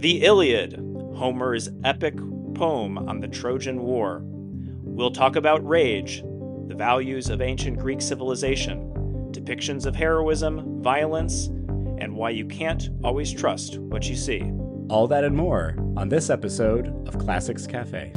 The Iliad, Homer's epic poem on the Trojan War. We'll talk about rage, the values of ancient Greek civilization, depictions of heroism, violence, and why you can't always trust what you see. All that and more on this episode of Classics Cafe.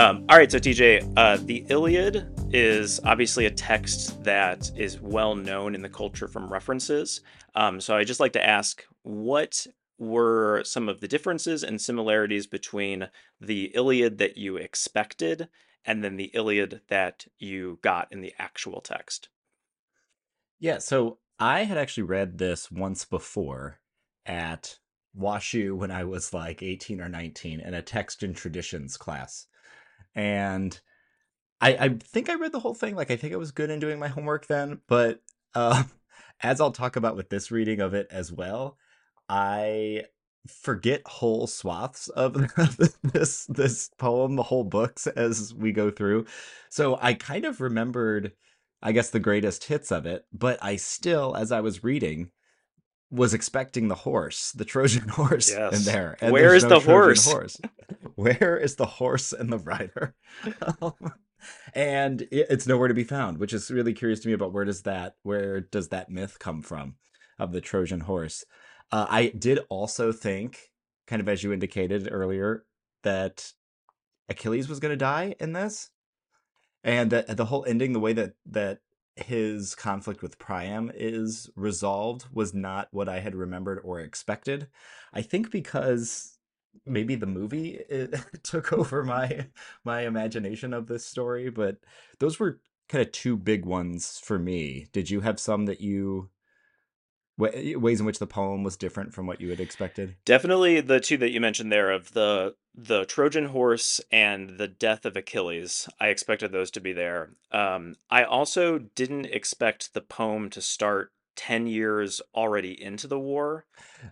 Um, all right, so TJ, uh, the Iliad is obviously a text that is well known in the culture from references. Um, so I just like to ask, what were some of the differences and similarities between the Iliad that you expected and then the Iliad that you got in the actual text? Yeah, so I had actually read this once before at WashU when I was like 18 or 19 in a text and traditions class. And I, I think I read the whole thing. Like, I think I was good in doing my homework then. But uh, as I'll talk about with this reading of it as well, I forget whole swaths of this this poem, the whole books as we go through. So I kind of remembered, I guess, the greatest hits of it, but I still, as I was reading, was expecting the horse, the Trojan horse Yes. in there. And Where is no the Trojan horse? Where is the horse and the rider? and it's nowhere to be found, which is really curious to me about where does that where does that myth come from of the Trojan horse? Uh, I did also think, kind of as you indicated earlier, that Achilles was going to die in this, and that the whole ending, the way that that his conflict with Priam is resolved, was not what I had remembered or expected. I think because maybe the movie it, eh, took over my my imagination of this story, but those were kind of two big ones for me. Did you have some that you ways in which the poem was different from what you had expected? Definitely the two that you mentioned there of the the Trojan horse and the death of Achilles. I expected those to be there. Um, I also didn't expect the poem to start ten years already into the war.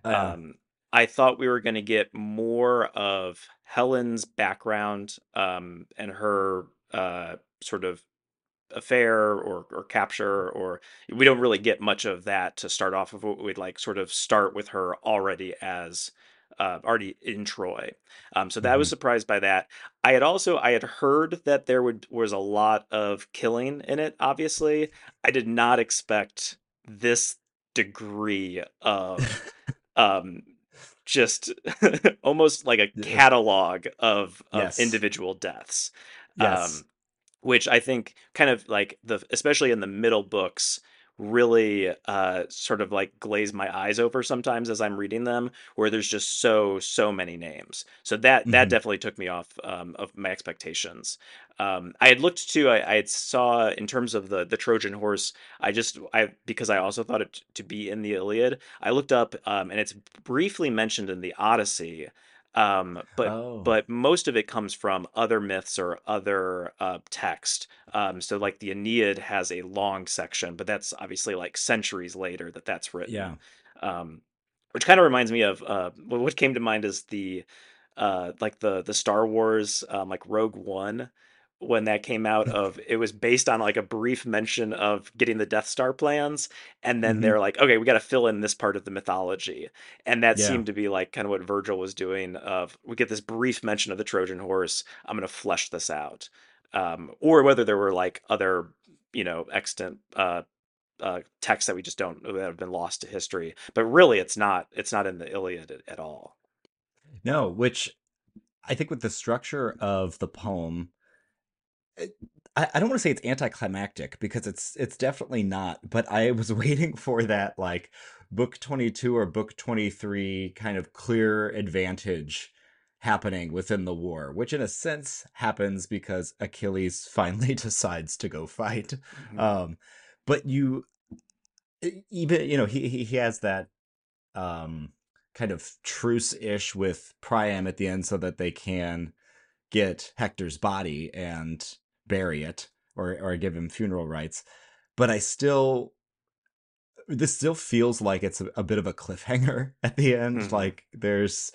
Uh, Um, I thought we were going to get more of Helen's background um, and her uh, sort of affair or, or capture, or we don't really get much of that to start off of. what We'd like sort of start with her already as uh, already in Troy. Um, so that was Mhm. surprised by that. I had also I had heard that there would was a lot of killing in it. Obviously, I did not expect this degree of um just almost like a catalog of, of Yes. individual deaths yes. um which i think kind of like the especially in the middle books really uh sort of like glaze my eyes over sometimes as i'm reading them where there's just so so many names so that that Mhm. definitely took me off um, of my expectations um i had looked to I, I had saw in terms of the the trojan horse i just i because i also thought it to be in the iliad i looked up um and it's briefly mentioned in the odyssey um but oh. but most of it comes from other myths or other uh, text. Um, so like the Aeneid has a long section, but that's obviously like centuries later that that's written. yeah. Um, which kind of reminds me of uh, what came to mind is the uh, like the the Star Wars um, like Rogue One when that came out of it was based on like a brief mention of getting the Death Star plans and then Mhm. they're like okay we got to fill in this part of the mythology and that Yeah. seemed to be like kind of what Virgil was doing of we get this brief mention of the Trojan horse I'm going to flesh this out um, or whether there were like other you know extant uh, uh, texts that we just don't that have been lost to history but really it's not it's not in the Iliad at, at all No, which I think with the structure of the poem, I, I don't want to say it's anticlimactic because it's it's definitely not. But I was waiting for that like book twenty two or book twenty three kind of clear advantage happening within the war, which in a sense happens because Achilles finally decides to go fight. Mhm. Um, but you even you know he he, he has that um kind of truce ish with Priam at the end so that they can get Hector's body and bury it or or give him funeral rites. But I still this still feels like it's a, a bit of a cliffhanger at the end. Mhm. Like there's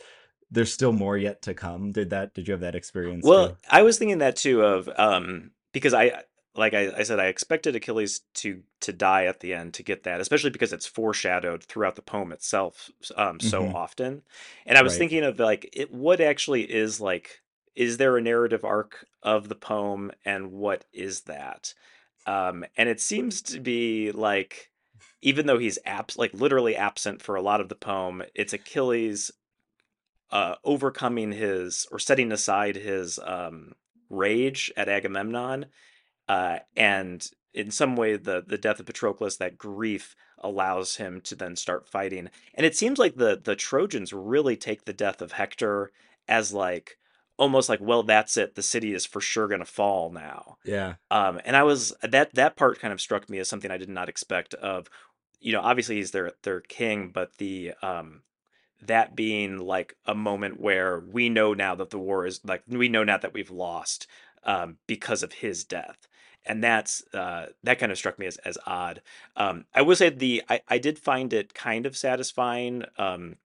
there's still more yet to come. Did that did you have that experience? Well, too? I was thinking that too of um because I like I, I said, I expected Achilles to to die at the end to get that, especially because it's foreshadowed throughout the poem itself um, so hmm often. And I was Right. thinking of like it, what actually is like, is there a narrative arc of the poem, and what is that? Um, and it seems to be like, even though he's abs like literally absent for a lot of the poem, it's Achilles uh, overcoming his or setting aside his um, rage at Agamemnon uh, and in some way the the death of Patroclus, that grief allows him to then start fighting. And it seems like the the Trojans really take the death of Hector as like almost like, well, that's it. The city is for sure going to fall now. Yeah. Um, and I was that that part kind of struck me as something I did not expect. Of you know, obviously he's their their king, but the um that being like a moment where we know now that the war is like we know now that we've lost um, because of his death and that's uh, that kind of struck me as, as odd um, i would say the I, I did find it kind of satisfying um,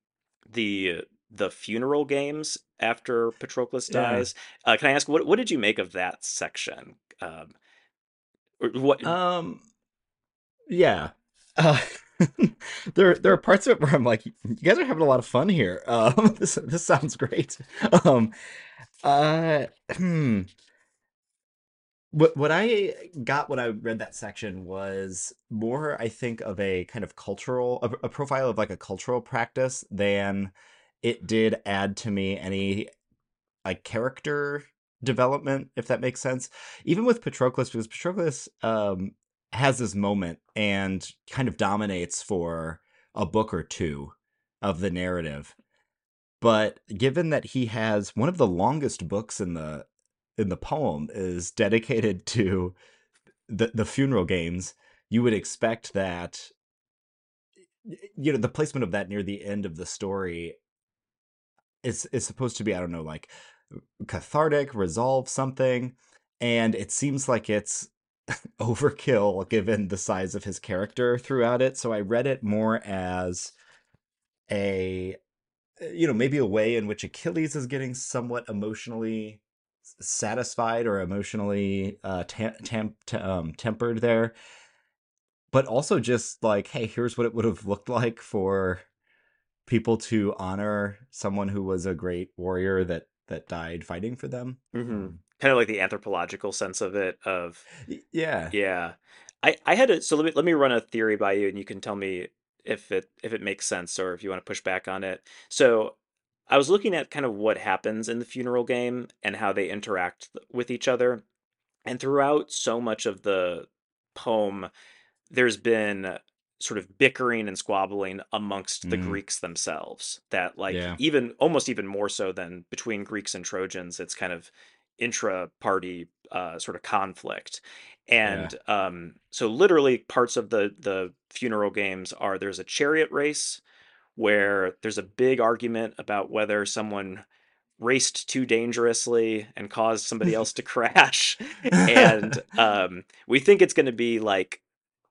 the the funeral games after patroclus Yeah. dies uh, can i ask what, what did you make of that section um, what Um. Yeah. Uh, there, there are parts of it where I'm like, you guys are having a lot of fun here. Um, this, this sounds great. Um, uh, hmm. What what I got when I read that section was more, I think, of a kind of cultural, a, a profile of like a cultural practice than it did add to me any like character development, if that makes sense. Even with Patroclus, because Patroclus um, has this moment and kind of dominates for a book or two of the narrative. But given that he has one of the longest books in the in the poem is dedicated to the the funeral games, you would expect that you know the placement of that near the end of the story is is supposed to be I don't know like cathartic, resolve something, and it seems like it's overkill given the size of his character throughout it. So I read it more as a you know maybe a way in which Achilles is getting somewhat emotionally satisfied or emotionally uh tam- tam- um, tempered there but also just like hey here's what it would have looked like for people to honor someone who was a great warrior that that died fighting for them. hmm Um, kind of like the anthropological sense of it of yeah. Yeah. I I had a so let me let me run a theory by you and you can tell me if it if it makes sense or if you want to push back on it. So I was looking at kind of what happens in the funeral game and how they interact with each other. And throughout so much of the poem, there's been sort of bickering and squabbling amongst the Mm, Greeks themselves. That like yeah. even almost even more so than between Greeks and Trojans, it's kind of intra-party uh, sort of conflict. Yeah. And um, so literally parts of the the funeral games are there's a chariot race where there's a big argument about whether someone raced too dangerously and caused somebody else to crash. and um, we think it's going to be like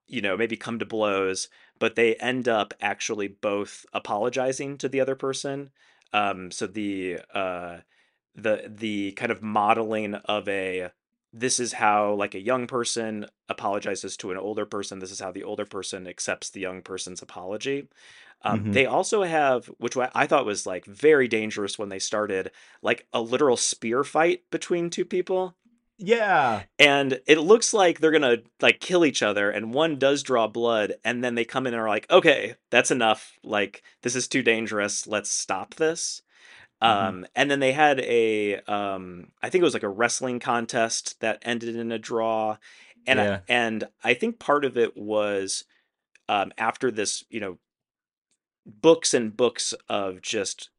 you know, maybe come to blows, but they end up actually both apologizing to the other person. Um, so the uh, the the kind of modeling of a this is how like a young person apologizes to an older person. This is how the older person accepts the young person's apology. Um, hmm they also have, which I thought was like very dangerous when they started, like a literal spear fight between two people Yeah. and it looks like they're gonna like kill each other and one does draw blood and then they come in and are like okay that's enough. Like this is too dangerous. Let's stop this. Hmm um and then they had a um i think it was like a wrestling contest that ended in a draw and I, and i think part of it was um after this you know books and books of just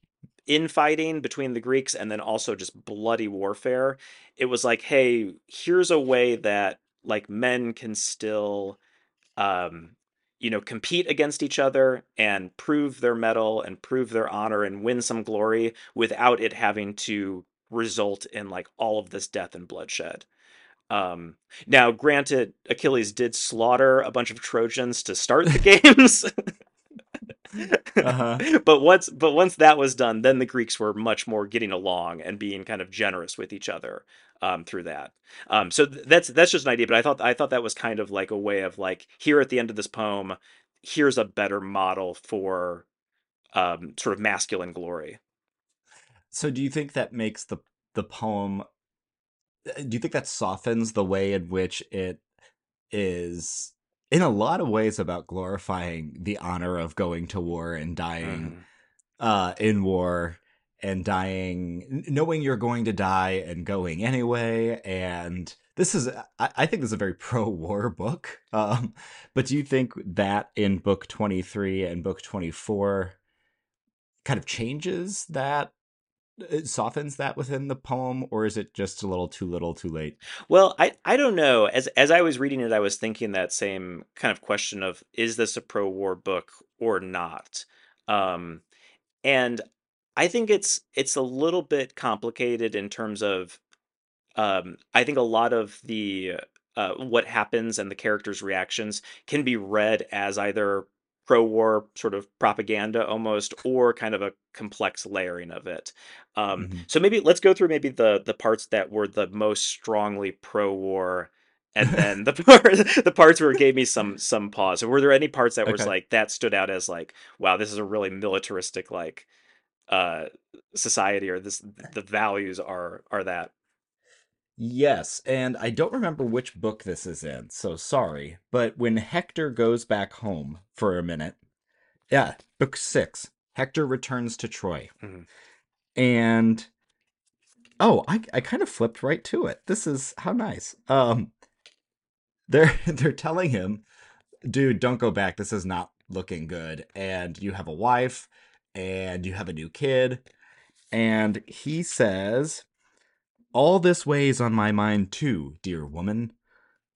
infighting between the Greeks and then also just bloody warfare. It was like, hey, here's a way that like men can still um you know compete against each other and prove their mettle and prove their honor and win some glory without it having to result in like all of this death and bloodshed. Um now granted Achilles did slaughter a bunch of Trojans to start the games Uh-huh. but once but once that was done, then the Greeks were much more getting along and being kind of generous with each other. um, through that. Um, so th- that's that's just an idea, but I thought I thought that was kind of like a way of like here at the end of this poem, here's a better model for um, sort of masculine glory. So do you think that makes the the poem uh, do you think that softens the way in which it is in a lot of ways about glorifying the honor of going to war and dying Mhm. uh in war and dying knowing you're going to die and going anyway and this is i, I think this is a very pro-war book um but do you think that in book 23 and book 24 kind of changes that softens that within the poem or is it just a little too little too late Well, I I don't know. As as I was reading it, I was thinking that same kind of question of is this a pro-war book or not? Um, and I think it's it's a little bit complicated in terms of um, I think a lot of the uh, what happens and the characters' reactions can be read as either pro-war sort of propaganda almost, or kind of a complex layering of it. Um, hmm so maybe let's go through maybe the the parts that were the most strongly pro-war, and then the part the parts where it gave me some some pause. Were there any parts that was like that stood out as like, wow, this is a really militaristic like uh society, or this the values are are that. Yes, and I don't remember which book this is in, so sorry. But when Hector goes back home for a minute, yeah, book six, Hector returns to Troy. Mhm. And oh, I I kind of flipped right to it. This is how nice. Um they're they're telling him, dude, don't go back. This is not looking good. And you have a wife and you have a new kid. And he says, All this weighs on my mind too, dear woman.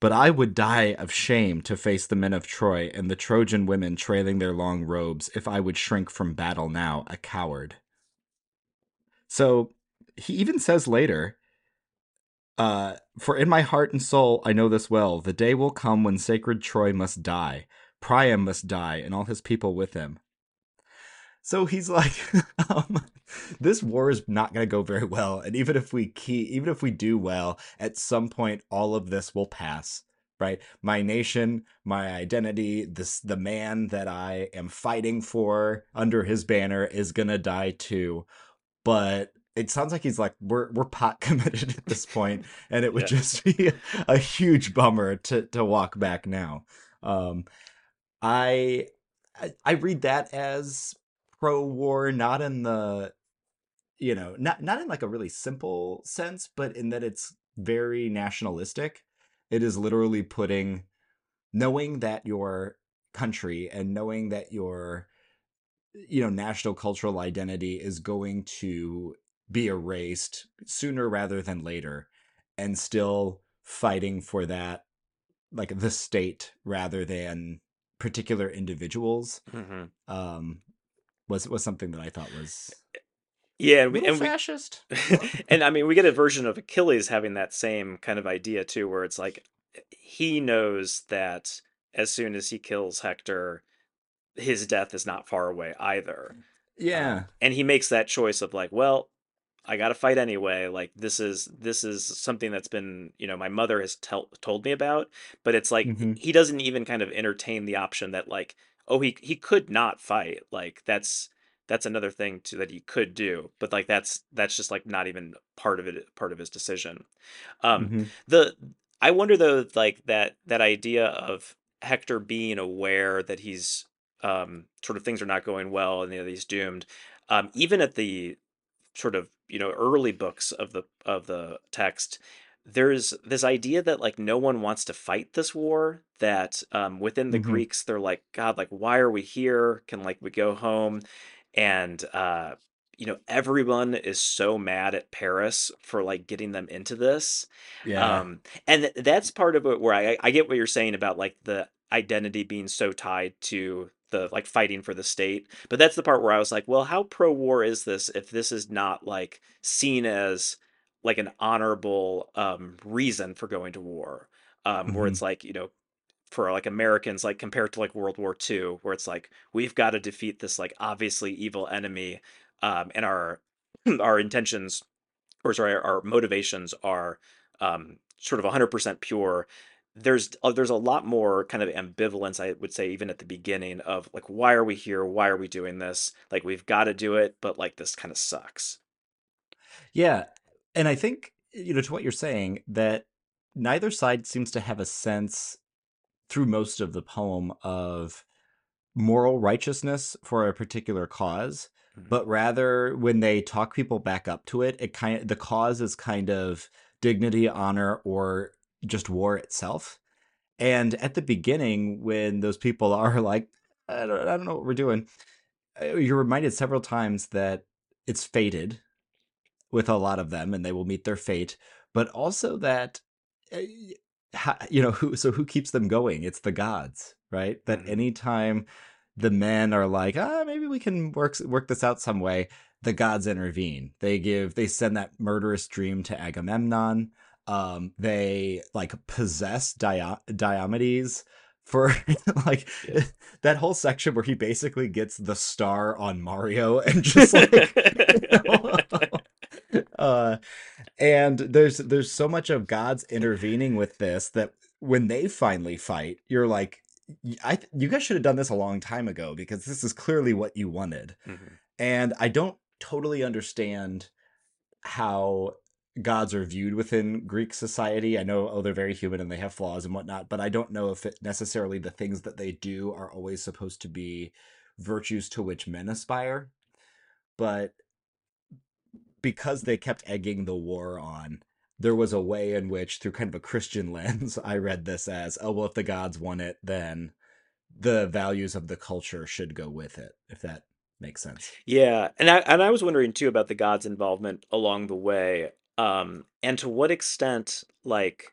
But I would die of shame to face the men of Troy and the Trojan women trailing their long robes if I would shrink from battle now, a coward. So he even says later, uh, For in my heart and soul I know this well, the day will come when sacred Troy must die, Priam must die, and all his people with him. So he's like, um, this war is not going to go very well, and even if we even if we do well, at some point all of this will pass. Right, my nation, my identity, this the man that I am fighting for under his banner is gonna die too. But it sounds like he's like we're we're pot committed at this point, and it would Yeah. just be a huge bummer to to walk back now. Um, I I read that as pro-war, not in the you know, not not in like a really simple sense, but in that it's very nationalistic. It is literally putting knowing that your country and knowing that your you know national cultural identity is going to be erased sooner rather than later and still fighting for that like the state rather than particular individuals Mhm. um was was something that I thought was Yeah, and we, and we fascist. and I mean, we get a version of Achilles having that same kind of idea too, where it's like he knows that as soon as he kills Hector, his death is not far away either. Yeah. Um, and he makes that choice of like, well, I got to fight anyway. Like this is this is something that's been, you know, my mother has tell, told me about, but it's like Mhm. he doesn't even kind of entertain the option that like, oh, he he could not fight. Like that's that's another thing too that he could do, but like that's that's just like not even part of it part of his decision. Um Mhm. the I wonder though like that that idea of Hector being aware that he's um sort of things are not going well and you know, he's doomed. Um even at the sort of you know early books of the of the text there's this idea that like no one wants to fight this war that um within the Mhm. greeks they're like god like why are we here can like we go home and uh you know everyone is so mad at paris for like getting them into this Yeah. um and th- that's part of it where I, I get what you're saying about like the identity being so tied to the like fighting for the state but that's the part where i was like well how pro-war is this if this is not like seen as like an honorable um reason for going to war um where Mhm. it's like you know for like americans like compared to like world war ii where it's like we've got to defeat this like obviously evil enemy um and our our intentions or sorry, our motivations are um, sort of 100% pure, there's uh, there's a lot more kind of ambivalence I would say even at the beginning of like why are we here? Why are we doing this? Like we've got to do it, but like this kind of sucks. Yeah. And I think, you know, to what you're saying, that neither side seems to have a sense through most of the poem of moral righteousness for a particular cause mm-hmm. but rather when they talk people back up to it it kind of the cause is kind of dignity honor or just war itself and at the beginning when those people are like i don't, I don't know what we're doing uh, you're reminded several times that it's fated with a lot of them and they will meet their fate but also that uh, you know who so who keeps them going it's the gods right that mm-hmm. anytime the men are like ah maybe we can work work this out some way the gods intervene they give they send that murderous dream to agamemnon um they like possess Dio- diomedes for like yeah. that whole section where he basically gets the star on mario and just like uh and there's there's so much of gods intervening with this that when they finally fight you're like I you guys should have done this a long time ago because this is clearly what you wanted. Mm-hmm. And I don't totally understand how gods are viewed within Greek society. I know, oh, they're very human and they have flaws and whatnot, but I don't know if it necessarily the things that they do are always supposed to be virtues to which men aspire. But because they kept egging the war on, there was a way in which, through kind of a Christian lens, I read this as, oh, well, if the gods want it, then the values of the culture should go with it, if that makes sense. Yeah. And I, and I was wondering too about the gods' involvement along the way. Um, and to what extent, like,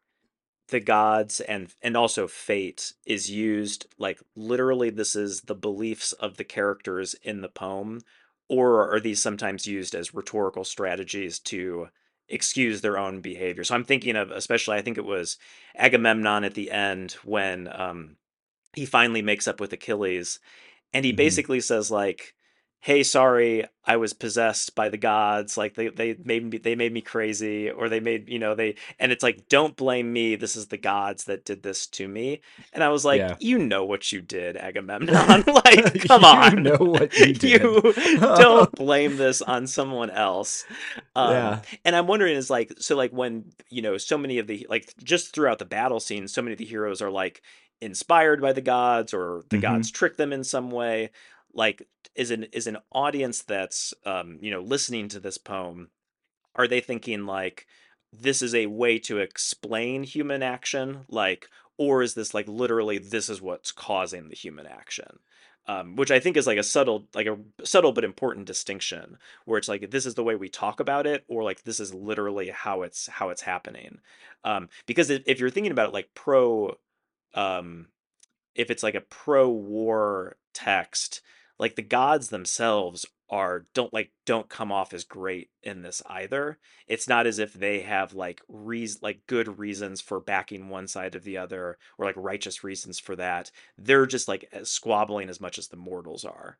the gods and and also fate is used like literally this is the beliefs of the characters in the poem or are these sometimes used as rhetorical strategies to excuse their own behavior. So I'm thinking of especially I think it was Agamemnon at the end when um, he finally makes up with Achilles, and he mm-hmm. basically says like hey sorry i was possessed by the gods like they, they made me they made me crazy or they made you know they and it's like don't blame me this is the gods that did this to me and i was like yeah. you know what you did agamemnon like come on you know what you did you don't blame this on someone else um, yeah. and i'm wondering is like so like when you know so many of the like just throughout the battle scene so many of the heroes are like inspired by the gods or the mm-hmm. gods trick them in some way like is an is an audience that's um you know listening to this poem are they thinking like this is a way to explain human action like or is this like literally this is what's causing the human action um, which I think is like a subtle, like a subtle but important distinction, where it's like this is the way we talk about it, or like this is literally how it's how it's happening. Um, because if you're thinking about it like pro, um, if it's like a pro-war text, like the gods themselves are don't like don't come off as great in this either. It's not as if they have like reason like good reasons for backing one side of the other or like righteous reasons for that. They're just like squabbling as much as the mortals are.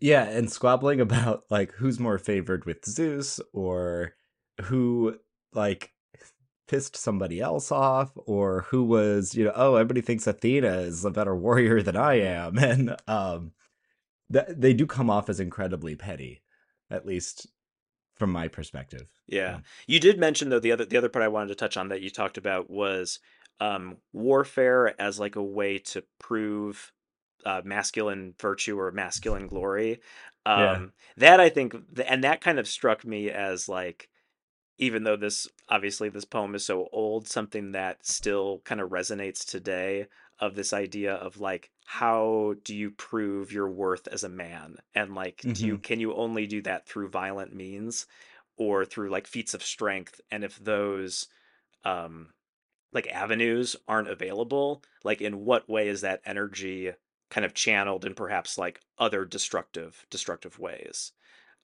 Yeah, and squabbling about like who's more favored with Zeus or who like pissed somebody else off or who was, you know, oh, everybody thinks Athena is a better warrior than I am and um that they do come off as incredibly petty, at least from my perspective. Yeah. You did mention though the other the other part I wanted to touch on that you talked about was um, warfare as like a way to prove uh, masculine virtue or masculine glory. Um, yeah. That I think, and that kind of struck me as like, even though this obviously this poem is so old, something that still kind of resonates today of this idea of like how do you prove your worth as a man and like mm-hmm. do you mm-hmm. can you only do that through violent means or through like feats of strength and if those um like avenues aren't available like in what way is that energy kind of channeled in perhaps like other destructive destructive ways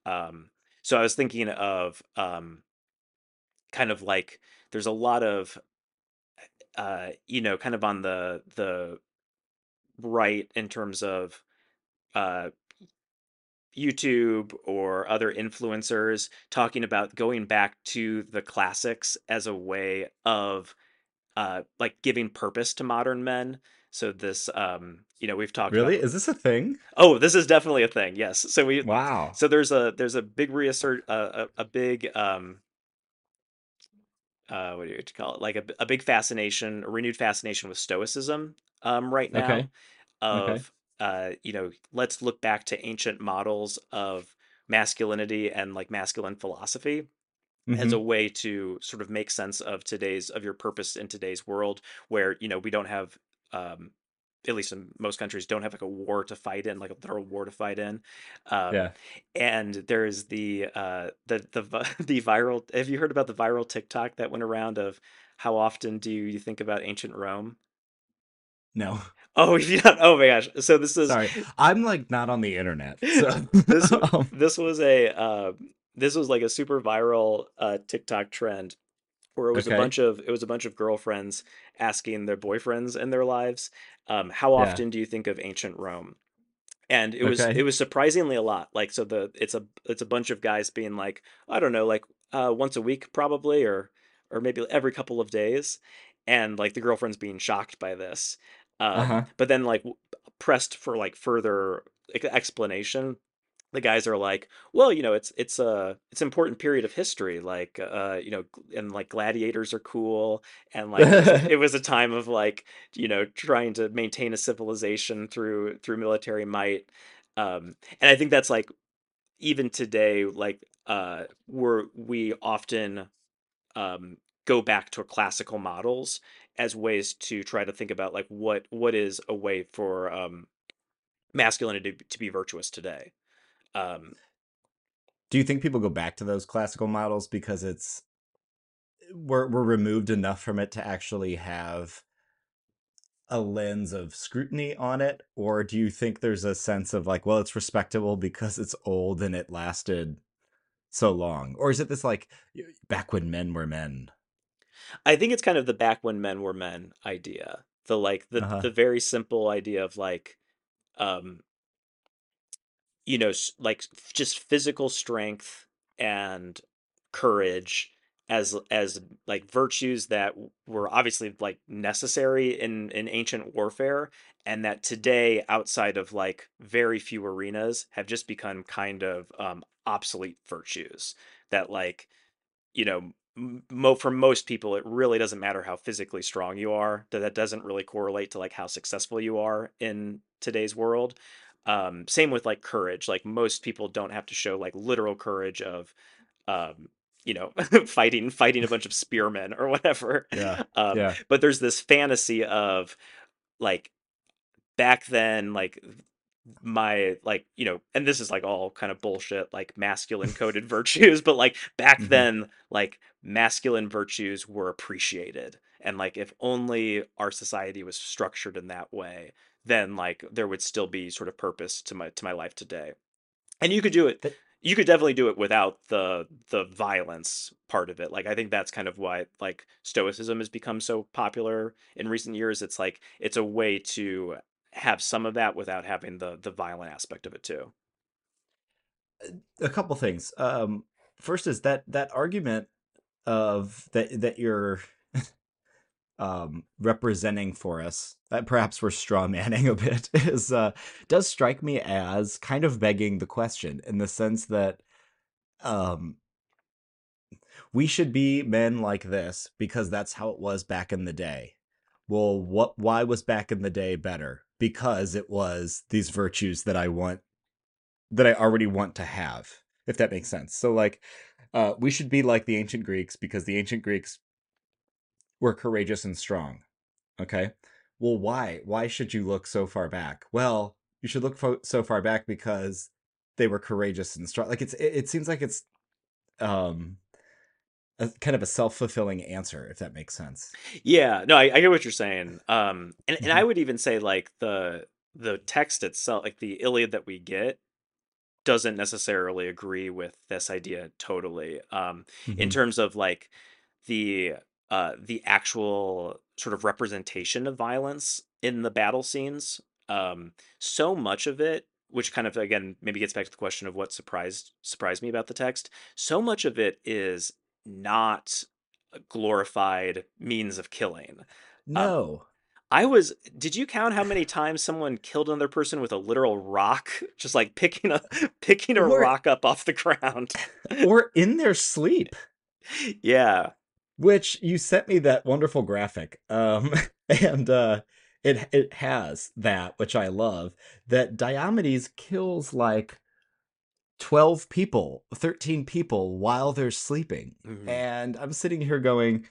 um so i was thinking of um kind of like there's a lot of uh, you know, kind of on the the right in terms of uh, YouTube or other influencers talking about going back to the classics as a way of uh like giving purpose to modern men. So this um you know we've talked about Really? Is this a thing? Oh, this is definitely a thing. Yes. So we Wow. so there's a there's a big reassert uh, a, a big um uh what do you call it? Like a, a big fascination, a renewed fascination with stoicism um right now Okay. of uh you know, let's look back to ancient models of masculinity and like masculine philosophy as a hmm way to sort of make sense of today's of your purpose in today's world where you know we don't have um at least in most countries don't have like a war to fight in like a literal war to fight in um Yeah. and there's the uh the the the viral have you heard about the viral tiktok that went around of how often do you think about ancient rome No. oh you don't, oh my gosh so this is Sorry. I'm like not on the internet. So this um, this was a uh, this was like a super viral uh tiktok trend where it was a bunch of it was a bunch of girlfriends asking their boyfriends in their lives, um, how Yeah. often do you think of ancient Rome? And it was it was surprisingly a lot. Like so the it's a it's a bunch of guys being like, I don't know, like uh, once a week probably, or or maybe every couple of days, and like the girlfriend's being shocked by this. Um, Uh-huh. but then like pressed for like further explanation the guys are like, well, you know, it's it's a it's an important period of history, like uh, you know, and like gladiators are cool, and like it was a, it was a time of like you know trying to maintain a civilization through through military might, um, and I think that's like even today, like uh, we're we often um, go back to classical models as ways to try to think about like what what is a way for um, masculinity to, to be virtuous today. Um, Do you think people go back to those classical models because it's we're we're removed enough from it to actually have a lens of scrutiny on it? Or do you think there's a sense of like well it's respectable because it's old and it lasted so long? Or is it this like back when men were men? I think it's kind of the back when men were men idea. The like the uh-huh. the very simple idea of like um you know like just physical strength and courage as as like virtues that were obviously like necessary in in ancient warfare and that today outside of like very few arenas have just become kind of um obsolete virtues that like you know, mo- for most people, it really doesn't matter how physically strong you are. That that doesn't really correlate to like how successful you are in today's world. Um, same with like courage. Like most people don't have to show like literal courage of, um, you know, fighting fighting a bunch of spearmen or whatever. yeah Um, yeah but there's this fantasy of like back then, like my like you know and this is like all kind of bullshit like masculine coded virtues but like back hmm then like masculine virtues were appreciated and like if only our society was structured in that way then like there would still be sort of purpose to my to my life today. And you could do it you could definitely do it without the the violence part of it. Like i think that's kind of why like stoicism has become so popular in recent years. It's like it's a way to have some of that without having the the violent aspect of it too. A couple things. Um first is that that argument of that that you're um, representing for us, that perhaps we're straw manning a bit, is uh, does strike me as kind of begging the question in the sense that um, we should be men like this because that's how it was back in the day. Well, what? Why was back in the day better? Because it was these virtues that I want, that I already want to have. If that makes sense. So, like, uh, we should be like the ancient Greeks because the ancient Greeks were courageous and strong Okay. Well, why? Why should you look so far back? Well, you should look fo- so far back because they were courageous and strong. Like it's it, it seems like it's um a, kind of a self-fulfilling answer if that makes sense. yeah no i, I get what you're saying um and, and i hmm would even say like the the text itself like the iliad that we get doesn't necessarily agree with this idea totally um in hmm terms of like the uh the actual sort of representation of violence in the battle scenes um so much of it which kind of again maybe gets back to the question of what surprised surprised me about the text. So much of it is not glorified means of killing. Um, No. I was. Did you count how many times someone killed another person with a literal rock, just like picking a picking a Or rock up off the ground? or in their sleep. yeah. Which you sent me that wonderful graphic um and uh it it has that which i love that diomedes kills like 12 people 13 people while they're sleeping. Mhm. and i'm sitting here going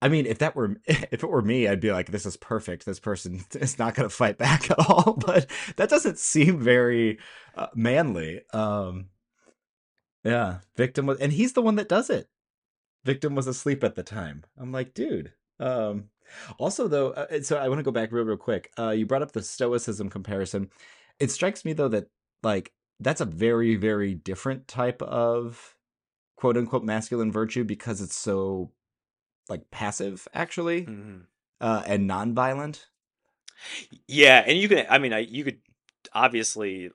i mean if that were if it were me i'd be like this is perfect. This person is not going to fight back at all. But that doesn't seem very uh, manly um yeah victim was and he's the one that does it victim was asleep at the time. I'm like, dude. Um, also, though, uh, so I want to go back real, real quick. Uh, you brought up the stoicism comparison. It strikes me though that like that's a very, very different type of quote unquote masculine virtue because it's so like passive, actually, Mhm. uh, and non-violent. Yeah, and you can. I mean, I you could obviously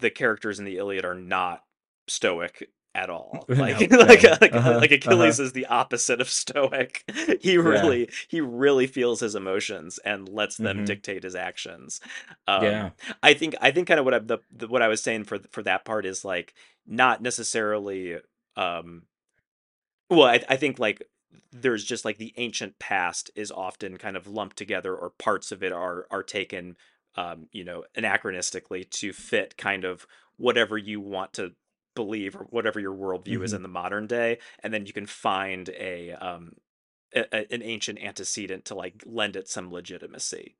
the characters in the Iliad are not stoic at all. Like No, like no. like, Uh-huh, like Achilles uh-huh. is the opposite of stoic. He Yeah. really he really feels his emotions and lets them hmm dictate his actions. Um, Yeah. I think I think kind of what I the, the what I was saying for for that part is like not necessarily um well I I think like there's just like the ancient past is often kind of lumped together or parts of it are are taken um you know anachronistically to fit kind of whatever you want to believe or whatever your worldview is hmm in the modern day and then you can find a um a, a- an ancient antecedent to like lend it some legitimacy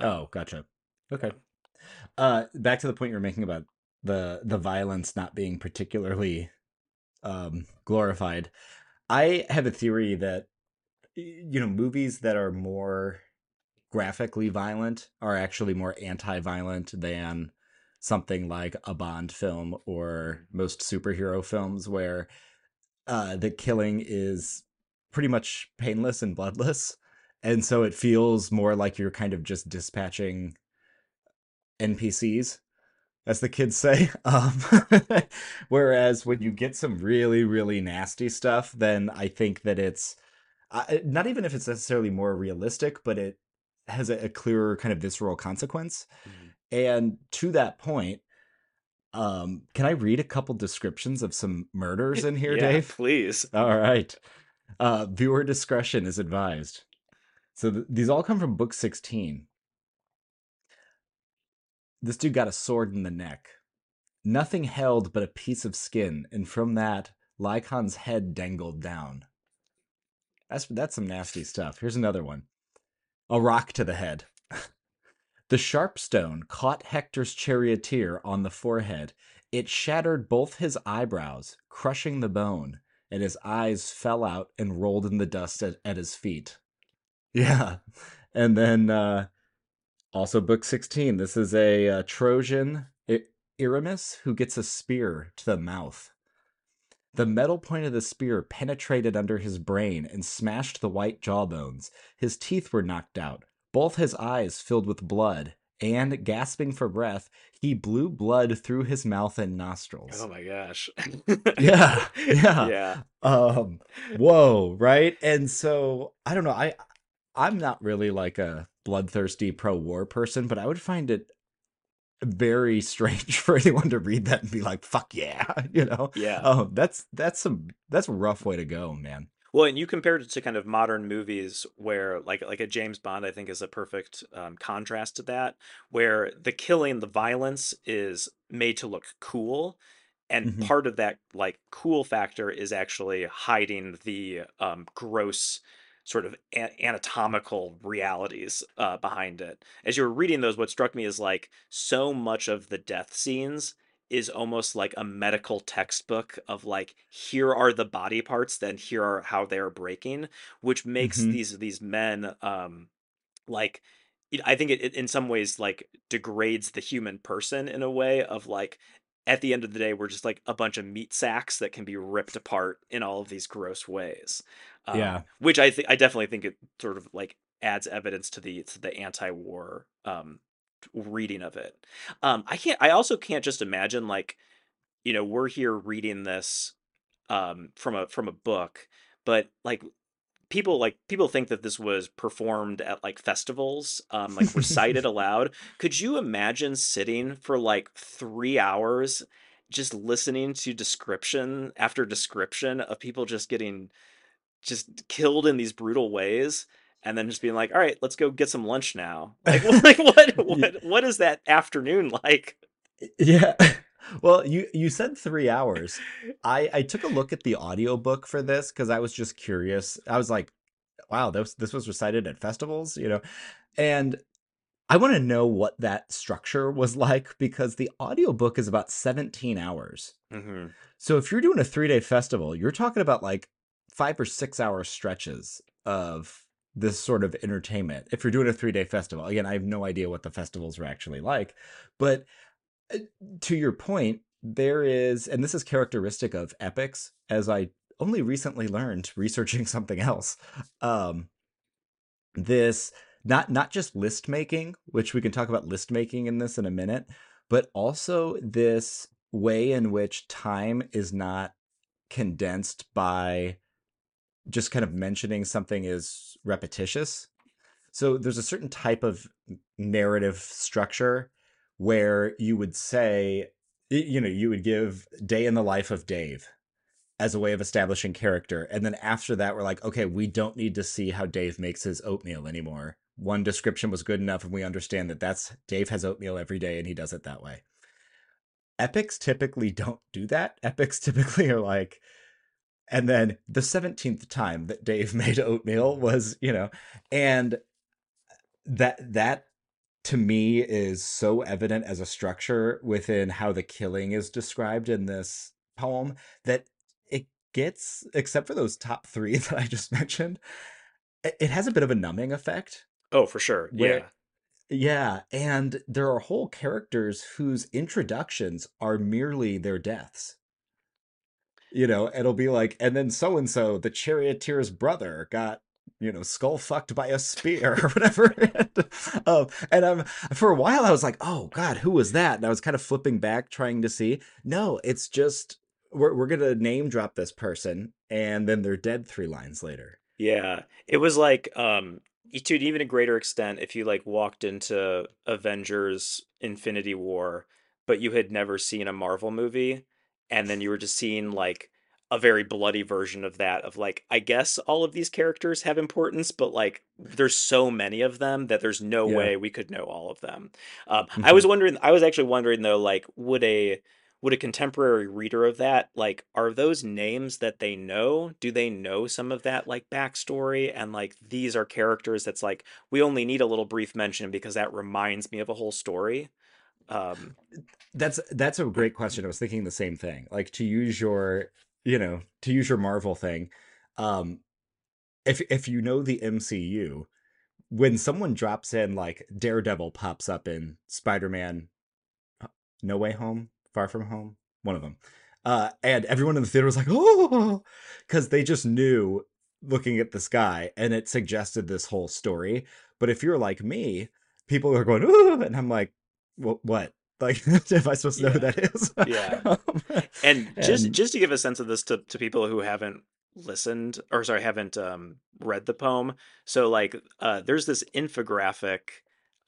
um Oh, gotcha. Okay. Uh, back to the point you were making about the the violence not being particularly um glorified. I have a theory that you know movies that are more graphically violent are actually more anti-violent than something like a Bond film or most superhero films where uh the killing is pretty much painless and bloodless and so it feels more like you're kind of just dispatching NPCs as the kids say. Um, whereas when you get some really, really nasty stuff, then I think that it's uh, not even if it's necessarily more realistic, but it has a, a clearer kind of visceral consequence. Mhm. And to that point, um, can I read a couple descriptions of some murders in here, yeah Dave? please All right. Uh, viewer discretion is advised. So th- these all come from book 16. This dude got a sword in the neck. Nothing held but a piece of skin, and from that, Lycon's head dangled down. That's that's some nasty stuff. Here's another one. A rock to the head. The sharp stone caught Hector's charioteer on the forehead. It shattered both his eyebrows, crushing the bone, and his eyes fell out and rolled in the dust at, at his feet. Yeah. And then uh also book 16. This is a uh, Trojan I- Erymas who gets a spear to the mouth. The metal point of the spear penetrated under his brain and smashed the white jawbones. His teeth were knocked out, both his eyes filled with blood, and, gasping for breath, he blew blood through his mouth and nostrils. oh my gosh Yeah, yeah. yeah Um, whoa, right? And so I don't know. I I'm not really like a bloodthirsty pro-war person, but I would find it very strange for anyone to read that and be like, "Fuck yeah," you know. yeah Oh, that's that's some that's a rough way to go, man. Well, and you compared it to kind of modern movies where, like, like a James Bond, I think is a perfect um, contrast to that, where the killing, the violence is made to look cool, and hmm part of that like cool factor is actually hiding the um, gross sort of a- anatomical realities uh, behind it. As you were reading those, what struck me is like so much of the death scenes is almost like a medical textbook of like here are the body parts then here are how they are breaking which makes hmm these these men um like i think it, it in some ways like degrades the human person in a way of like at the end of the day we're just like a bunch of meat sacks that can be ripped apart in all of these gross ways um Yeah. which i think i definitely think it sort of like adds evidence to the to the anti-war um reading of it. Um, I can't. I also can't just imagine like, you know, we're here reading this um, from a from a book, but like people like people think that this was performed at like festivals um like recited aloud could you imagine sitting for like three hours just listening to description after description of people just getting just killed in these brutal ways and then just being like all right let's go get some lunch now like, like what what what is that afternoon like yeah well, you you said three hours. I I took a look at the audiobook for this because I was just curious. I was like, wow, this this was recited at festivals, you know, and I want to know what that structure was like because the audiobook is about 17 hours. Mm-hmm. So if you're doing a three day festival, you're talking about like five or six hour stretches of this sort of entertainment. If you're doing a three day festival, again, I have no idea what the festivals are actually like, but uh, to your point, there is, and this is characteristic of epics, as I only recently learned researching something else. Um, this not not just list making, which we can talk about list making in this in a minute, but also this way in which time is not condensed by just kind of mentioning something is repetitious. So there's a certain type of narrative structure where you would say, you know, you would give day in the life of Dave as a way of establishing character. And then after that, we're like, okay, we don't need to see how Dave makes his oatmeal anymore. One description was good enough, and we understand that that's Dave has oatmeal every day and he does it that way. Epics typically don't do that. Epics typically are like, and then the 17th time that Dave made oatmeal was, you know, and that that to me is so evident as a structure within how the killing is described in this poem that it gets except for those top 3 that I just mentioned it has a bit of a numbing effect. Oh, for sure. Where, yeah. Yeah, and there are whole characters whose introductions are merely their deaths you know it'll be like and then so and so the charioteer's brother got you know, skull fucked by a spear or whatever. and, um, and um, for a while I was like, oh God, who was that? And I was kind of flipping back trying to see. No, it's just we're we're gonna name drop this person, and then they're dead three lines later. Yeah, it was like um, to even a greater extent if you like walked into Avengers Infinity War, but you had never seen a Marvel movie, and then you were just seeing like a very bloody version of that of like i guess all of these characters have importance but like there's so many of them that there's no yeah. way we could know all of them um, mm-hmm. i was wondering i was actually wondering though like would a would a contemporary reader of that like are those names that they know do they know some of that like backstory and like these are characters that's like we only need a little brief mention because that reminds me of a whole story um that's that's a great question i was thinking the same thing like to use your you know, to use your Marvel thing, um, if if you know the MCU, when someone drops in like Daredevil pops up in Spider-Man No Way Home, Far From Home, one of them. Uh, and everyone in the theater was like, oh, because they just knew looking at this guy and it suggested this whole story. But if you're like me, people are going, oh, and I'm like, well, what? Like, if I supposed to know who that is? yeah. um, and just and... just to give a sense of this to, to people who haven't listened or sorry haven't um, read the poem. So like, uh, there's this infographic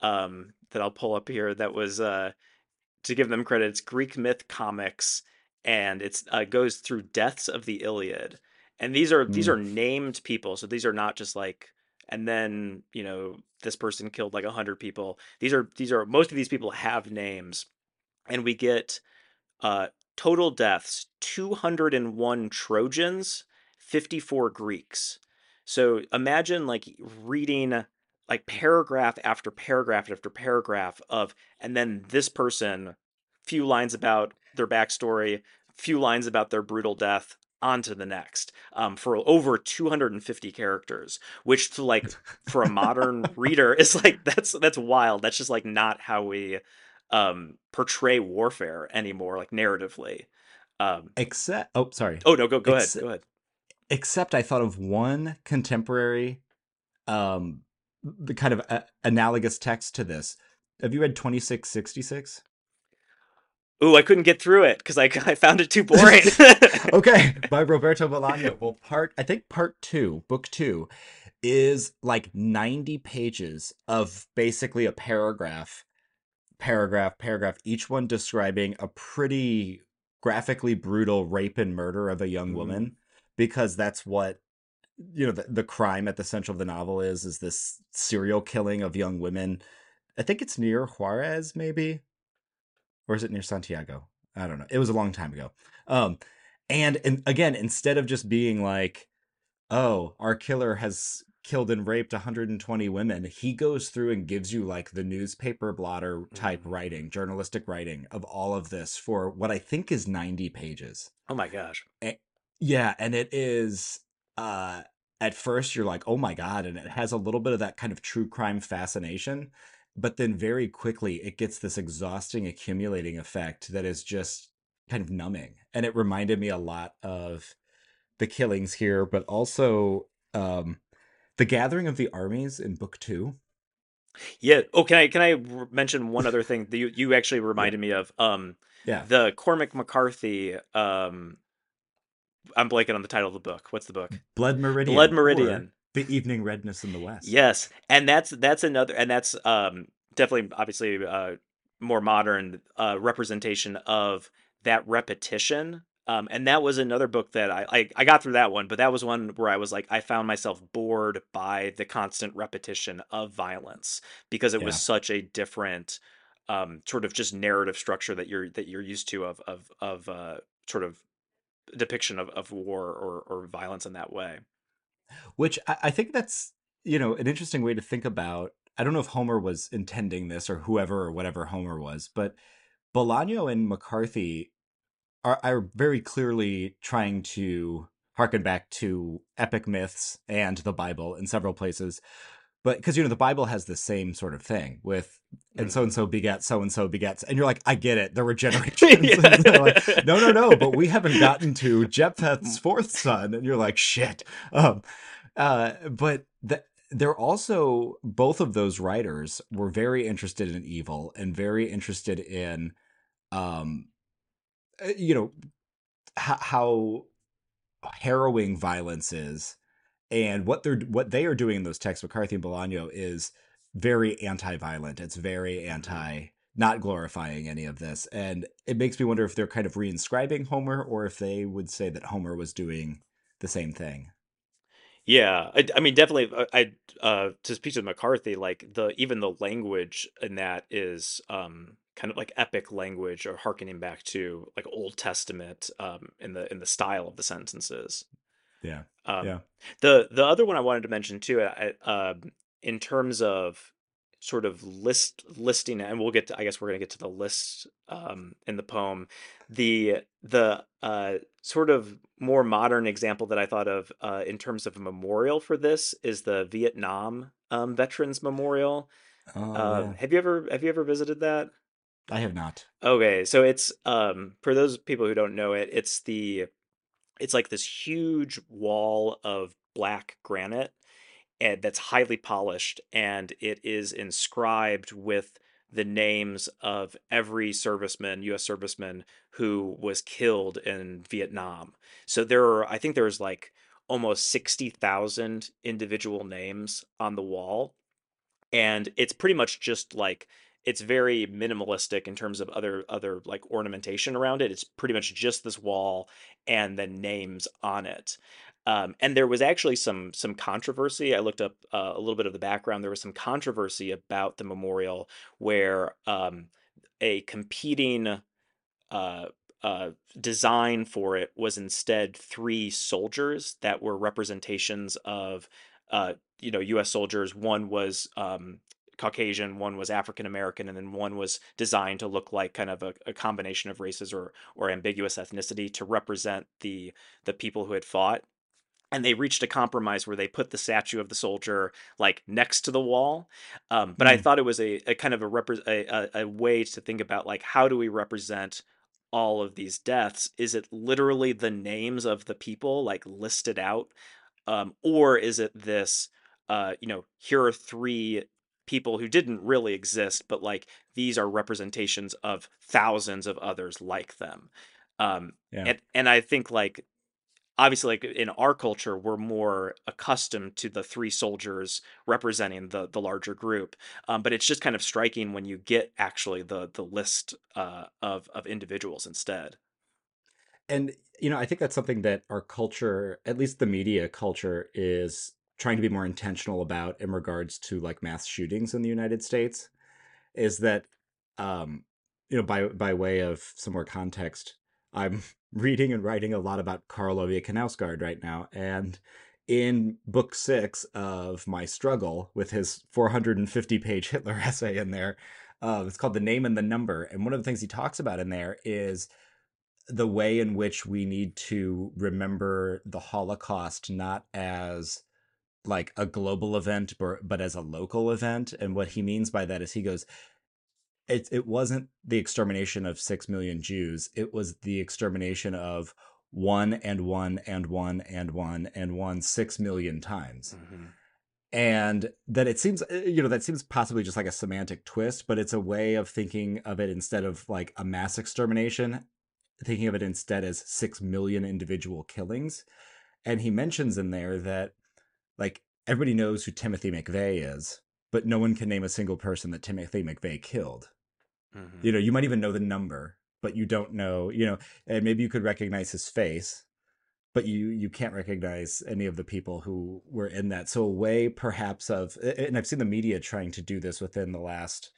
um, that I'll pull up here that was uh, to give them credit. It's Greek Myth Comics, and it's uh, goes through deaths of the Iliad. And these are mm. these are named people, so these are not just like and then you know this person killed like 100 people. These are these are most of these people have names and we get uh total deaths 201 trojans 54 greeks. So imagine like reading like paragraph after paragraph after paragraph of and then this person few lines about their backstory few lines about their brutal death on to the next um, for over 250 characters which to like for a modern reader is like that's that's wild. That's just like not how we um, portray warfare anymore like narratively um, except oh sorry. Oh no go go Ex- ahead go ahead. except i thought of one contemporary um the kind of a- analogous text to this. Have you read 2666? Ooh, I couldn't get through it because I, I found it too boring. okay, by Roberto Bolaño. Well, part I think part two, book two, is like 90 pages of basically a paragraph, paragraph, paragraph, each one describing a pretty graphically brutal rape and murder of a young Mhm. woman because that's what you know the, the crime at the center of the novel is is this serial killing of young women i think it's near juarez maybe or is it near santiago? I don't know. It was a long time ago. Um and, and again instead of just being like oh our killer has killed and raped 120 women he goes through and gives you like the newspaper blotter type Mhm. writing journalistic writing of all of this for what i think is 90 pages. Oh my gosh. yeah, and it is uh at first you're like, "Oh my god," and it has a little bit of that kind of true crime fascination, but then very quickly it gets this exhausting accumulating effect that is just kind of numbing. And it reminded me a lot of the killings here, but also um the gathering of the armies in book 2. Yeah. Oh, can I can I mention one other thing that you you actually reminded me of? Um, Yeah. the Cormac McCarthy. Um, I'm blanking on the title of the book. What's the book? Blood Meridian. Blood Meridian. The Evening Redness in the West. Yes, and that's that's another, and that's um definitely obviously uh more modern uh representation of that repetition. Um, and that was another book that I, I I got through that one, but that was one where I was like I found myself bored by the constant repetition of violence because it was such a different um sort of just narrative structure that you're that you're used to of of of uh sort of depiction of, of war or or violence in that way. Which I, I think that's, you know, an interesting way to think about. I don't know if Homer was intending this or whoever or whatever Homer was, but Bolaño and McCarthy are, are very clearly trying to harken back to epic myths and the Bible in several places. But because, you know, the Bible has the same sort of thing with, and so and so begets, so and so begets. And you're like, I get it. There were generations. Yeah. Like, no, no, no. But we haven't gotten to Jephthah's fourth son. And you're like, shit. Um, uh, but the, they're also, both of those writers were very interested in evil and very interested in, um, uh, you know, how, how harrowing violence is and what they're what they are doing in those texts mccarthy and bolaño is very anti-violent it's very anti not glorifying any of this and it makes me wonder if they're kind of reinscribing homer or if they would say that homer was doing the same thing Yeah, I, I mean, definitely. uh, I uh, to speak to McCarthy, like the even the language in that is um, kind of like epic language, or harkening back to like Old Testament um, in the in the style of the sentences. Yeah Um, yeah the the other one I wanted to mention too, I, um, in terms of sort of list listing, and we'll get to, I guess we're gonna get to the list um, in the poem. The the uh, sort of more modern example that I thought of uh, in terms of a memorial for this is the Vietnam um, Veterans Memorial. oh Um, yeah have you ever have you ever visited that? i have not Okay, so it's um for those people who don't know it, it's the it's like this huge wall of black granite and that's highly polished and it is inscribed with the names of every serviceman, US serviceman who was killed in Vietnam. So there are I think there's like almost 60,000 individual names on the wall and it's pretty much just like it's very minimalistic in terms of other other like ornamentation around it. It's pretty much just this wall and the names on it. Um, and there was actually some some controversy. I looked up uh, a little bit of the background. There was some controversy about the memorial where um, a competing uh, uh, design for it was instead three soldiers that were representations of uh, you know U.S. soldiers. One was um, Caucasian, one was African American, and then one was designed to look like kind of a, a combination of races or or ambiguous ethnicity to represent the the people who had fought. And they reached a compromise where they put the statue of the soldier like next to the wall. Um, but I Hmm. thought it was a, a kind of a, repre- a, a a way to think about like how do we represent all of these deaths? Is it literally the names of the people like listed out, um, or is it this? Uh, you know, here are three people who didn't really exist, but like these are representations of thousands of others like them. Um, Yeah. and and I think like obviously like in our culture we're more accustomed to the three soldiers representing the the larger group um, but it's just kind of striking when you get actually the the list uh, of of individuals instead and you know, I think that's something that our culture, at least the media culture, is trying to be more intentional about in regards to like mass shootings in the United States. Is that, um, you know, by by way of some more context, I'm reading and writing a lot about Karl Ove Knausgaard right now, and in book six of my struggle with his 450 page Hitler essay in there, uh, it's called "The Name and the Number," and one of the things he talks about in there is the way in which we need to remember the Holocaust not as like a global event but, but as a local event. And what he means by that is he goes it it wasn't the extermination of 6 million Jews. It was the extermination of one and one and one and one and one 6 million times. Mm-hmm. and that it seems uh, you know that seems possibly just like a semantic twist but it's a way of thinking of it instead of like a mass extermination thinking of it instead as 6 million individual killings. And he mentions in there that like everybody knows who Timothy McVeigh is but no one can name a single person that Timothy McVeigh killed Mm-hmm. you know you might even know the number but you don't know you know and maybe you could recognize his face but you you can't recognize any of the people who were in that so a way perhaps of and i've seen the media trying to do this within the last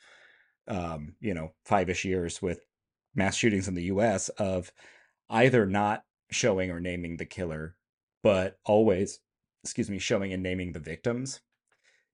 um you know five-ish years with mass shootings in the us of either not showing or naming the killer but always excuse me showing and naming the victims.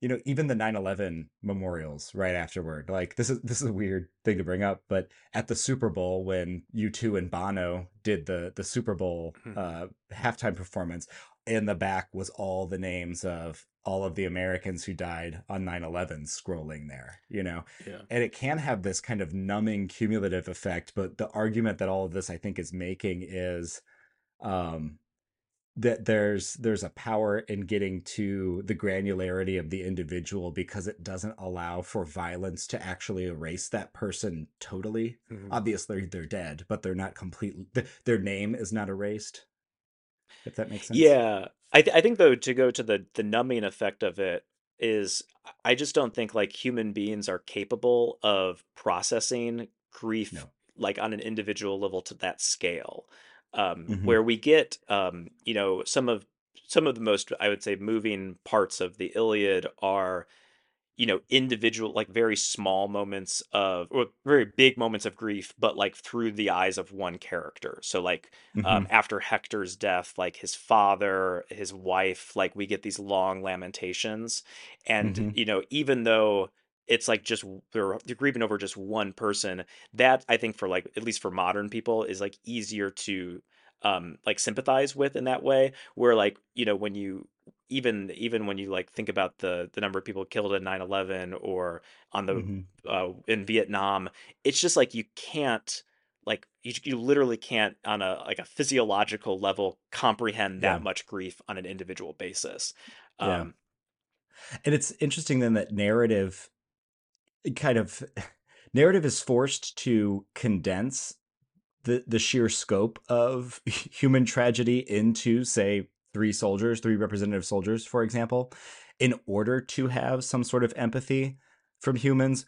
You know even the 9-11 memorials right afterward like this is this is a weird thing to bring up but at the super bowl when u2 and bono did the the super bowl Mhm. uh halftime performance in the back was all the names of all of the americans who died on 9-11 scrolling there you know? Yeah. And it can have this kind of numbing cumulative effect but the argument that all of this i think is making is um that there's there's a power in getting to the granularity of the individual because it doesn't allow for violence to actually erase that person totally Mhm. obviously they're dead but they're not completely th- their name is not erased if that makes sense Yeah, I th- I think though to go to the the numbing effect of it is I just don't think like human beings are capable of processing grief no like on an individual level to that scale. Um, hmm where we get um, you know, some of some of the most I would say moving parts of the Iliad are you know individual like very small moments of or very big moments of grief but like through the eyes of one character. So like hmm um after hector's death like his father his wife like we get these long lamentations. And hmm you know even though it's like just they're, they're grieving over just one person that i think for like at least for modern people is like easier to um like sympathize with in that way where like you know when you even even when you like think about the the number of people killed in 9-11 or on the hmm uh, in vietnam it's just like you can't like you, you literally can't on a like a physiological level comprehend yeah. that much grief on an individual basis yeah. um and it's interesting then that narrative kind of narrative is forced to condense the the sheer scope of human tragedy into say three soldiers three representative soldiers for example in order to have some sort of empathy from humans.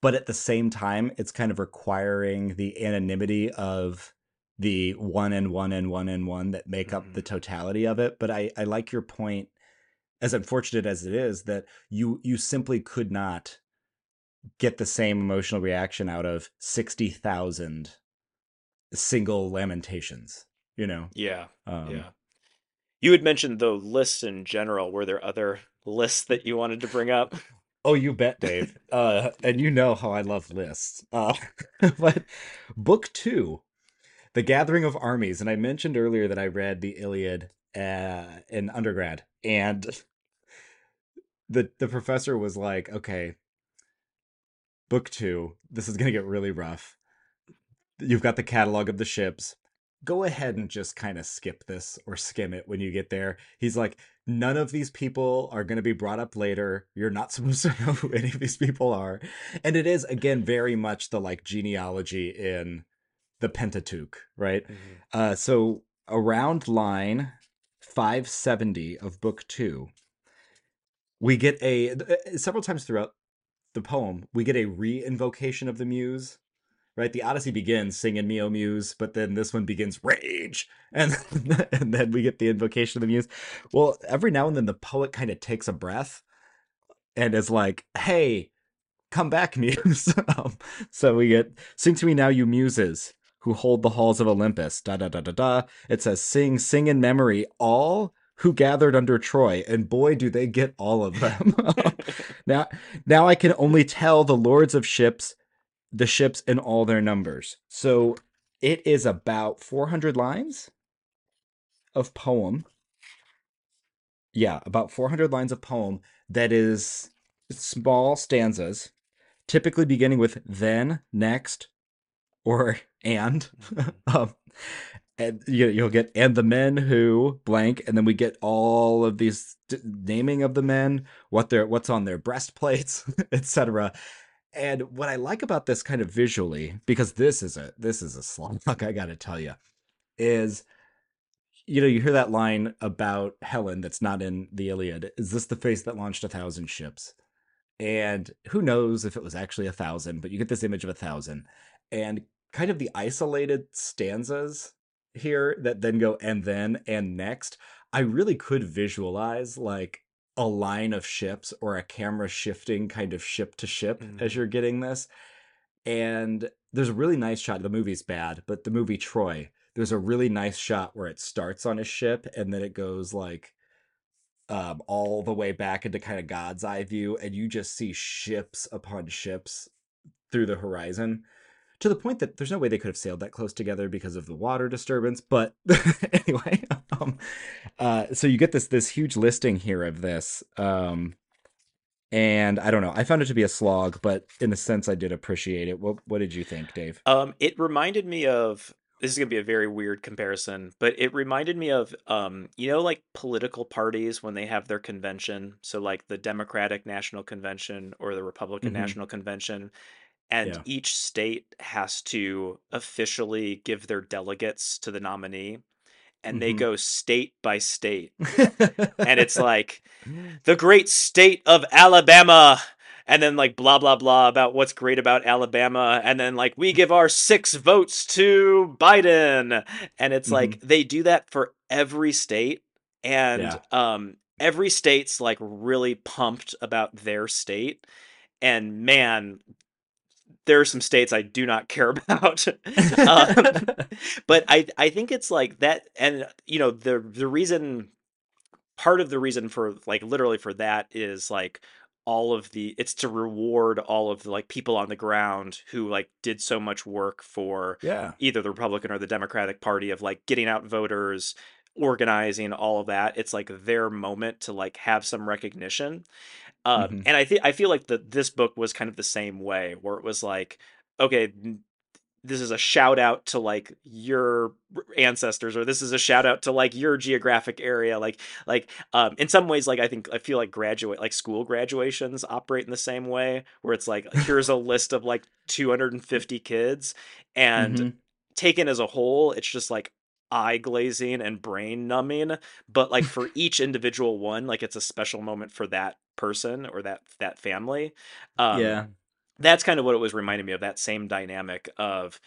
But at the same time it's kind of requiring the anonymity of the one and one and one and one that make up the mm-hmm. totality of it. But i i like your point as unfortunate as it is that you you simply could not get the same emotional reaction out of 60,000 single lamentations, you know. yeah Um yeah you had mentioned the lists in general were there other lists that you wanted to bring up oh, you bet, Dave. Uh and you know how I love lists. Uh but book 2, The Gathering of Armies, and I mentioned earlier that I read the Iliad uh in undergrad and the the professor was like, "Okay, book 2, this is going to get really rough. You've got the catalog of the ships. go ahead and just kind of skip this or skim it when you get there. He's like, none of these people are going to be brought up later. You're not supposed to know who any of these people are. And it is, again, very much the like genealogy in the Pentateuch, right? Mm-hmm. Uh, so around line 570 of book two, we get a uh, several times throughout the poem, we get a re invocation of the muse right? The Odyssey begins singing me, O Muse, but then this one begins rage, and and then we get the invocation of the Muse. Well, every now and then the poet kind of takes a breath and is like, "Hey, come back, Muse." um, so we get "Sing to me now, you Muses." Who hold the halls of Olympus? Da da da da da. It says, "Sing, sing in memory, all who gathered under Troy, and boy, do they get all of them. now, now I can only tell the lords of ships the ships and all their numbers. So it is about 400 lines of poem. Yeah, about 400 lines of poem that is small stanzas, typically beginning with then, next, or and. um, and you, will get and the men who blank, and then we get all of these d- naming of the men, what their what's on their breastplates, etc. And what I like about this kind of visually, because this is a this is a slog, I gotta tell you, is you know you hear that line about Helen that's not in the Iliad. Is this the face that launched a thousand ships? And who knows if it was actually a thousand, but you get this image of a thousand, and kind of the isolated stanzas here that then go and then and next. I really could visualize like a line of ships or a camera shifting kind of ship to ship mm. as you're getting this. And there's a really nice shot. The movie's bad, but the movie Troy, there's a really nice shot where it starts on a ship and then it goes like um, all the way back into kind of God's eye view, and you just see ships upon ships through the horizon to the point that there's no way they could have sailed that close together because of the water disturbance. But anyway, um, uh, so you get this this huge listing here of this, um, and I don't know. I found it to be a slog, but in a sense, I did appreciate it. What What did you think, Dave? Um, it reminded me of this is gonna be a very weird comparison, but it reminded me of um, you know, like political parties when they have their convention. So like the Democratic National Convention or the Republican mm-hmm. National Convention and yeah. each state has to officially give their delegates to the nominee and mm-hmm. they go state by state and it's like the great state of alabama and then like blah blah blah about what's great about alabama and then like we give our six votes to biden and it's mm-hmm. like they do that for every state and yeah. um every state's like really pumped about their state and man there are some states I do not care about. um, but I I think it's like that, and you know the the reason, part of the reason for like literally for that is like all of the it's to reward all of the like people on the ground who like did so much work for yeah. either the Republican or the Democratic Party of like getting out voters organizing all of that. It's like their moment to like have some recognition um, mm-hmm. And I think I feel like that this book was kind of the same way, where it was like, okay, this is a shout out to like your ancestors, or this is a shout out to like your geographic area. Like, like um, in some ways, like I think I feel like graduate, like school graduations operate in the same way, where it's like here's a list of like 250 kids, and mm-hmm. taken as a whole, it's just like eye glazing and brain numbing but like for each individual one like it's a special moment for that person or that that family um, yeah. that's kind of what it was reminding me of that same dynamic of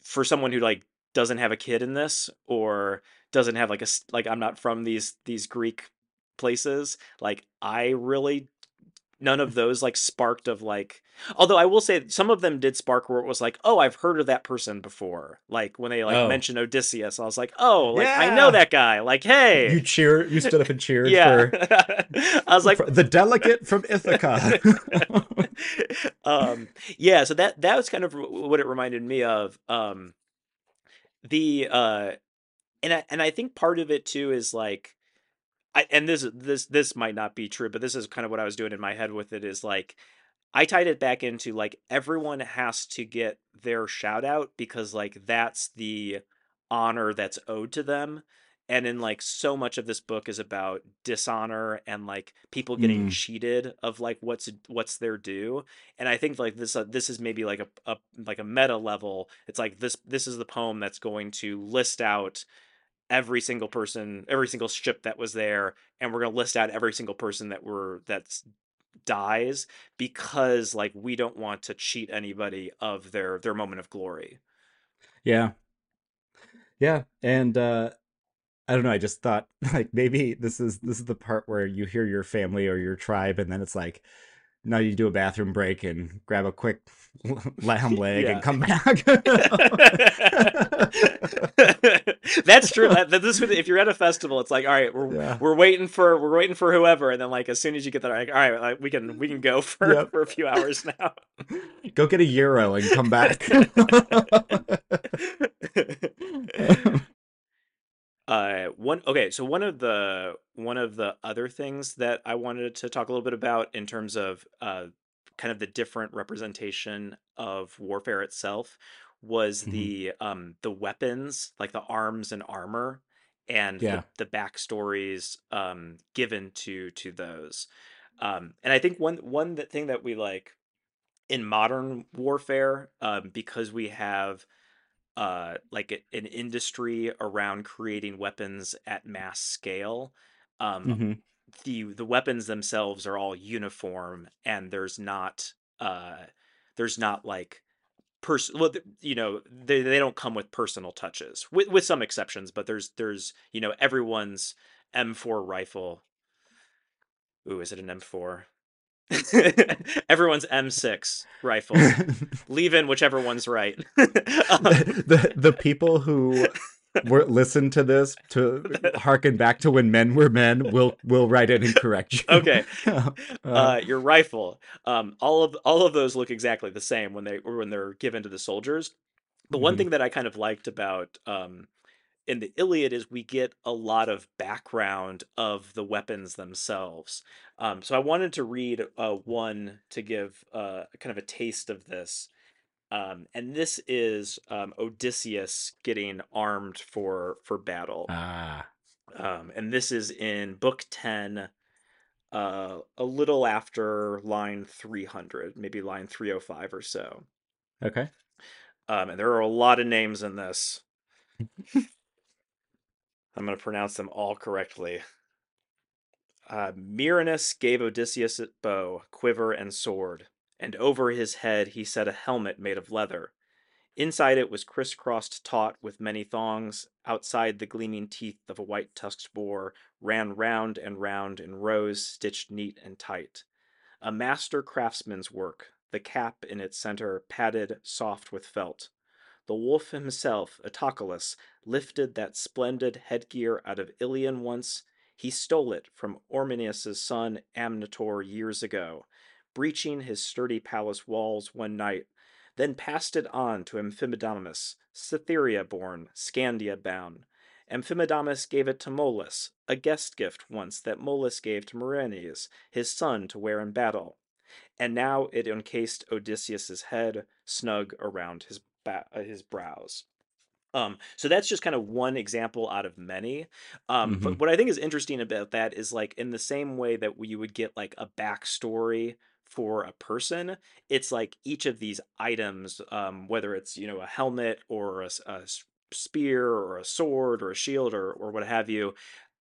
for someone who like doesn't have a kid in this or doesn't have like a like i'm not from these these greek places like i really none of those like sparked of like although i will say some of them did spark where it was like oh i've heard of that person before. Like when they like oh. mentioned odysseus i was like oh like yeah. i know that guy. Like hey. You cheer you stood up and cheered yeah. for, i was like the delegate from ithaca. Um yeah so that that was kind of what it reminded me of um the uh and I, and I think part of it too is like I, and this this this might not be true, but this is kind of what I was doing in my head with it is like I tied it back into like everyone has to get their shout out because like that's the honor that's owed to them and in like so much of this book is about dishonor and like people getting Mm. cheated of like what's what's their due and i think like this uh, this is maybe like a, a like a meta level it's like this this is the poem that's going to list out every single person every single ship that was there and we're going to list out every single person that were that's dies because like we don't want to cheat anybody of their their moment of glory Yeah. Yeah. And uh I don't know, I just thought like maybe this is this is the part where you hear your family or your tribe and then it's like now you do a bathroom break and grab a quick lamb leg Yeah. and come back. That's true. That, this if you're at a festival, it's like, all right, we're Yeah. we're waiting for we're waiting for whoever, and then like as soon as you get there, like, all right, like, we can we can go for Yep. for a few hours now. Go get a euro and come back. uh, one okay, so one of the one of the other things that I wanted to talk a little bit about in terms of uh, kind of the different representation of warfare itself was Mhm. the um the weapons, like the arms and armor, and Yeah. the, the backstories um given to to those. Um, and I think one one that thing that we like in modern warfare, um, because we have uh like a, an industry around creating weapons at mass scale um Mhm. the the weapons themselves are all uniform and there's not uh there's not like pers well you know they, they don't come with personal touches with with some exceptions but there's there's you know everyone's M4 rifle. Ooh is it an M4 everyone's M6 rifle. Leave in whichever one's right. Um, the, the the people who were listen to this to harken back to when men were men we'll we'll write it and correct you. Okay. Uh, uh, your rifle. Um, all of all of those look exactly the same when they when they're given to the soldiers. The one Mhm. thing that I kind of liked about um, in the Iliad is we get a lot of background of the weapons themselves. Um, so I wanted to read uh, one to give uh, kind of a taste of this. Um, and this is um, Odysseus getting armed for for battle. ah, Um, and this is in book 10, uh, a little after line 300, maybe line 305 or so. okay. Um, and there are a lot of names in this. I'm going to pronounce them all correctly. Uh, gave Odysseus a bow, quiver, and sword, and over his head he set a helmet made of leather. Inside it was crisscrossed taut with many thongs. Outside the gleaming teeth of a white tusked boar ran round and round in rows stitched neat and tight. A master craftsman's work, the cap in its center padded soft with felt. The wolf himself, Autocolus, lifted that splendid headgear out of Ilion once. He stole it from Ormenius' son Amyntor years ago, breaching his sturdy palace walls one night, then passed it on to Amphimadamus, Cytherea born, Scandia bound. Amphimadamus gave it to Molus, a guest gift once that Molus gave to Meriones, his son, to wear in battle. And now it encased Odysseus's head, snug around his ba- uh, his brows. Um, so that's just kind of one example out of many. Um, But Mhm. what I think is interesting about that is like in the same way that you would get like a backstory for a person, it's like each of these items, um, whether it's you know a helmet or a spear or a sword or a shield or or what have you,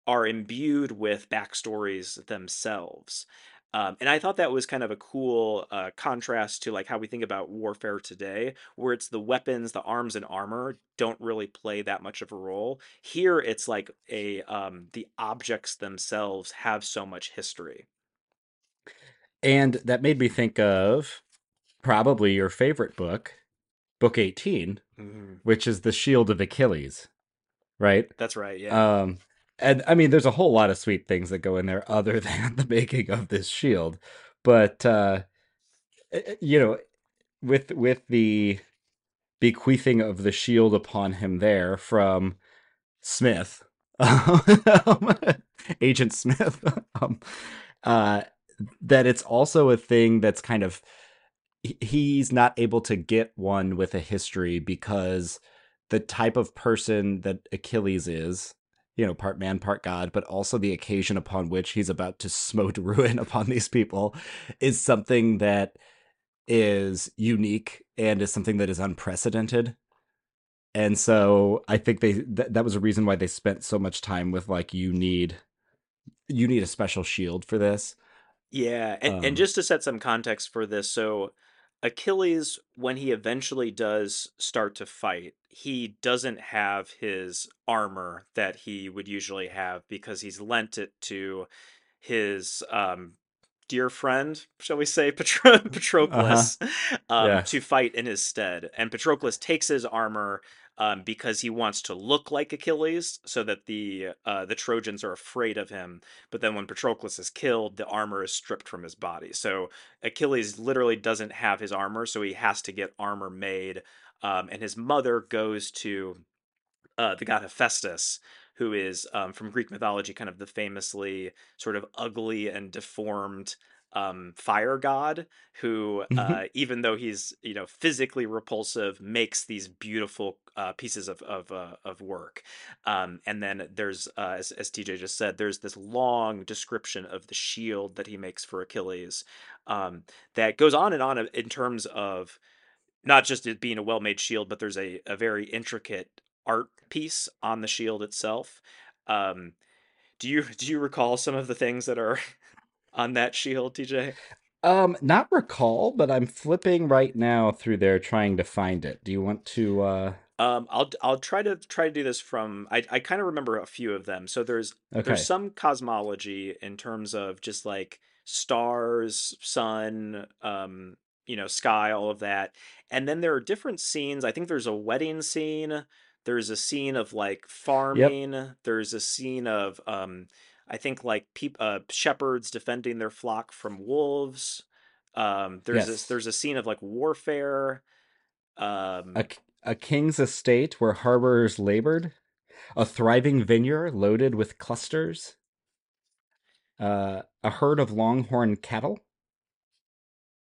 are imbued with backstories themselves. Um, and I thought that was kind of a cool uh, contrast to like how we think about warfare today, where it's the weapons, the arms and armor don't really play that much of a role. Here, it's like a um, the objects themselves have so much history. And that made me think of probably your favorite book, book 18, which is The Shield of Achilles, right? That's right. Yeah. Um, and I mean, there's a whole lot of sweet things that go in there other than the making of this shield, but uh, eh, you know, with with the bequeathing of the shield upon him there from Smith, um, Agent Smith, um, uh, that it's also a thing that's kind of he's not able to get one with a history because the type of person that Achilles is, you know, part man, part god, but also the occasion upon which he's about to smote ruin upon these people is something that is unique and is something that is unprecedented. And so I think they th- that was a reason why they spent so much time with like you need you need a special shield for this. Yeah, and, Um, and just to set some context for this, so Achilles, when he eventually does start to fight, he doesn't have his armor that he would usually have because he's lent it to his um, dear friend, shall we say, Patro- uh-huh. Patroclus, um, Yes. to fight in his stead. And Patroclus takes his armor um, because he wants to look like Achilles, so that the uh, the Trojans are afraid of him. But then when Patroclus is killed, the armor is stripped from his body. So Achilles literally doesn't have his armor, so he has to get armor made. Um, and his mother goes to uh, the god Hephaestus, who is um, from Greek mythology, kind of the famously sort of ugly and deformed um, fire god, who, uh, even though he's you know physically repulsive, makes these beautiful uh, pieces of of, uh, of work. Um, and then there's, uh, as, as TJ just said, there's this long description of the shield that he makes for Achilles um, that goes on and on in terms of not just it being a well-made shield, but there's a, a very intricate art piece on the shield itself. Um, do you do you recall some of the things that are on that shield, TJ? Um, not recall, but I'm flipping right now through there trying to find it. Do you want to uh Um, I'll I'll try to try to do this from I I kind of remember a few of them. So there's there's some cosmology in terms of just like stars, sun, um, you know, sky, all of that. And then there are different scenes. I think there's a wedding scene. There's a scene of like Yep. farming. There's a scene of um I think like peop uh shepherds defending their flock from wolves. Um there's Yes. there's a scene of like warfare. A, Um k- a king's estate where harborers labored, a thriving vineyard loaded with clusters, uh, a herd of longhorn cattle,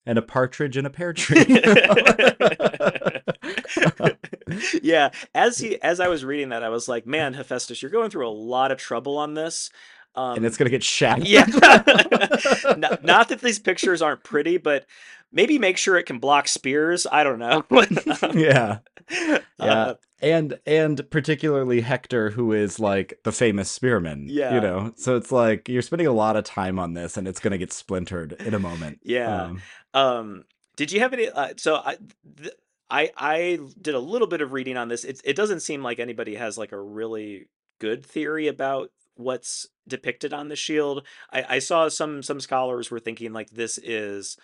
and a partridge in a pear tree. yeah, as he as I was reading that, I was like, man, Hephaestus, you're going through a lot of trouble on this. and it's Um, gonna get shattered. yeah, not, not that these pictures aren't pretty, but maybe make sure it can block spears. I don't know. yeah. Yeah. uh, And and particularly Hector, who is like the famous spearman, you know. So it's like you're spending a lot of time on this, and it's gonna get splintered in a moment. yeah. Um, Um, did you have any? Uh, so I, th- I, I did a little bit of reading on this. It it doesn't seem like anybody has like a really good theory about what's depicted on the shield. I, I saw some some scholars were thinking like this is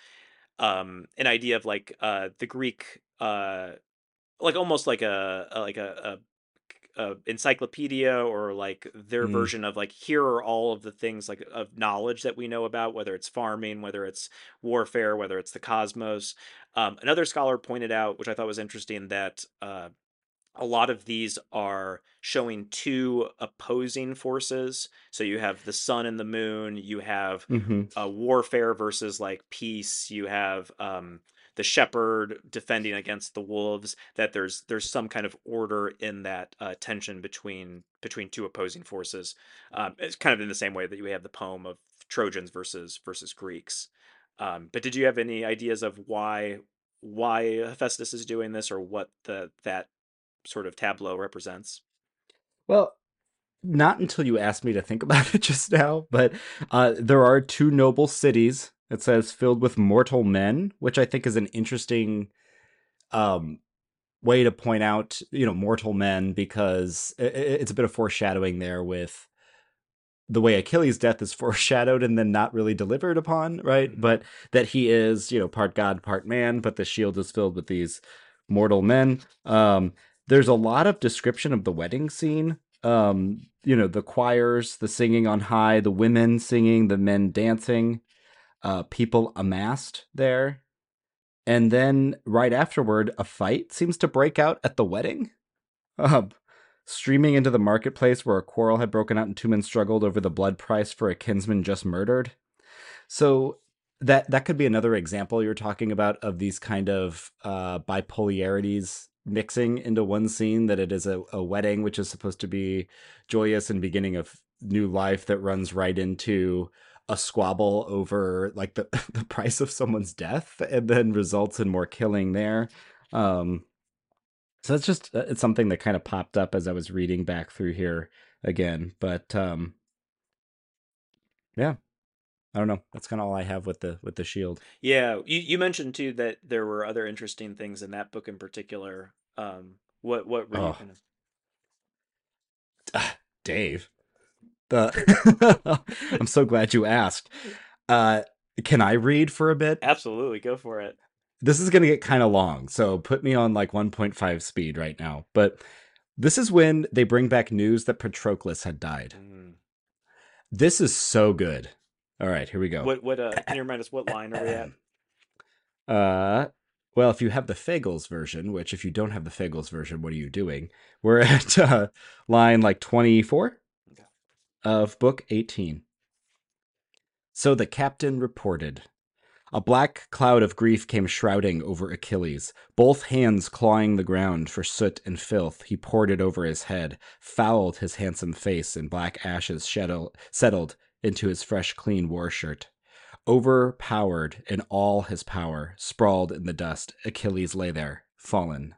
um an idea of like uh the Greek uh like almost like a, a like a, a, encyclopedia or like their mm, version of like here are all of the things like of knowledge that we know about whether it's farming whether it's warfare whether it's the cosmos um, another scholar pointed out which i thought was interesting that uh, a lot of these are showing two opposing forces so you have the sun and the moon you have hmm uh, warfare versus like peace. You have um, the shepherd defending against the wolves. That there's there's some kind of order in that uh, tension between between two opposing forces. Um, it's kind of in the same way that you have the poem of Trojans versus versus Greeks. Um, but did you have any ideas of why why Hephaestus is doing this, or what the that sort of tableau represents? Well, not until you asked me to think about it just now, but uh, there are two noble cities. It says filled with mortal men, which I think is an interesting um, way to point out, you know, mortal men because it's a bit of foreshadowing there with the way Achilles' death is foreshadowed and then not really delivered upon, right? hmm But that he is, you know, part god, part man, but the shield is filled with these mortal men. Um, there's a lot of description of the wedding scene. Um, you know, the choirs, the singing on high, the women singing, the men dancing, uh, people amassed there. And then right afterward, a fight seems to break out at the wedding. Um, streaming into the marketplace where a quarrel had broken out and two men struggled over the blood price for a kinsman just murdered. So that that could be another example you're talking about of these kind of uh, bipolarities mixing into one scene that it is a, a wedding which is supposed to be joyous and beginning of new life that runs right into a squabble over like the, the price of someone's death and then results in more killing there um so it's just uh, it's something that kind of popped up as i was reading back through here again but um yeah i don't know that's kind of all i have with the with the shield Yeah, you, you mentioned too that there were other interesting things in that book in particular. Um, what what were you Oh. kind of? Dave. The I'm so glad you asked. Uh can I read for a bit? Absolutely, go for it. This is going to get kind of long, so put me on like 1.5 speed right now. But this is when they bring back news that Patroclus had died. Mm. This is so good. All right, here we go. What what uh, can you remind us what line are we at? Uh, well, if you have the Fagles version, which if you don't have the Fagles version, what are you doing? We're at uh, line like 24 Okay. of book 18. So the captain reported. A black cloud of grief came shrouding over Achilles. Both hands clawing the ground for soot and filth, he poured it over his head, fouled his handsome face, and black ashes settled into his fresh, clean war shirt. Overpowered in all his power, sprawled in the dust, Achilles lay there, fallen.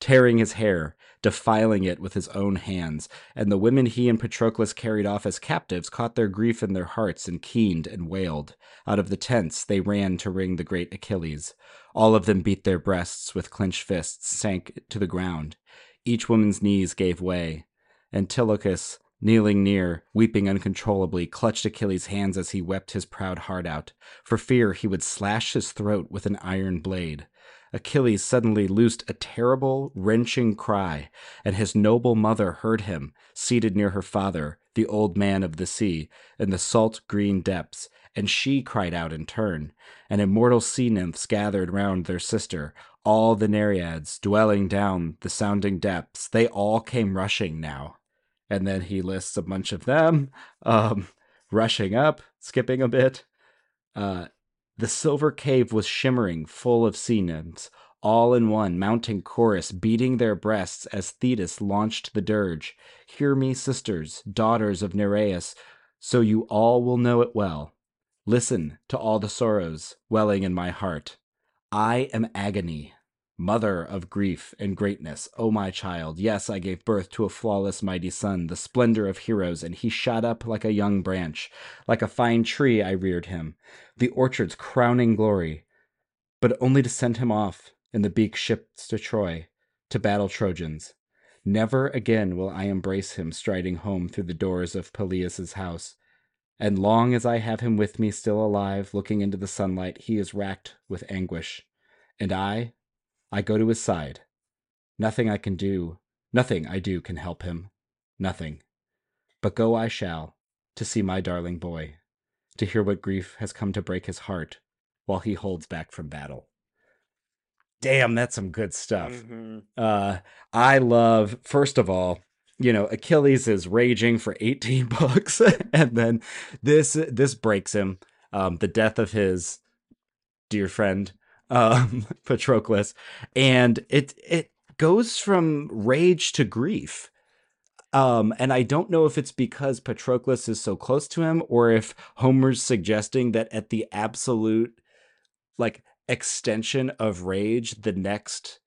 Tearing his hair, defiling it with his own hands, and the women he and Patroclus carried off as captives caught their grief in their hearts and keened and wailed. Out of the tents they ran to ring the great Achilles. All of them beat their breasts with clenched fists, sank to the ground. Each woman's knees gave way. Antilochus, kneeling near, weeping uncontrollably, clutched Achilles' hands as he wept his proud heart out, for fear he would slash his throat with an iron blade. Achilles suddenly loosed a terrible, wrenching cry, and his noble mother heard him, seated near her father, the old man of the sea, in the salt green depths, and she cried out in turn, and immortal sea nymphs gathered round their sister, all the Nereids dwelling down the sounding depths, they all came rushing now. And then he lists a bunch of them, um, rushing up, skipping a bit. Uh, the silver cave was shimmering, full of sea nymphs, all in one mounting chorus, beating their breasts as Thetis launched the dirge. Hear me, sisters, daughters of Nereus, so you all will know it well. Listen to all the sorrows welling in my heart. I am agony, mother of grief and greatness, O my child. Yes, I gave birth to a flawless, mighty son, the splendor of heroes, and he shot up like a young branch. Like a fine tree, I reared him, the orchard's crowning glory, but only to send him off in the beak ships to Troy, to battle Trojans. Never again will I embrace him striding home through the doors of Peleus's house. And long as I have him with me still alive, looking into the sunlight, he is racked with anguish. And I, I go to his side. Nothing I can do, nothing I do can help him. Nothing. But go I shall, to see my darling boy, to hear what grief has come to break his heart while he holds back from battle. Damn, that's some good stuff. Mhm. Uh, I love, first of all, you know, Achilles is raging for 18 books, and then this this breaks him. Um, the death of his dear friend, um, Patroclus, and it it goes from rage to grief. Um, and I don't know if it's because Patroclus is so close to him, or if Homer's suggesting that at the absolute like extension of rage, the next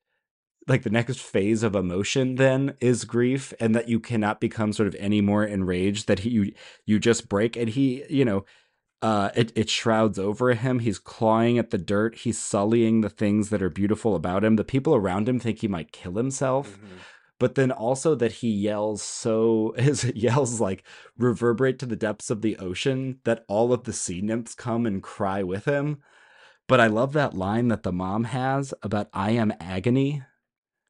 like the next phase of emotion then is grief and that you cannot become sort of any more enraged that he you, you just break and he you know uh it, it shrouds over him he's clawing at the dirt he's sullying the things that are beautiful about him the people around him think he might kill himself Mhm. but then also that he yells so his yells like reverberate to the depths of the ocean that all of the sea nymphs come and cry with him but i love that line that the mom has about i am agony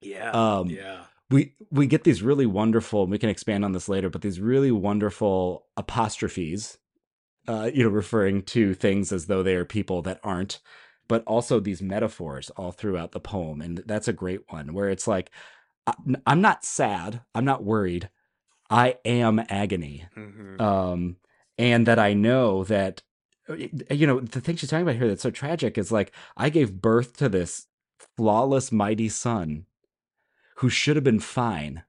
Yeah. um yeah. we we get these really wonderful we can expand on this later but these really wonderful apostrophes uh you know referring to things as though they are people that aren't but also these metaphors all throughout the poem and that's a great one where it's like i'm not sad i'm not worried i am agony Mhm. um and that i know that uh, you know the thing she's talking about here that's so tragic is like i gave birth to this flawless mighty son who should have been fine,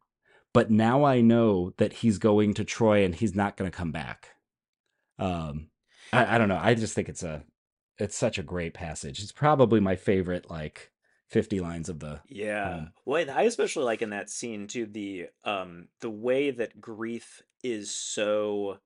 but now I know that he's going to Troy and he's not going to come back. Um, I, I don't know. I just think it's a it's such a great passage. It's probably my favorite like 50 lines of the Yeah. poem. Well, I especially like in that scene too the um the way that grief is so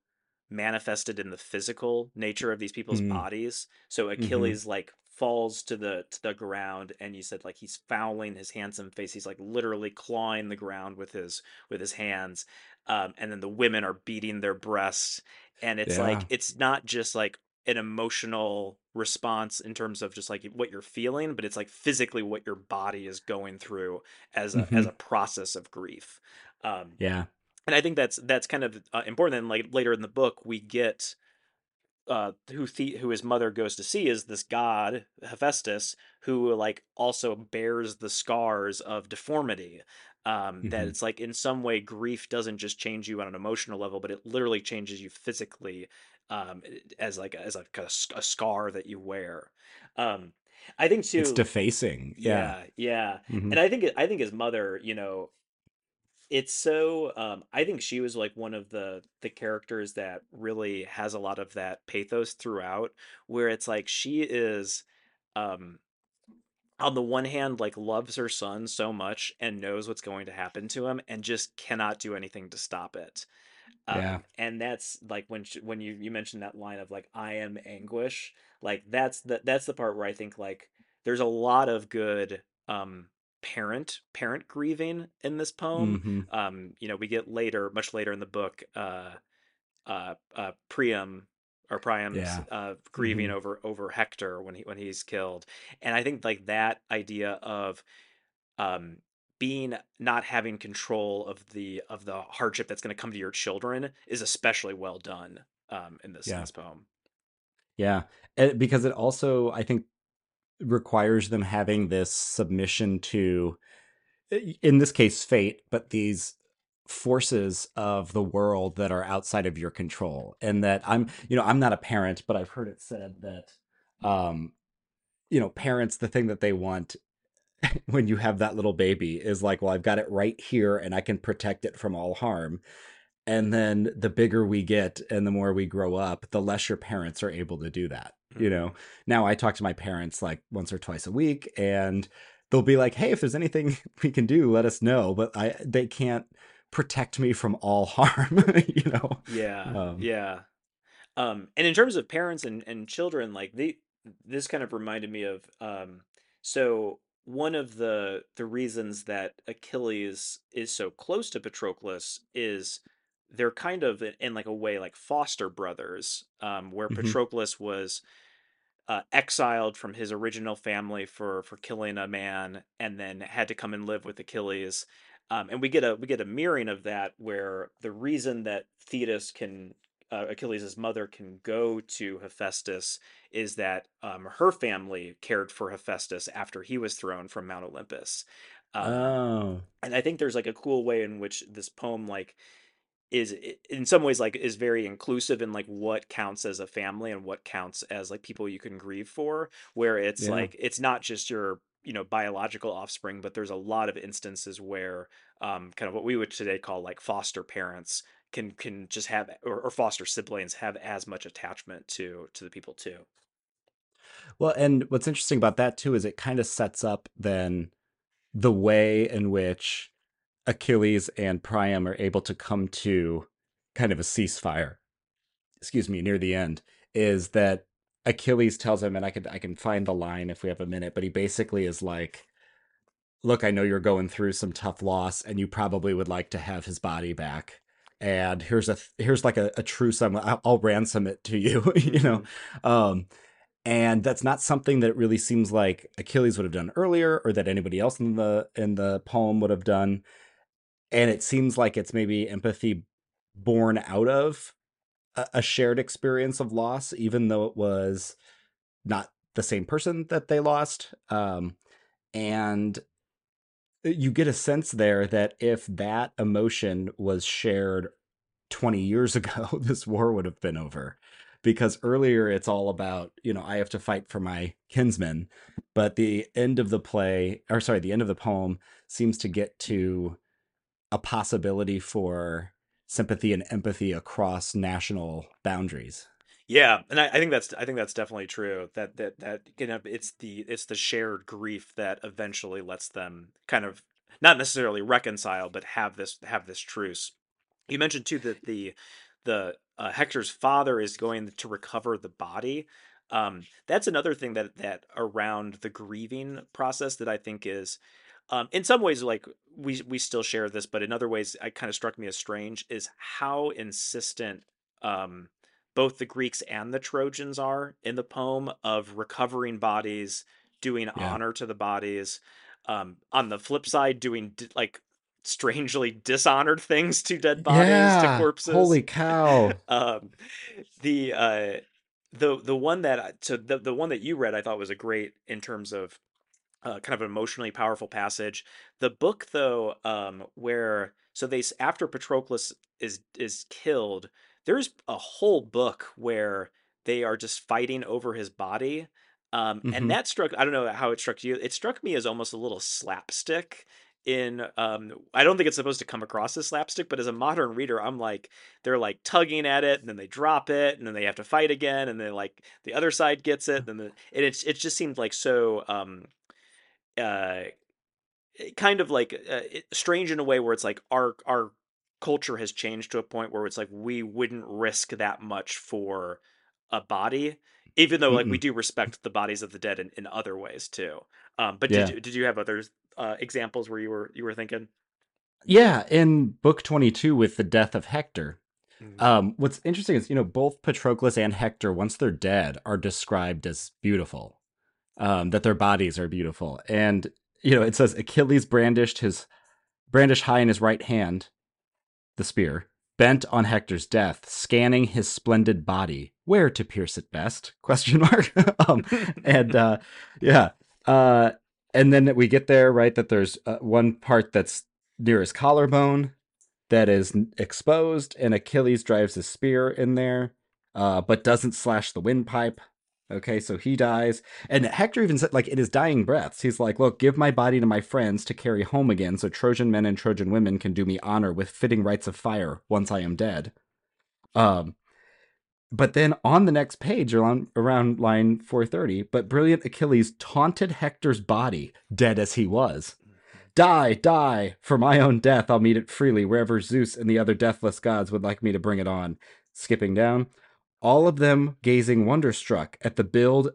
manifested in the physical nature of these people's Mm, bodies. So mhm. Achilles like falls to the to the ground and you said like he's fouling his handsome face. He's like literally clawing the ground with his with his hands. Um, and then the women are beating their breasts and it's like it's not just like an emotional response in terms of just like what you're feeling, but it's like physically what your body is going through as a as hmm a process of grief. Um, Yeah. and I think that's that's kind of uh, important. And like later in the book, we get uh, who the- who his mother goes to see is this god Hephaestus, who like also bears the scars of deformity. Um, that hmm it's like in some way grief doesn't just change you on an emotional level, but it literally changes you physically um, as like as like a, a scar that you wear. Um, I think too It's defacing. Yeah. Yeah, yeah, hmm and I think I think his mother, you know, it's so um I think she was like one of the the characters that really has a lot of that pathos throughout where it's like she is um on the one hand like loves her son so much and knows what's going to happen to him and just cannot do anything to stop it. Yeah. Um and that's like when she, when you you mentioned that line of like I am anguish, like that's the that's the part where I think like there's a lot of good um parent parent grieving in this poem. hmm Um you know, we get later much later in the book uh uh uh Priam or Priam's Yeah. uh grieving hmm over over Hector when he when he's killed. And I think like that idea of um being not having control of the of the hardship that's going to come to your children is especially well done um in this Yeah. this poem. Yeah. And because it also, I think, requires them having this submission to, in this case, fate, but these forces of the world that are outside of your control. And that I'm, you know, I'm not a parent, but I've heard it said that, um, you know, parents, the thing that they want when you have that little baby is like, well, I've got it right here and I can protect it from all harm. And then the bigger we get and the more we grow up, the less your parents are able to do that. You hmm know, now I talk to my parents like once or twice a week and they'll be like, "Hey, if there's anything we can do, let us know." But I they can't protect me from all harm, you know. Yeah, Um yeah. Um, and in terms of parents and and children, like they this kind of reminded me of um, so one of the the reasons that Achilles is so close to Patroclus is they're kind of in, like a way like foster brothers, um, where mhm. Patroclus was uh, exiled from his original family for for killing a man, and then had to come and live with Achilles. Um, and we get a we get a mirroring of that where the reason that Thetis can uh, Achilles' mother can go to Hephaestus is that um, her family cared for Hephaestus after he was thrown from Mount Olympus. Um, Oh, and I think there's like a cool way in which this poem like is in some ways like is very inclusive in like what counts as a family and what counts as like people you can grieve for where it's yeah. like it's not just your you know biological offspring but there's a lot of instances where um kind of what we would today call like foster parents can can just have or, or foster siblings have as much attachment to to the people too Well, and what's interesting about that too is it kind of sets up then the way in which Achilles and Priam are able to come to kind of a ceasefire. Excuse me, near the end is that Achilles tells him, and I could I can find the line if we have a minute, but he basically is like, "Look, I know you're going through some tough loss, and you probably would like to have his body back. And here's a here's like a, a true sum. I'll, I'll ransom it to you, you know." hmm Um, and that's not something that really seems like Achilles would have done earlier, or that anybody else in the in the poem would have done and it seems like it's maybe empathy born out of a, shared experience of loss, even though it was not the same person that they lost. Um, and you get a sense there that if that emotion was shared 20 years ago, this war would have been over because earlier it's all about you know I have to fight for my kinsmen, but the end of the play or sorry the end of the poem seems to get to a possibility for sympathy and empathy across national boundaries. Yeah, and I, I think that's I think that's definitely true. That that that you know it's the it's the shared grief that eventually lets them kind of not necessarily reconcile, but have this have this truce. You mentioned too that the the uh, Hector's father is going to recover the body. Um, that's another thing that that around the grieving process that I think is um, in some ways like we we still share this, but in other ways it kind of struck me as strange is how insistent um, both the Greeks and the Trojans are in the poem of recovering bodies, doing yeah. honor to the bodies. Um, on the flip side, doing di- like strangely dishonored things to dead bodies, yeah, to corpses. Holy cow! um, the uh, the the one that so the the one that you read, I thought was a great in terms of uh, kind of an emotionally powerful passage. The book, though, um, where so they after Patroclus is is killed, there's a whole book where they are just fighting over his body. Um, mm-hmm. And that struck, I don't know how it struck you. It struck me as almost a little slapstick in um I don't think it's supposed to come across as slapstick, but as a modern reader, I'm like they're like tugging at it and then they drop it and then they have to fight again and then like the other side gets it and then and it's it just seemed like so um uh kind of like uh, strange in a way where it's like our our culture has changed to a point where it's like we wouldn't risk that much for a body even though like Mm-mm. we do respect the bodies of the dead in, in other ways too um but yeah. did, you, did you have other uh, examples where you were you were thinking yeah in book 22 with the death of hector mm-hmm. um what's interesting is you know both patroclus and hector once they're dead are described as beautiful um that their bodies are beautiful and you know it says achilles brandished his brandish high in his right hand the spear, bent on Hector's death, scanning his splendid body, where to pierce it best? Question mark. um, and uh, yeah, uh, and then we get there right that there's uh, one part that's near his collarbone that is exposed, and Achilles drives his spear in there, uh, but doesn't slash the windpipe. Okay, so he dies. And Hector even said, like, in his dying breaths, he's like, Look, give my body to my friends to carry home again so Trojan men and Trojan women can do me honor with fitting rites of fire once I am dead. Um, but then on the next page, around, around line 430, but brilliant Achilles taunted Hector's body, dead as he was. Die, die! For my own death, I'll meet it freely wherever Zeus and the other deathless gods would like me to bring it on. Skipping down all of them gazing wonderstruck at the build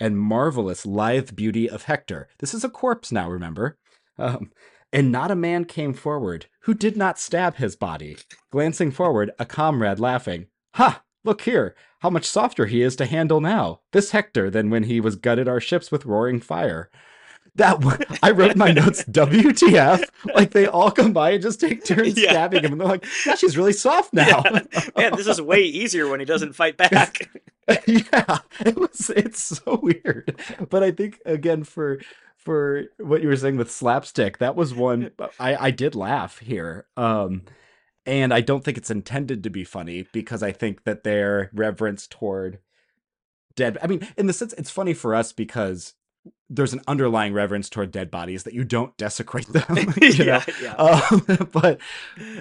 and marvelous lithe beauty of Hector. This is a corpse now, remember? Um, and not a man came forward who did not stab his body. Glancing forward, a comrade laughing, Ha! Look here, how much softer he is to handle now, this Hector, than when he was gutted our ships with roaring fire that I wrote my notes WTF like they all come by and just take turns yeah. stabbing him and they're like yeah she's really soft now yeah. man this is way easier when he doesn't fight back yeah it was it's so weird but I think again for for what you were saying with slapstick that was one I I did laugh here um and I don't think it's intended to be funny because I think that their reverence toward dead I mean in the sense it's funny for us because there's an underlying reverence toward dead bodies that you don't desecrate them. you know? yeah, yeah. Um, but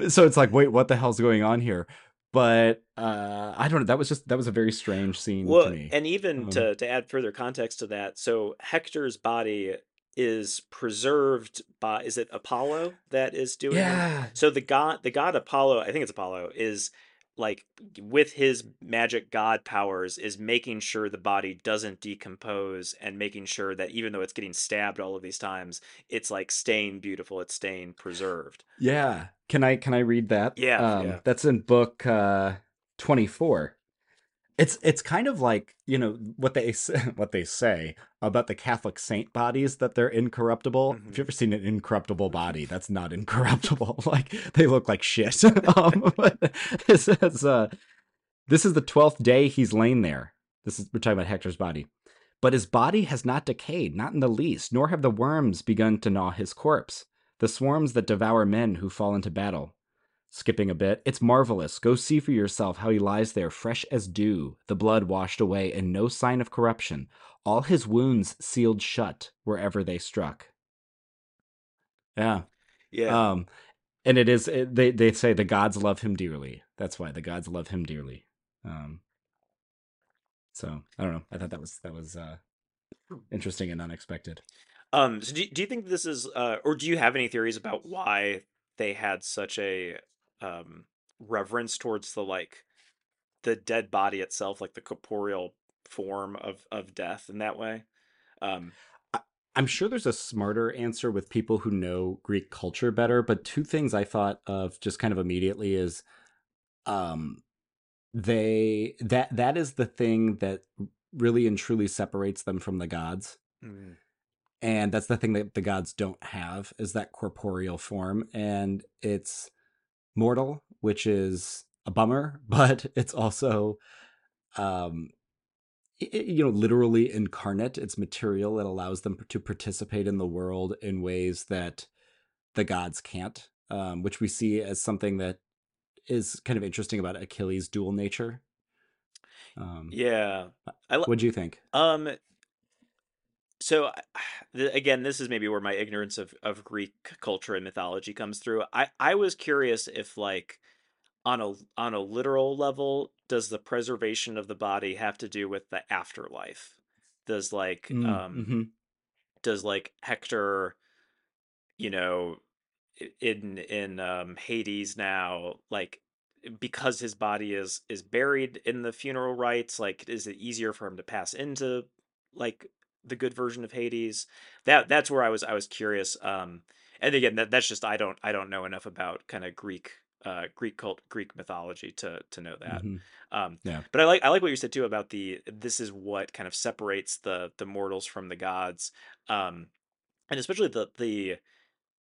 so it's like, wait, what the hell's going on here? But uh, I don't know. That was just that was a very strange scene well, to me. And even um, to to add further context to that, so Hector's body is preserved by is it Apollo that is doing yeah. It? So the god the god Apollo, I think it's Apollo, is like with his magic god powers is making sure the body doesn't decompose and making sure that even though it's getting stabbed all of these times it's like staying beautiful it's staying preserved. Yeah. Can i can i read that? Yeah, um, yeah. that's in book uh 24 it's it's kind of like you know what they what they say about the Catholic saint bodies that they're incorruptible. Mm-hmm. Have you ever seen an incorruptible body? That's not incorruptible. like they look like shit. um, it says, uh, "This is the twelfth day he's lain there." This is we're talking about Hector's body, but his body has not decayed, not in the least, nor have the worms begun to gnaw his corpse. The swarms that devour men who fall into battle. Skipping a bit. It's marvelous. Go see for yourself how he lies there, fresh as dew, the blood washed away, and no sign of corruption. All his wounds sealed shut wherever they struck. Yeah. Yeah. Um, and it is it, they they say the gods love him dearly. That's why the gods love him dearly. Um, so I don't know. I thought that was that was uh, interesting and unexpected. Um, so do, do you think this is, uh, or do you have any theories about why they had such a um, reverence towards the like the dead body itself, like the corporeal form of of death in that way? Um, I, I'm sure there's a smarter answer with people who know Greek culture better, but two things I thought of just kind of immediately is um they that that is the thing that really and truly separates them from the gods. mm, And that's the thing that the gods don't have is that corporeal form and it's mortal, which is a bummer, but it's also um i- i- you know literally incarnate. It's material it allows them to participate in the world in ways that the gods can't um, which we see as something that is kind of interesting about achilles dual nature. Um, yeah. I li- what do you think? Um so again, this is maybe where my ignorance of of Greek culture and mythology comes through. I I was curious if like on a on a literal level, does the preservation of the body have to do with the afterlife? Does like mm, um hmm does like Hector, you know, in in um Hades now, like because his body is is buried in the funeral rites, like is it easier for him to pass into like the good version of Hades? That that's where I was I was curious. Um and again that that's just I don't I don't know enough about kind of Greek uh Greek cult Greek mythology to to know that. hmm Um yeah but I like I like what you said too about the this is what kind of separates the the mortals from the gods. Um and especially the the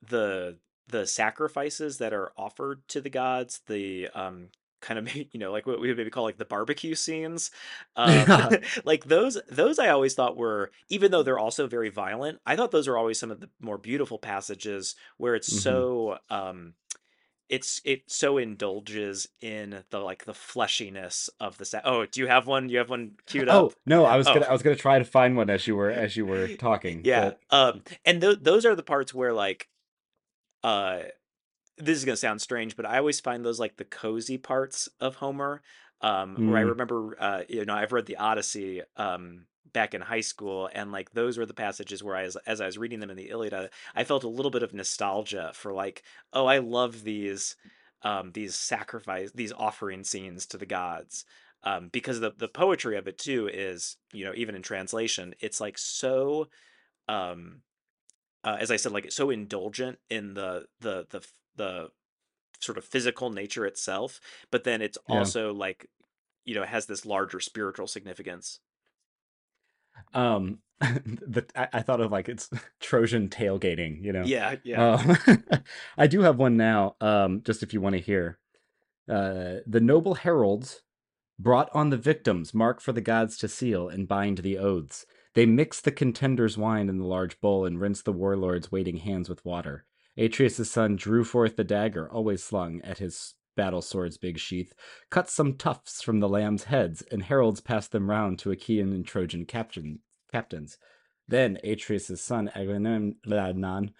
the the sacrifices that are offered to the gods, the um kind of you know like what we would maybe call like the barbecue scenes um yeah. like those those i always thought were even though they're also very violent i thought those are always some of the more beautiful passages where it's hmm so um it's it so indulges in the like the fleshiness of the sa- oh do you have one? You have one queued up? oh no i was oh. Gonna i was gonna try to find one as you were as you were talking yeah but um and th- those are the parts where like uh this is gonna sound strange, but I always find those like the cozy parts of Homer. Um, where I mm, remember, uh, you know, I've read the Odyssey um, back in high school, and like those were the passages where I, was, as I was reading them in the Iliad, I, I felt a little bit of nostalgia for like, oh, I love these, um, these sacrifice, these offering scenes to the gods, um, because the the poetry of it too is, you know, even in translation, it's like so. Um, uh, as I said, like so indulgent in the the the the sort of physical nature itself, but then it's yeah. also like you know has this larger spiritual significance. um the I, I thought of like it's trojan tailgating you know? Yeah, yeah. um i do have one now um just if you want to hear. Uh the noble heralds brought on the victims mark for the gods to seal and bind the oaths. They mix the contenders wine in the large bowl and rinse the warlords waiting hands with water atreus' son drew forth the dagger always slung at his battle sword's big sheath cut some tufts from the lambs heads and heralds passed them round to achaean and trojan captain, captains. Then atreus' son agamemnon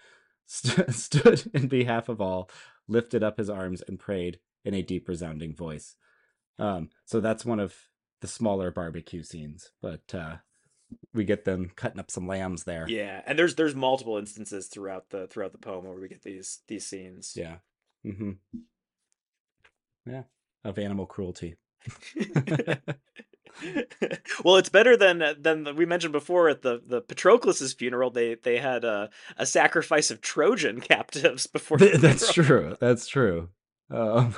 st- stood in behalf of all lifted up his arms and prayed in a deep resounding voice. Um, so that's one of the smaller barbecue scenes, but uh, we get them cutting up some lambs there. Yeah, and there's there's multiple instances throughout the throughout the poem where we get these these scenes. Yeah. hmm Yeah. Of animal cruelty. well, it's better than than we mentioned before at the the Patroclus's funeral. They they had a a sacrifice of Trojan captives before Th- that's true. That's true. Um,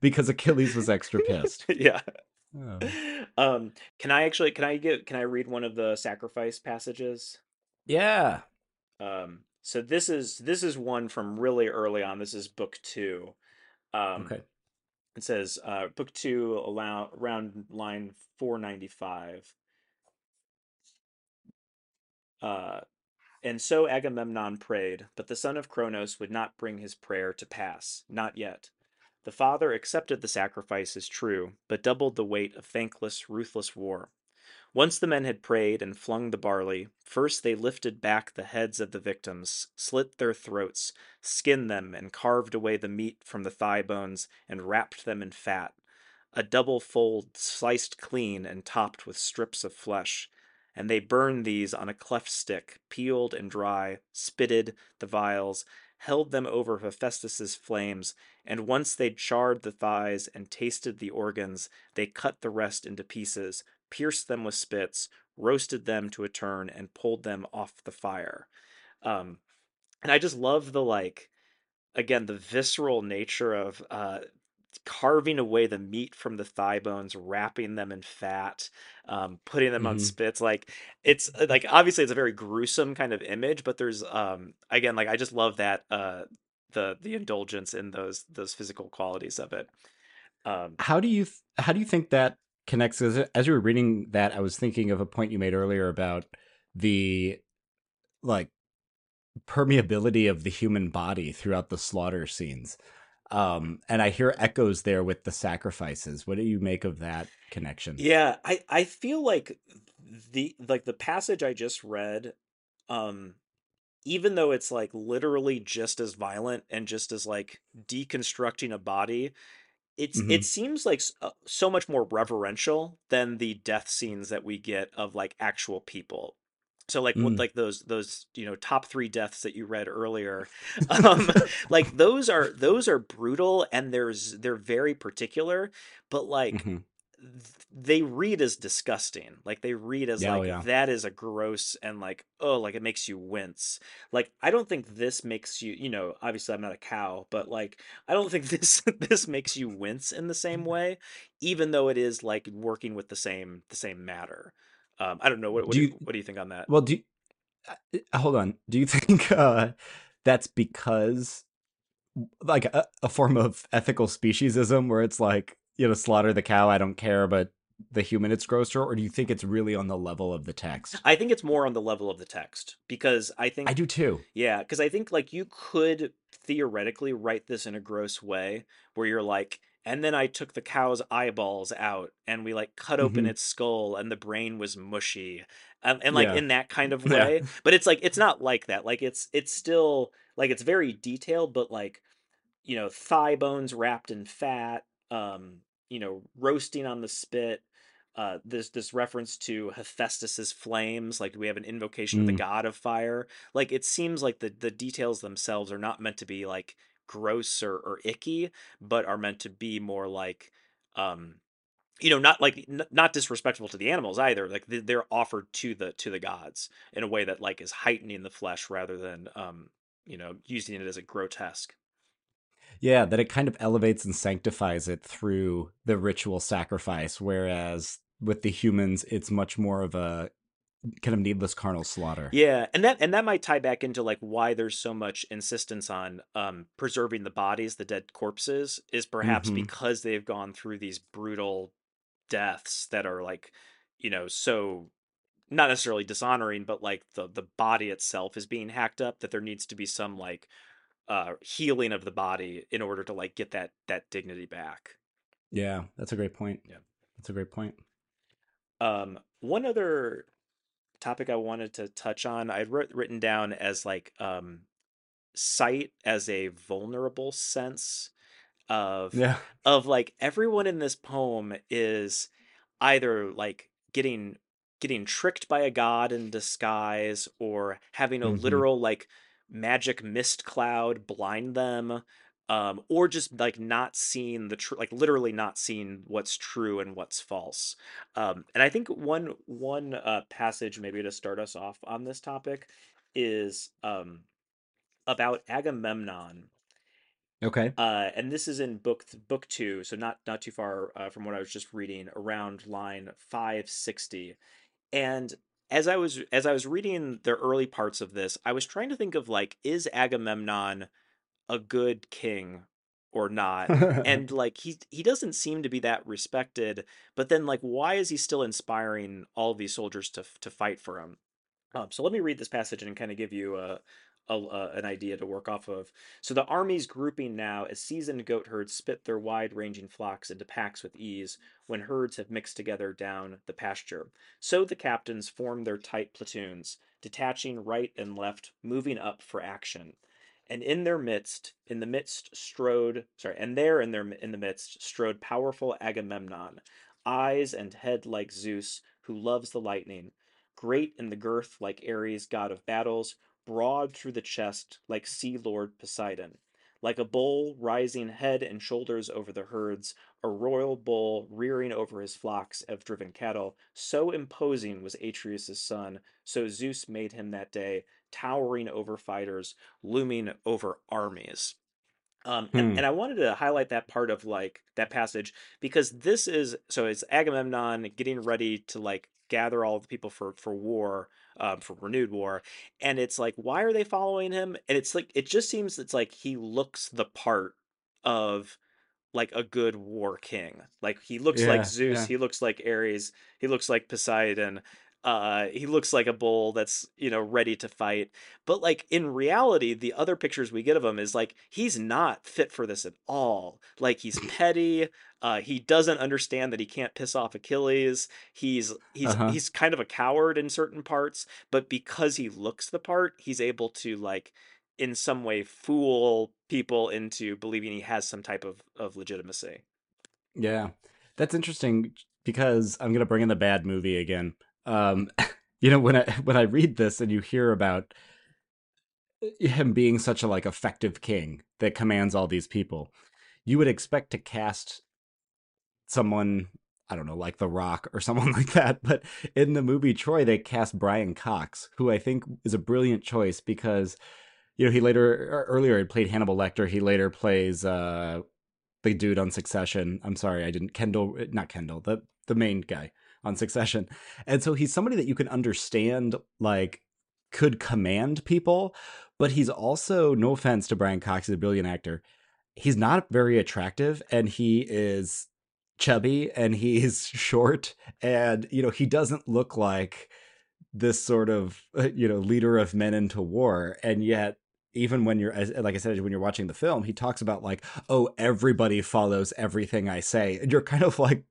because Achilles was extra pissed. yeah. Oh. Um, can I actually can I get can I read one of the sacrifice passages? Yeah. Um, so this is this is one from really early on. This is book two. Um, Okay. it says uh, book two allow around line four ninety five. Uh, and so Agamemnon prayed, but the son of Cronos would not bring his prayer to pass, not yet. The father accepted the sacrifices, true, but doubled the weight of thankless, ruthless war. Once the men had prayed and flung the barley, first they lifted back the heads of the victims, slit their throats, skinned them, and carved away the meat from the thigh bones, and wrapped them in fat. A double fold sliced clean and topped with strips of flesh. And they burned these on a cleft stick, peeled and dry, spitted the vials, held them over Hephaestus's flames, and once they'd charred the thighs and tasted the organs, they cut the rest into pieces, pierced them with spits, roasted them to a turn, and pulled them off the fire. Um, and I just love the like, again, the visceral nature of uh, carving away the meat from the thigh bones, wrapping them in fat, um, putting them on hmm spits. Like it's uh, like obviously it's a very gruesome kind of image, but there's um again like I just love that uh the the indulgence in those those physical qualities of it. Um, How do you th- how do you think that connects? As, as you were reading that, I was thinking of a point you made earlier about the like permeability of the human body throughout the slaughter scenes. Um, and I hear echoes there with the sacrifices. What do you make of that connection? yeah, I I feel like the like the passage I just read, um, even though it's like literally just as violent and just as like deconstructing a body it's it hmm seems like uh, so much more reverential than the death scenes that we get of like actual people so like what Mm. like those those you know top three deaths that you read earlier um like those are those are brutal and there's they're very particular but like hmm th- they read as disgusting. Like they read as Yeah, oh like yeah. that is a gross and like oh like it makes you wince. Like i don't think this makes you you know obviously i'm not a cow but like i don't think this this makes you wince in the same way even though it is like working with the same the same matter um i don't know what what Do you what do you think on that well do you, uh, hold on. Do you think uh that's because like a, a form of ethical speciesism where it's like, you know, slaughter the cow, I don't care, but the human it's grosser, or do you think it's really on the level of the text? i think it's more on the level of the text because i think I do too. Yeah, because I think like you could theoretically write this in a gross way where you're like, and then I took the cow's eyeballs out and we like cut open hmm its skull and the brain was mushy. And, and like Yeah. in that kind of Yeah. way. But it's like it's not like that. Like it's it's still like it's very detailed, but like you know, thigh bones wrapped in fat, um, you know, roasting on the spit. Uh, this this reference to Hephaestus's flames, like we have an invocation of the Mm. god of fire. Like it seems like the the details themselves are not meant to be like gross or, or icky, but are meant to be more like, um, you know, not like n- not disrespectful to the animals either. Like they- they're offered to the to the gods in a way that like is heightening the flesh rather than um, you know, using it as a grotesque. Yeah, that it kind of elevates and sanctifies it through the ritual sacrifice, whereas with the humans, it's much more of a kind of needless carnal slaughter. Yeah, and that and that might tie back into like why there's so much insistence on um preserving the bodies, the dead corpses, is perhaps hmm because they've gone through these brutal deaths that are like, you know, so not necessarily dishonoring, but like the the body itself is being hacked up, that there needs to be some like uh healing of the body in order to like get that that dignity back. Yeah, that's a great point. Yeah. That's a great point. Um, one other topic I wanted to touch on, I'd writ- written down as like um sight as a vulnerable sense of Yeah. of like everyone in this poem is either like getting getting tricked by a god in disguise or having a hmm literal like magic mist cloud blind them um or just like not seeing the tr- like literally not seeing what's true and what's false um and i think one one uh passage maybe to start us off on this topic is um about Agamemnon. Okay. Uh, and this is in book th- book two, so not not too far uh, from what I was just reading, around line five sixty. And as I was as I was reading the early parts of this, I was trying to think of like, is Agamemnon a good king or not? And like he he doesn't seem to be that respected, but then like why is he still inspiring all these soldiers to to fight for him? Um, so let me read this passage and kind of give you a, a, a, an idea to work off of. So the army's grouping now as seasoned goat herds spit their wide-ranging flocks into packs with ease when herds have mixed together down the pasture. So the captains form their tight platoons, detaching right and left, moving up for action. And in their midst, in the midst strode, sorry, and there in their in the midst strode powerful Agamemnon, eyes and head like Zeus, who loves the lightning great in the girth like Ares, god of battles, broad through the chest like sea lord Poseidon. Like a bull rising head and shoulders over the herds, a royal bull rearing over his flocks of driven cattle, so imposing was Atreus' son, so Zeus made him that day, towering over fighters, looming over armies. Um, and, Hmm. and I wanted to highlight that part of like that passage because this is so it's Agamemnon getting ready to like gather all the people for for war, um, for renewed war, and it's like why are they following him? And it's like it just seems it's like he looks the part of like a good war king. Like he looks like Zeus, yeah. he looks like Ares, he looks like Poseidon. Uh, he looks like a bull that's you know ready to fight. But like in reality, the other pictures we get of him is like he's not fit for this at all. Like he's petty. Uh, he doesn't understand that he can't piss off Achilles. He's he's Uh-huh. he's kind of a coward in certain parts, but because he looks the part, he's able to like in some way fool people into believing he has some type of, of legitimacy. Yeah. That's interesting because I'm gonna bring in the bad movie again. Um, you know, when I when I read this and you hear about him being such a like effective king that commands all these people, you would expect to cast someone I don't know, like The Rock or someone like that. But in the movie Troy, they cast Brian Cox, who I think is a brilliant choice because you know he later earlier had played Hannibal Lecter. He later plays uh, the dude on Succession. I'm sorry, I didn't Kendall, not Kendall, the the main guy on Succession. And so he's somebody that you can understand, like could command people, but he's also no offense to Brian Cox, he's a brilliant actor. He's not very attractive, and he is chubby and he's short and you know he doesn't look like this sort of you know leader of men into war and yet even when you're like i said when you're watching the film he talks about like oh everybody follows everything i say and you're kind of like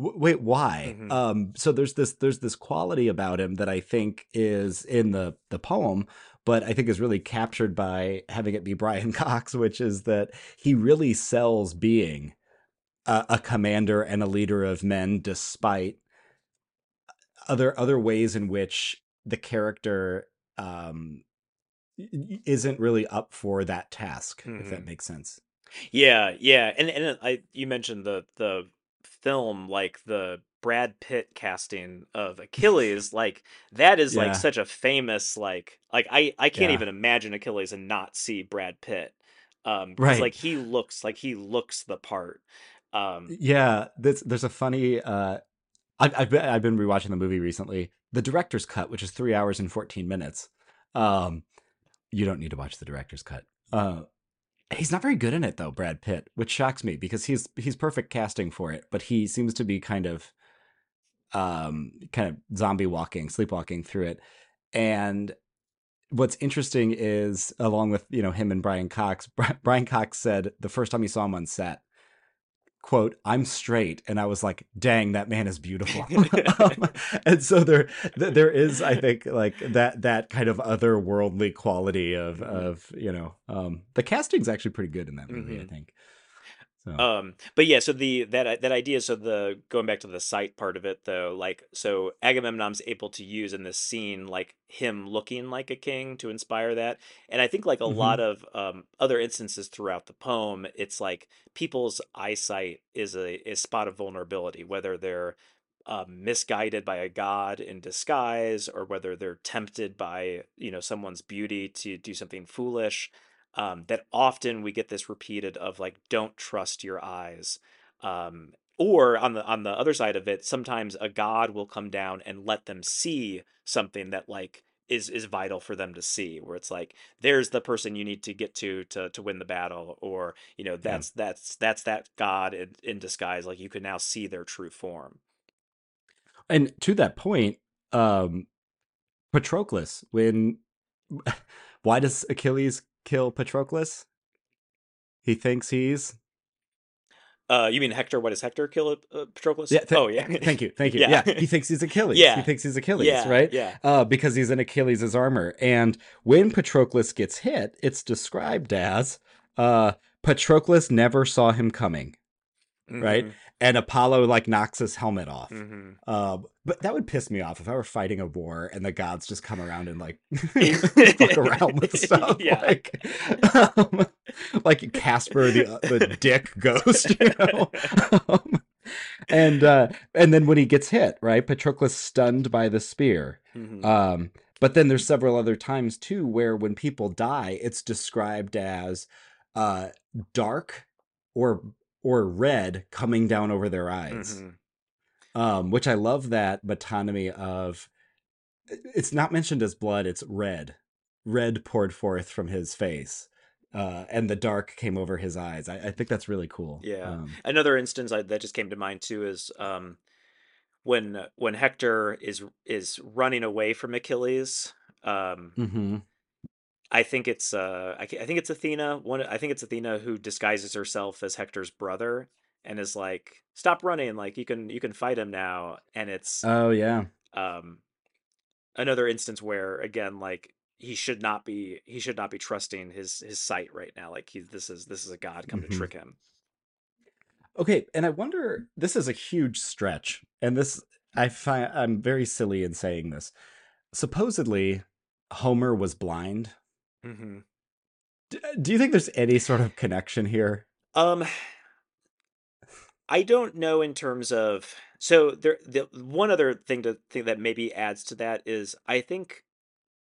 wait why Mm-hmm. um so there's this there's this quality about him that i think is in the the poem but i think is really captured by having it be brian cox which is that he really sells being a, a commander and a leader of men despite other other ways in which the character um isn't really up for that task mm-hmm. if that makes sense yeah yeah and and i you mentioned the the film like the brad pitt casting of achilles like that is yeah. like such a famous like like i i can't yeah. even imagine achilles and not see brad pitt um right like he looks like he looks the part um yeah there's there's a funny uh I've, I've been, I've been rewatching the movie recently. The director's cut, which is three hours and fourteen minutes. Um, you don't need to watch the director's cut. Uh, he's not very good in it though, Brad Pitt, which shocks me because he's he's perfect casting for it, but he seems to be kind of, um, kind of zombie walking, sleepwalking through it. And what's interesting is, along with you know him and Brian Cox, Brian Cox said the first time he saw him on set, quote i'm straight and i was like dang that man is beautiful um, and so there there is i think like that that kind of otherworldly quality of mm-hmm. of you know um the casting's actually pretty good in that movie mm-hmm. i think so. Um, but yeah, so the that that idea, so the going back to the sight part of it though, like so Agamemnon's able to use in this scene like him looking like a king to inspire that, and I think like a mm-hmm. lot of um, other instances throughout the poem, it's like people's eyesight is a, a spot of vulnerability, whether they're um, misguided by a god in disguise or whether they're tempted by you know someone's beauty to do something foolish um, that often we get this repeated of like don't trust your eyes um, or on the on the other side of it sometimes a god will come down and let them see something that like is is vital for them to see where it's like there's the person you need to get to to to win the battle or you know that's yeah. that's that's that god in, in disguise like you can now see their true form and to that point um Patroclus. When why does Achilles kill Patroclus? He thinks he's uh, you mean Hector? What does Hector kill uh, Patroclus? Yeah. Th- oh, yeah. thank you. Thank you. Yeah. Yeah. He thinks he's Achilles. Yeah. He thinks he's Achilles, Yeah, right? yeah. Uh, because he's in Achilles' armor. And when Patroclus gets hit, it's described as uh, Patroclus never saw him coming, right? And Apollo like knocks his helmet off. Mhm. Um, but that would piss me off if I were fighting a war and the gods just come around and like fuck around with stuff. Yeah. Like, um, like Casper the the dick ghost, you know. Um, and uh, and then when he gets hit, right, Patroclus stunned by the spear. Mhm. Um, but then there's several other times too where when people die, it's described as uh, dark or or red coming down over their eyes Mhm. um, which I love that metonymy of. It's not mentioned as blood; it's red. Red poured forth from his face, uh, and the dark came over his eyes. I, I think that's really cool. Yeah. Um, Another instance I, that just came to mind too is um, when when Hector is is running away from Achilles. Um, mhm. I think it's uh, I, I think it's Athena. One, I think it's Athena who disguises herself as Hector's brother and is like, "Stop running! Like you can you can fight him now." And it's Oh yeah. um, another instance where again, like he should not be he should not be trusting his his sight right now. Like he this is this is a god come Mhm. to trick him. Okay, and I wonder. This is a huge stretch, and this I find I'm very silly in saying this. Supposedly, Homer was blind. Hmm D- do you think there's any sort of connection here? Um, I don't know in terms of so there. The one other thing to think that maybe adds to that is I think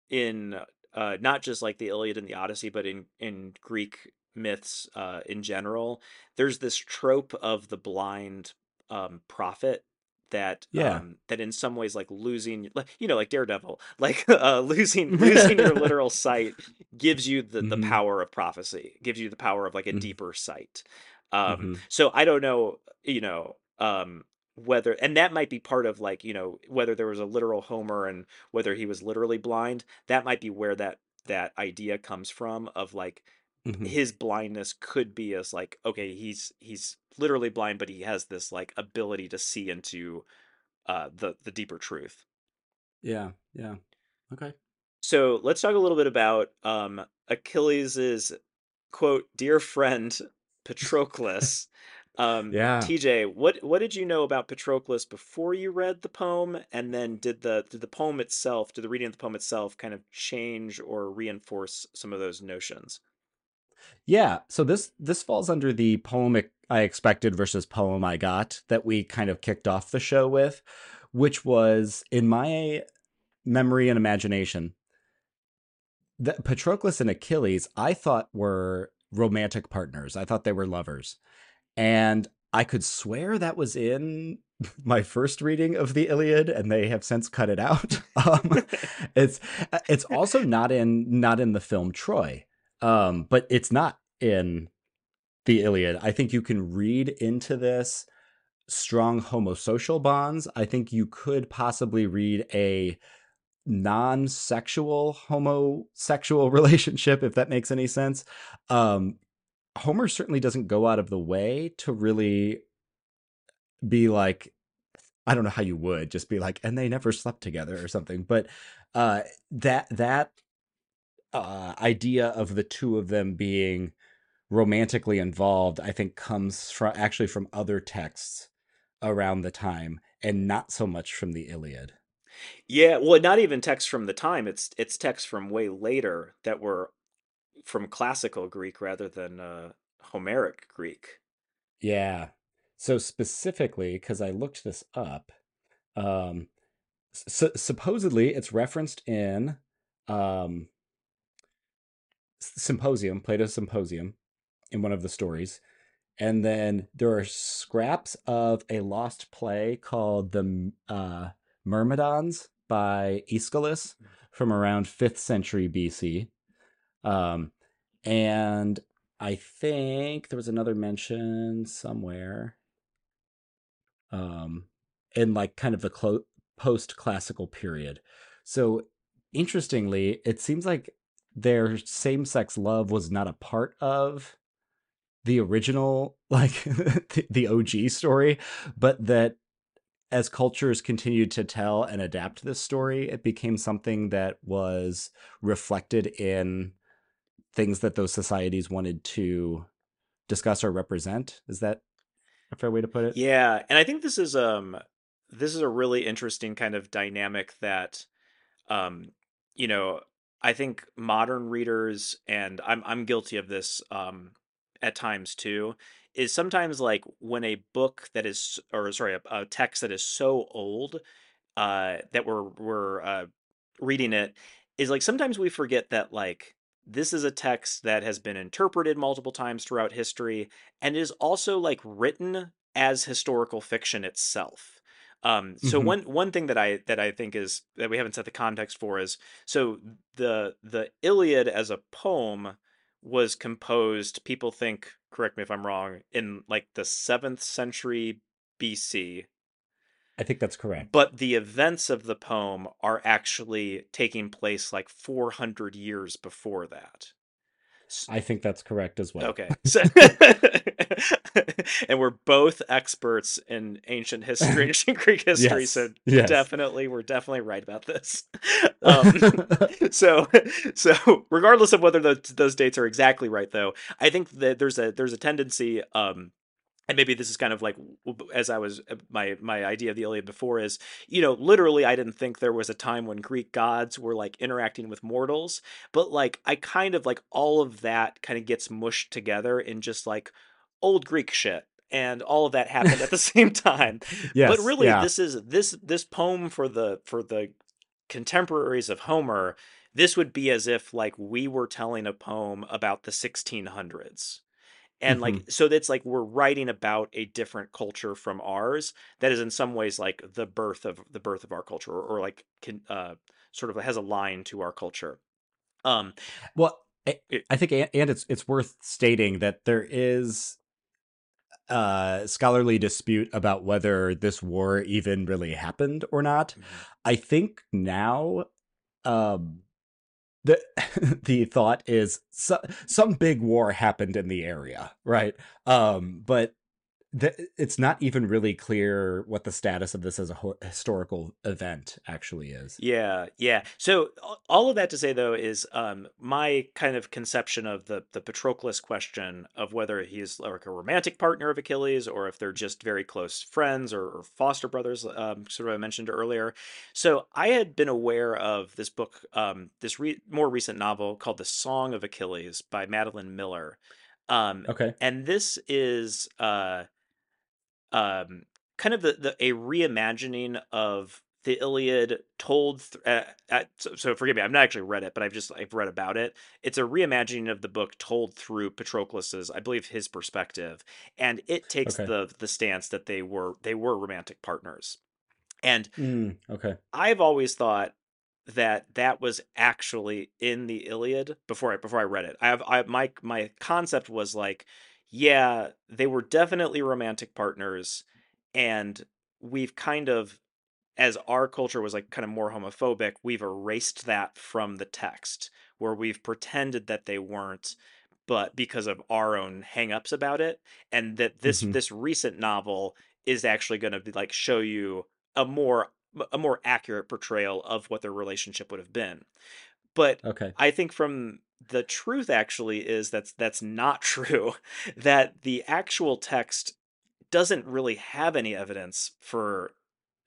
in uh not just like the Iliad and the Odyssey, but in in Greek myths uh in general, there's this trope of the blind um prophet that Yeah. um that in some ways like losing like you know like Daredevil like uh losing losing your literal sight gives you the the Mhm. power of prophecy gives you the power of like a Mhm. deeper sight um Mhm. so i don't know you know um whether and that might be part of like you know whether there was a literal homer and whether he was literally blind that might be where that that idea comes from of like Mhm. his blindness could be as like okay he's he's literally blind but he has this like ability to see into uh the the deeper truth Yeah. Yeah. Okay. so let's talk a little bit about um achilles's quote dear friend patroclus um Yeah. tj what what did you know about patroclus before you read the poem and then did the did the poem itself did the reading of the poem itself kind of change or reinforce some of those notions Yeah, so this this falls under the poem ex- I expected versus poem I got that we kind of kicked off the show with, which was in my memory and imagination that Patroclus and Achilles I thought were romantic partners. I thought they were lovers. And I could swear that was in my first reading of the Iliad and they have since cut it out. um, it's it's also not in not in the film Troy. Um, but it's not in the Iliad. I think you can read into this strong homosocial bonds. I think you could possibly read a non-sexual homosexual relationship if that makes any sense. Um, Homer certainly doesn't go out of the way to really be like I don't know how you would just be like and they never slept together or something, but uh that that uh, idea of the two of them being romantically involved, I think, comes from actually from other texts around the time, and not so much from the Iliad. Yeah, well, not even texts from the time. It's it's texts from way later that were from classical Greek rather than uh, Homeric Greek. Yeah. So specifically, because I looked this up, um, s- supposedly it's referenced in um, Symposium, Plato's Symposium, in one of the stories. And then there are scraps of a lost play called the uh, Myrmidons by Aeschylus from around 5th century BC. Um, and I think there was another mention somewhere um, in like kind of the clo- post classical period. So interestingly, it seems like their same-sex love was not a part of the original like the, OG story, but that as cultures continued to tell and adapt this story, it became something that was reflected in things that those societies wanted to discuss or represent. Is that a fair way to put it? Yeah, and I think this is um this is a really interesting kind of dynamic that um you know, I think modern readers and I'm I'm guilty of this um at times too is sometimes like when a book that is or sorry a, a text that is so old uh that we're we're uh reading it is like sometimes we forget that like this is a text that has been interpreted multiple times throughout history and is also like written as historical fiction itself. Um, so hmm one one thing that I that I think is that we haven't set the context for is so the the Iliad as a poem was composed. People think, correct me if I'm wrong, in like the seventh century BC, I think that's correct. but the events of the poem are actually taking place like 400 years before that. I think that's correct as well. Okay. So and we're both experts in ancient history, ancient Greek history, yes. so Yes. definitely we're definitely right about this. Um, so so regardless of whether those, those dates are exactly right though, I think that there's a there's a tendency um and maybe this is kind of like as I was uh, my my idea of the Iliad before is you know literally I didn't think there was a time when Greek gods were like interacting with mortals but like I kind of like all of that kind of gets mushed together in just like old Greek shit and all of that happened at the same time. But really Yeah. this is this this poem for the for the contemporaries of Homer this would be as if like we were telling a poem about the 1600s and hmm like so it's like we're writing about a different culture from ours that is in some ways like the birth of the birth of our culture or, or like can uh sort of has a line to our culture. Um Well, I, I think, and it's it's worth stating that there is uh scholarly dispute about whether this war even really happened or not. Mhm. I think now um the the thought is so, some big war happened in the area, right? Um but the, it's not even really clear what the status of this as a ho- historical event actually is. Yeah, yeah. So all of that to say though is um my kind of conception of the the Patroclus question of whether he's like a romantic partner of Achilles or if they're just very close friends or, or foster brothers, um, sort of I mentioned earlier. So I had been aware of this book, um, this re- more recent novel called The Song of Achilles by Madeline Miller. Um, Okay. and this is uh um, kind of the, the a reimagining of the Iliad told th- uh, uh, so, so forgive me I've not actually read it but I've just I've read about it it's a reimagining of the book told through Patroclus's I believe his perspective and it takes Okay. the the stance that they were they were romantic partners and Mm, okay. I've always thought that that was actually in the Iliad before I before I read it. I have I my my concept was like, yeah, they were definitely romantic partners, and we've kind of as our culture was like kind of more homophobic, we've erased that from the text where we've pretended that they weren't, but because of our own hangups about it, and that this hmm this recent novel is actually going to be like show you a more a more accurate portrayal of what their relationship would have been. But Okay. I think from the truth actually is that's that's not true. That the actual text doesn't really have any evidence for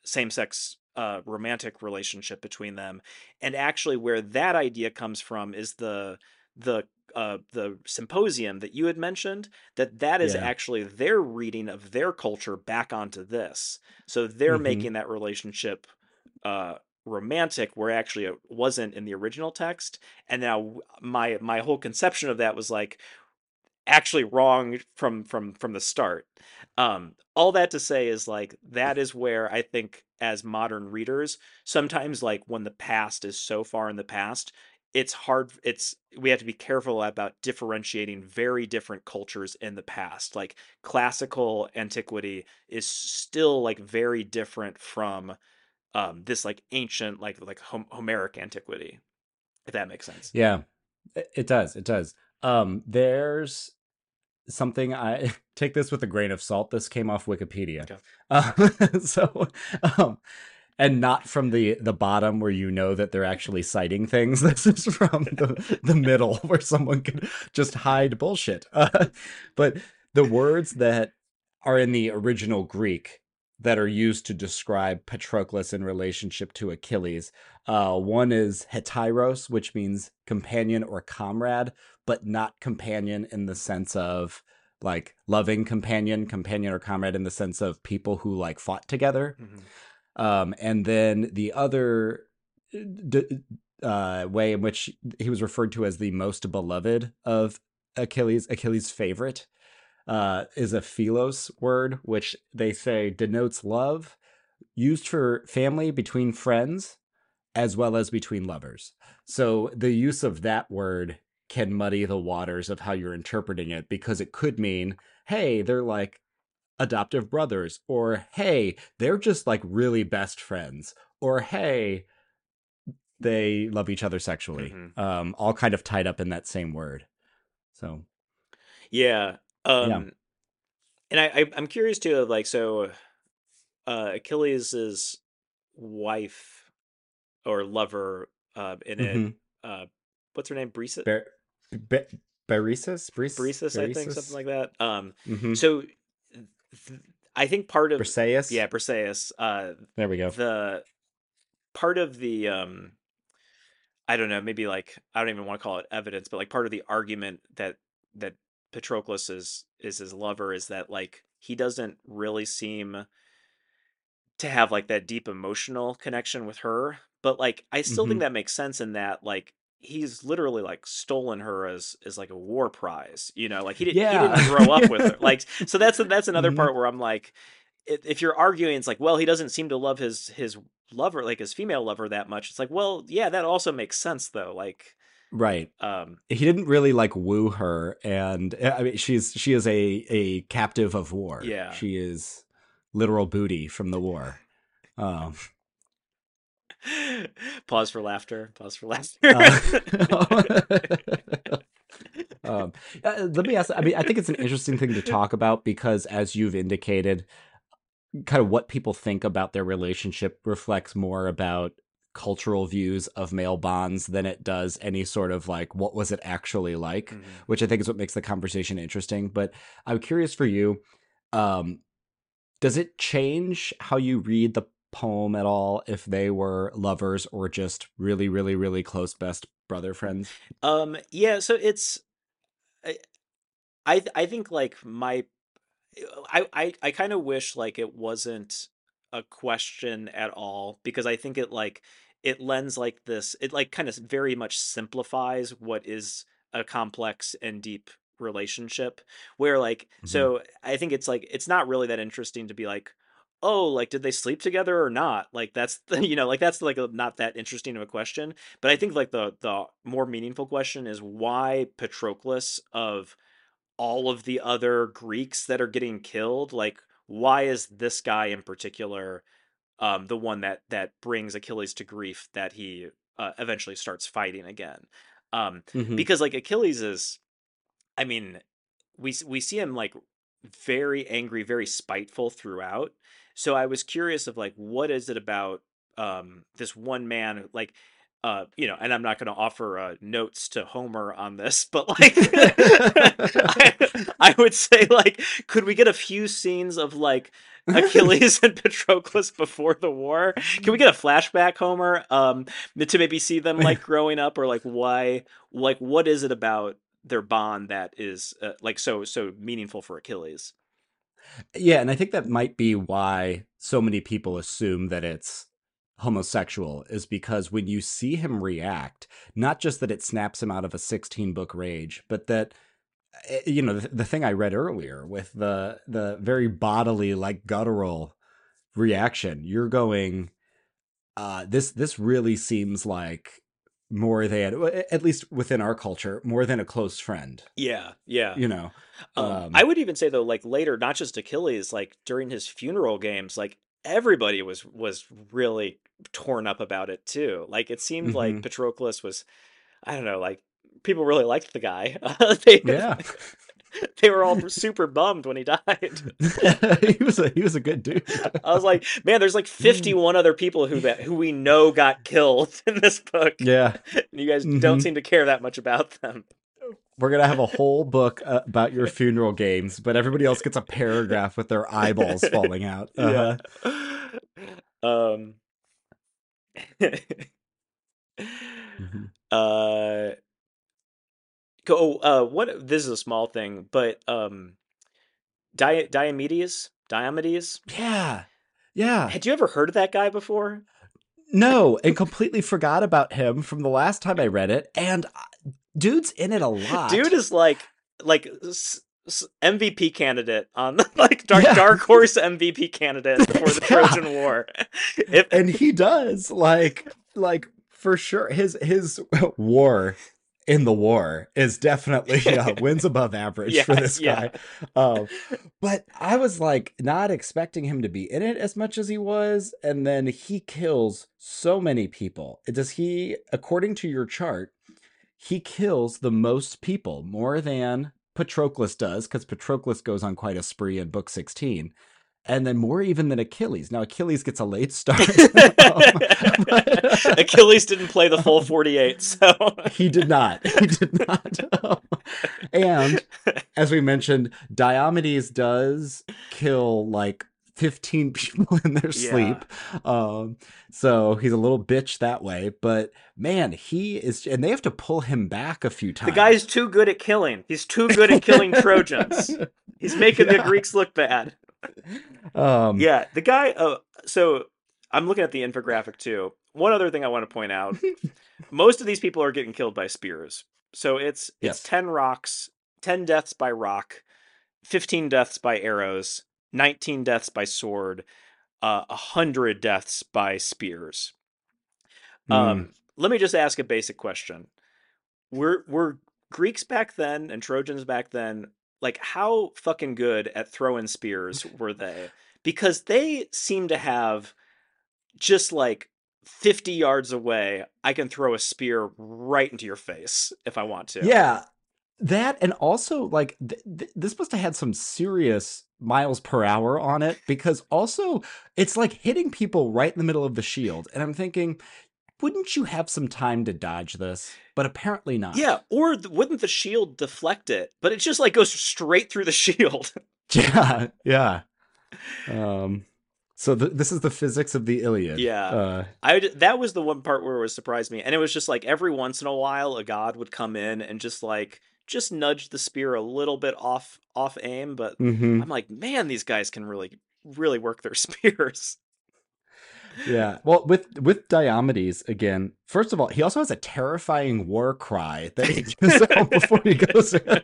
same-sex uh, romantic relationship between them, and actually where that idea comes from is the the uh, the symposium that you had mentioned. That that is Yeah. actually their reading of their culture back onto this. So they're hmm making that relationship uh, romantic, where actually it wasn't in the original text. And now my my whole conception of that was like actually wrong from from from the start. Um, all that to say is like that is where I think as modern readers, sometimes like when the past is so far in the past, it's hard it's we have to be careful about differentiating very different cultures in the past. Like classical antiquity is still like very different from um, this like ancient like like Homeric antiquity, if that makes sense. Yeah, it does. It does. Um, there's something I take this with a grain of salt. This came off Wikipedia. Okay. Uh, so, um, and not from the the bottom where you know that they're actually citing things. This is from the the middle where someone could just hide bullshit. Uh, but the words that are in the original Greek that are used to describe Patroclus in relationship to Achilles. Uh, one is hetairos, which means companion or comrade, but not companion in the sense of like loving companion, companion or comrade in the sense of people who like fought together. Mhm. Um, and then the other d- uh, way in which he was referred to as the most beloved of Achilles, Achilles' favorite, uh, is a philos word, which they say denotes love, used for family between friends as well as between lovers. So the use of that word can muddy the waters of how you're interpreting it because it could mean, hey, they're like adoptive brothers, or hey, they're just like really best friends, or hey, they love each other sexually. Mhm. Um, all kind of tied up in that same word. So Yeah. Um Yeah. and I, I I'm curious too of like so uh Achilles's wife or lover uh in it mhm. uh what's her name Bresis Ber- Be- Beresis? Brees- Bresis I think something like that um Mhm. so th- I think part of Briseis? yeah Briseis uh There we go. the part of the um I don't know, maybe like I don't even want to call it evidence, but like part of the argument that that Patroclus is is his lover is that like he doesn't really seem to have like that deep emotional connection with her, but like I still think Mhm. that makes sense in that like he's literally like stolen her as as like a war prize, you know, like he didn't he didn't grow up with her. Like so that's that's another Mhm. part where I'm like if if you're arguing it's like well he doesn't seem to love his his lover like his female lover that much it's like well yeah that also makes sense though like Right. um He didn't really like woo her and uh, I mean she's she is a a captive of war. Yeah. She is literal booty from the war. Um pause for laughter pause for laughter Uh, um, uh, let me ask. I mean, I think it's an interesting thing to talk about because, as you've indicated, kind of what people think about their relationship reflects more about cultural views of male bonds than it does any sort of like what was it actually like, Mhm. which I think is what makes the conversation interesting. But I'm curious for you, um, does it change how you read the poem at all if they were lovers or just really, really, really close best brother friends? um yeah so it's i i, I think like my i i, I kind of wish like it wasn't a question at all because i think it like it lends like this it like kind of very much simplifies what is a complex and deep relationship where like Mhm. so i think it's like it's not really that interesting to be like oh like did they sleep together or not like that's the, you know like that's like a, not that interesting of a question but i think like the the more meaningful question is why patroclus of all of the other greeks that are getting killed like why is this guy in particular um the one that that brings achilles to grief that he uh, eventually starts fighting again um Mhm. because like achilles is i mean we we see him like very angry very spiteful throughout so i was curious of like what is it about um this one man like uh you know and i'm not going to offer uh, notes to homer on this but like I, I would say like could we get a few scenes of like achilles and patroclus before the war. Can we get a flashback homer um to maybe see them like growing up or like why like what is it about their bond that is uh, like so so meaningful for achilles? Yeah, and I think that might be why so many people assume that it's homosexual is because when you see him react, not just that it snaps him out of a 16 book rage, but that you know the, the thing I read earlier with the the very bodily like guttural reaction, you're going uh this this really seems like more than at least within our culture, more than a close friend, yeah yeah you know. Um, Um, I would even say though, like later, not just Achilles, like during his funeral games, like everybody was was really torn up about it too. Like it seemed like hmm Patroclus was I don't know, like people really liked the guy. they Yeah. they were all super bummed when he died. he was a he was a good dude. I was like, man, there's like 51 other people who that who we know got killed in this book. yeah. And you guys hmm don't seem to care that much about them. We're gonna have a whole book uh, about your funeral games, but everybody else gets a paragraph with their eyeballs falling out. Yeah. Uh-huh. Um Mhm. uh go uh what this is a small thing, but um Di- Diomedes? Diomedes? Yeah. Yeah. Had you ever heard of that guy before? No, and completely forgot about him from the last time I read it. And uh, dude's in it a lot. Dude is like like s- s- MVP candidate on the like dark Yeah. dark horse MVP candidate for the Yeah. Trojan War. If, and he does like like for sure his his war in the war is definitely uh, wins above average Yeah, for this yeah. guy um, but i was like not expecting him to be in it as much as he was and then he kills so many people. Does he according to your chart he kills the most people more than patroclus does because patroclus goes on quite a spree in book 16 and then more even than Achilles. Now Achilles gets a late start. But- Achilles didn't play the full 48, so he did not. He did not. And as we mentioned, Diomedes does kill like 15 people in their Yeah. sleep. Um, so he's a little bitch that way. But man, he is, and they have to pull him back a few times. the guy's too good at killing. He's too good at killing Trojans. He's making the Greeks look bad. Um, Yeah, the guy. Uh, so I'm looking at the infographic too. One other thing I want to point out: most of these people are getting killed by spears. So it's it's Yes. ten rocks, ten deaths by rock, fifteen deaths by arrows, nineteen deaths by sword, uh, a hundred deaths by spears. Mm. Um, let me just ask a basic question: Were were Greeks back then and Trojans back then like how fucking good at throwing spears were they? Because they seem to have just like 50 yards away, I can throw a spear right into your face if I want to. Yeah, that and also like th- th- this must have had some serious miles per hour on it because also it's like hitting people right in the middle of the shield, and I'm thinking, wouldn't you have some time to dodge this? But apparently not. Yeah, or th- wouldn't the shield deflect it? But it just like goes straight through the shield. yeah, yeah. Um, so th- this is the physics of the Iliad. Yeah. Uh, I that was the one part where it was surprised me, and it was just like every once in a while a god would come in and just like just nudge the spear a little bit off off aim, but mhm. I'm like, man, these guys can really really work their spears. Yeah. Well, with with Diomedes again, first of all, he also has a terrifying war cry that he gives out before he goes in.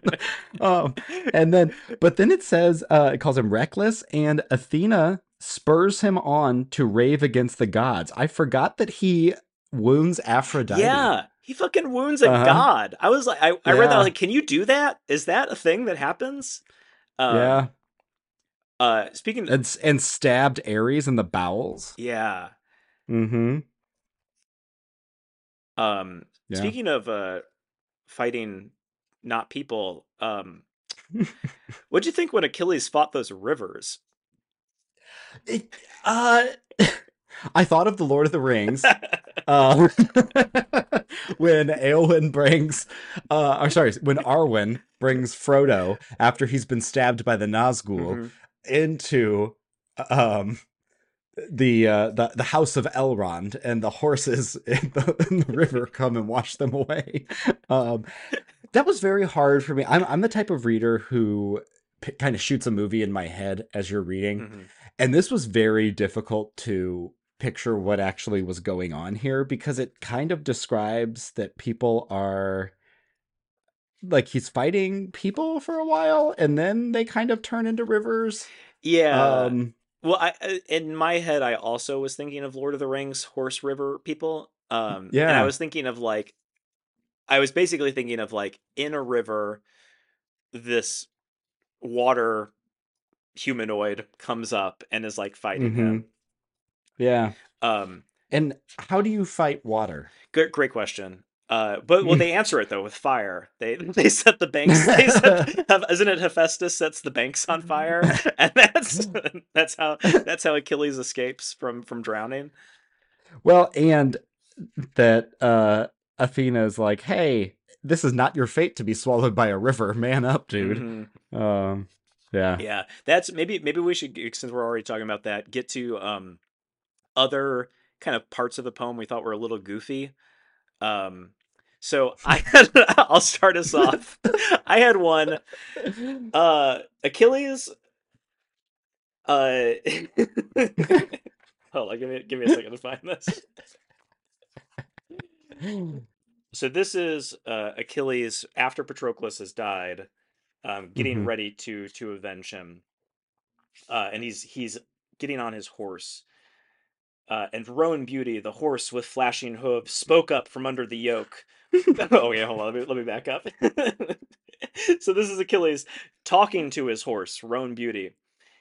Um, and then, but then it says uh, it calls him reckless, and Athena spurs him on to rave against the gods. I forgot that he wounds Aphrodite. Yeah, he fucking wounds a Uh-huh. god. I was like, I, I read that. I was like, can you do that? Is that a thing that happens? Um, yeah, Uh, speaking. and and stabbed Ares in the bowels. yeah. Mm-hmm. Um. Yeah. Speaking of uh, fighting not people. Um. What'd you think when Achilles fought those rivers? It, uh, I thought of the Lord of the Rings. uh, when Eowyn brings, uh, or sorry, when Arwen brings Frodo after he's been stabbed by the Nazgul Mhm. Into um the uh the, the house of Elrond and the horses in the, in the river come and wash them away. Um that was very hard for me. I'm I'm the type of reader who p- kind of shoots a movie in my head as you're reading. Mhm. And this was very difficult to picture what actually was going on here because it kind of describes that people are like he's fighting people for a while and then they kind of turn into rivers. Yeah. Um Well, I uh, in my head, I also was thinking of Lord of the Rings, Horse River people. Um, and Yeah. I was thinking of like, I was basically thinking of like in a river, this water humanoid comes up and is like fighting him. Yeah. Um, And how do you fight water? Great, great question. Uh, but well, they answer it though with fire. They they set the banks. Set, isn't it Hephaestus sets the banks on fire, and that's that's how that's how Achilles escapes from from drowning. Well, and that uh Athena's like, "Hey, this is not your fate to be swallowed by a river. Man up, dude." Mhm. Um, yeah. Yeah, that's maybe maybe we should since we're already talking about that get to um other kind of parts of the poem we thought were a little goofy. Um, so I had I'll start us off. I had one. Uh, Achilles. Uh, hold on, give me give me a second to find this. So this is uh, Achilles after Patroclus has died, um, getting Mhm. ready to to avenge him, uh, and he's he's getting on his horse. Uh, and Roan Beauty, the horse with flashing hooves, spoke up from under the yoke. oh yeah, hold on, let me, let me back up. so this is Achilles talking to his horse, Roan Beauty.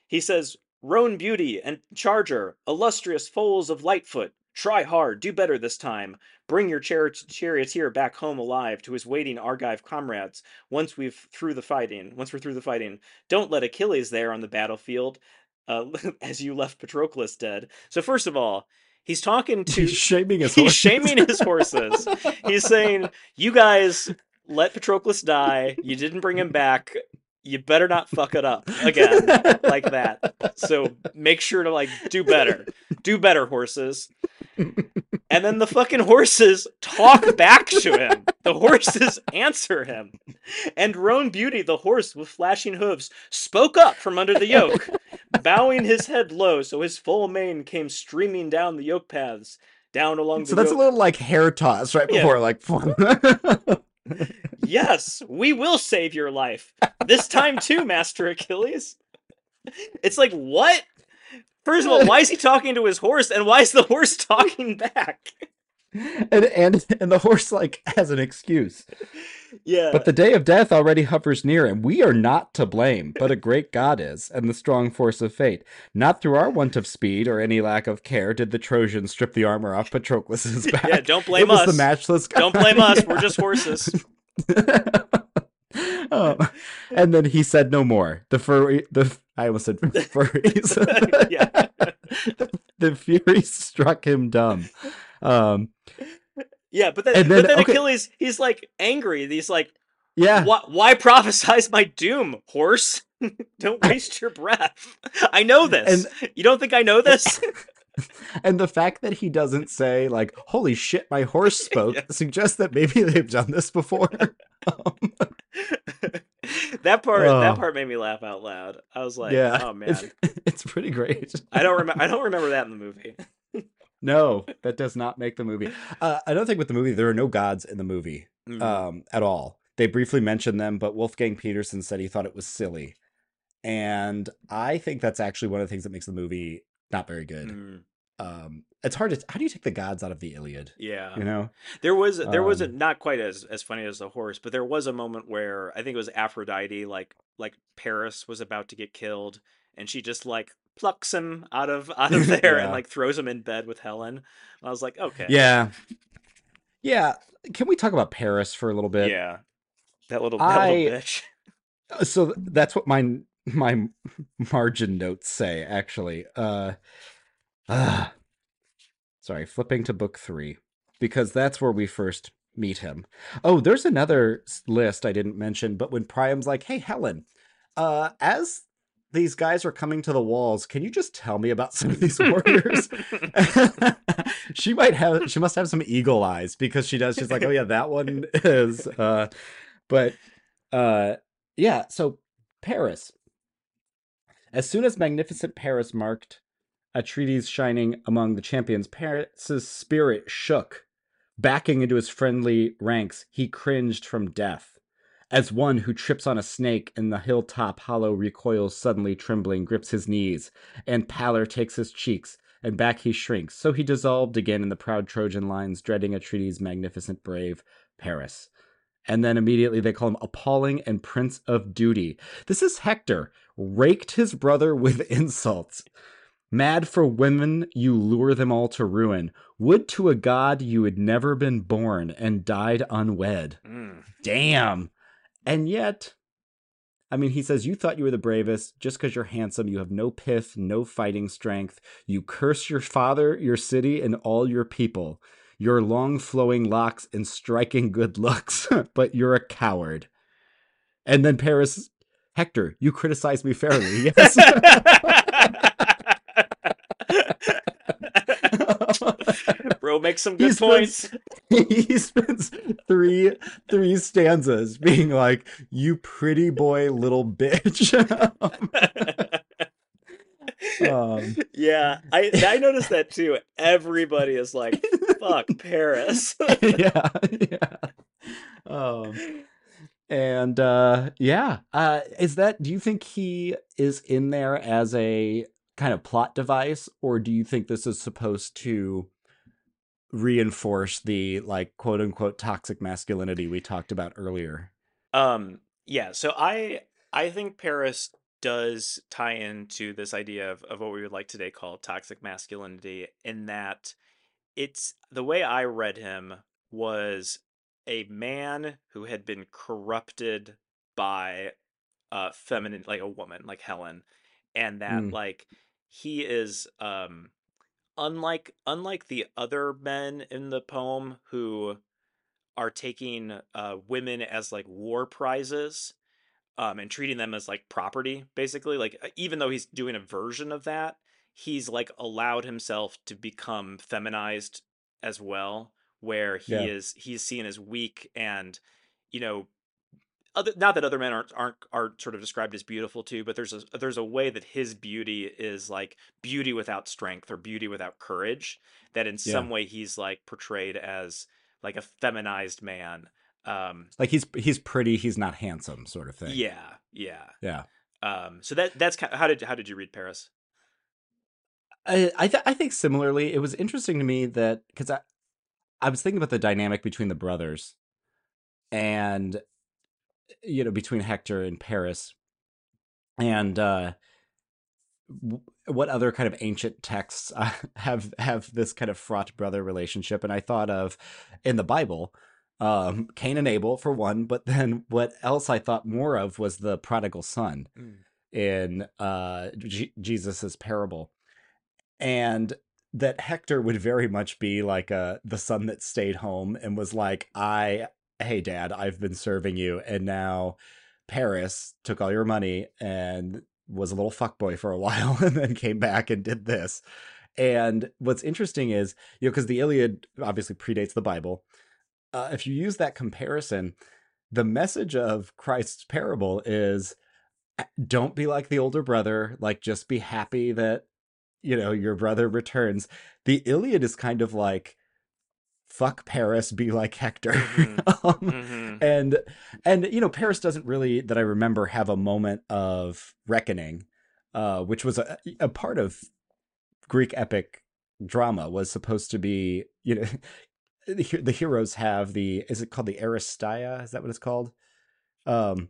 He says, Roan Beauty and Charger, illustrious foals of Lightfoot, try hard, do better this time. Bring your char- charioteer back home alive to his waiting Argive comrades. Once we've through the fighting, once we're through the fighting, don't let Achilles there on the battlefield, uh, as you left Patroclus dead. So first of all, he's talking to He's shaming his he's horses. shaming his horses. He's saying, "You guys let Patroclus die. You didn't bring him back. You better not fuck it up again like that. So make sure to like do better. Do better, horses." And then the fucking horses talk back to him. The horses answer him. And Roan Beauty, the horse with flashing hooves, spoke up from under the yoke, bowing his head low so his full mane came streaming down the yoke paths, down along the So that's a little like hair toss right Yeah. before, like. Yes, we will save your life. This time too, Master Achilles. It's like, what? First of all, why is he talking to his horse and why is the horse talking back? And and and the horse like has an excuse. Yeah. But the day of death already hovers near, and we are not to blame, but a great God is, and the strong force of fate. Not through our want of speed or any lack of care did the Trojans strip the armor off Patroclus's back. Yeah, don't blame it was us. the matchless. Don't blame us. Yeah. We're just horses. oh. And then he said no more. The furry, the I almost said furries. Yeah. the fury struck him dumb. Um, Yeah, but then, And then- but then okay. Achilles, he's like angry. He's like, yeah, why, why prophesize my doom, horse? don't waste your breath. I know this. you don't think I know this? and the fact that he doesn't say like "Holy shit, my horse spoke" Yeah. suggests that maybe they've done this before. Um, that part, Oh. that part made me laugh out loud. I was like, yeah, oh man, it's, it's pretty great. I don't remember. I don't remember that in the movie. No, that does not make the movie. Uh, I don't think with the movie there are no gods in the movie Mhm. um, at all. They briefly mentioned them, but Wolfgang Petersen said he thought it was silly, and I think that's actually one of the things that makes the movie not very good. Mm, Um, it's hard to how do you take the gods out of the Iliad? yeah, You know, there was there was a, Um, not quite as as funny as the horse, but there was a moment where I think it was Aphrodite, like like Paris was about to get killed, and she just like plucks him out of out of there and like throws him in bed with Helen. I was like, okay, yeah, yeah. Can we talk about Paris for a little bit? yeah, that little that I- little bitch. Uh, so that's what my my margin notes say actually uh ah, sorry flipping to book three because that's where we first meet him oh there's another list i didn't mention but when priam's like hey helen uh as these guys are coming to the walls. Can you just tell me about some of these warriors? She might have she must have some eagle eyes because she does. She's like oh yeah that one is uh but uh yeah so paris. As soon as magnificent paris marked a shining among the champions paris's spirit shook backing into his friendly ranks. He cringed from death as one who trips on a snake in the hilltop hollow recoils suddenly trembling grips his knees and pallor takes his cheeks and back he shrinks so he dissolved again in the proud trojan lines dreading atreides magnificent brave paris and then immediately they call him appalling and prince of duty this is hector raked his brother with insults Mad for women, you lure them all to ruin. Would to a god you had never been born and died unwed. Mm. Damn. And yet, I mean, he says, You thought you were the bravest. Just because you're handsome, you have no pith, no fighting strength. You curse your father, your city, and all your people. Your long flowing locks and striking good looks, but you're a coward. And then Paris, Hector, you criticize me fairly. Yes. Bro makes some good He spends- points. he spends three three stanzas being like, "You pretty boy, little bitch." um, yeah, I I noticed that too. Everybody is like, "Fuck Paris." yeah, yeah. Um, and uh, yeah, uh, is that? Do you think he is in there as a kind of plot device, or do you think this is supposed to reinforce the like quote unquote toxic masculinity we talked about earlier? Um, yeah, so I I think Paris does tie into this idea of, of what we would like today call toxic masculinity in that it's the way I read him was a man who had been corrupted by uh feminine like a woman like Helen and that Mm. like he is um unlike unlike the other men in the poem who are taking uh women as like war prizes um and treating them as like property basically like uh, even though he's doing a version of that he's like allowed himself to become feminized as well where he Yeah. is he's seen as weak and you know other not that other men aren't aren't are sort of described as beautiful too but there's a there's a way that his beauty is like beauty without strength or beauty without courage that in Yeah. some way he's like portrayed as like a feminized man um Like he's he's pretty, he's not handsome, sort of thing. yeah yeah yeah. um so that that's kind how did how did you read paris I I, th- I think similarly, it was interesting to me that because I I was thinking about the dynamic between the brothers, and you know between Hector and Paris, and uh, w- what other kind of ancient texts uh, have have this kind of fraught brother relationship, and I thought of in the Bible. Um, Cain and Abel for one, but then what else I thought more of was the prodigal son in uh J- Jesus's parable and that Hector would very much be like uh the son that stayed home and was like I hey dad I've been serving you and now Paris took all your money and was a little fuckboy for a while and then came back and did this. And what's interesting is you know because the Iliad obviously predates the Bible uh, if you use that comparison the message of Christ's parable is don't be like the older brother like just be happy that you know your brother returns. The iliad is kind of like fuck paris be like hector Mhm. um, hmm and and you know paris doesn't really that i remember have a moment of reckoning uh which was a, a part of greek epic drama was supposed to be you know the, the heroes have the is it called the aristeia is that what it's called um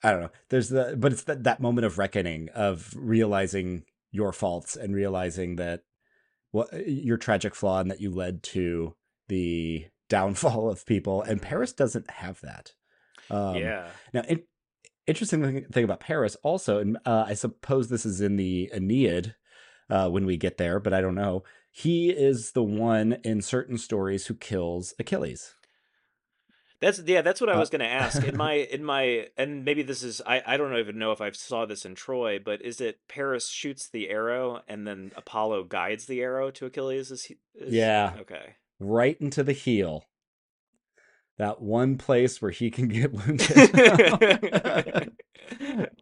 I don't know. There's the, but it's that that moment of reckoning of realizing your faults and realizing that what your tragic flaw and that you led to the downfall of people. And Paris doesn't have that. Um, yeah Now, in, interesting thing, thing about Paris also, and uh, I suppose this is in the Aeneid uh, when we get there, but I don't know. He is the one in certain stories who kills Achilles. That's yeah, that's what I Uh, was going to ask. In my in my and maybe this is I I don't even know if I saw this in Troy, but is it Paris shoots the arrow and then Apollo guides the arrow to Achilles? Is, he, is Yeah. Okay. right into the heel. That one place where he can get wounded.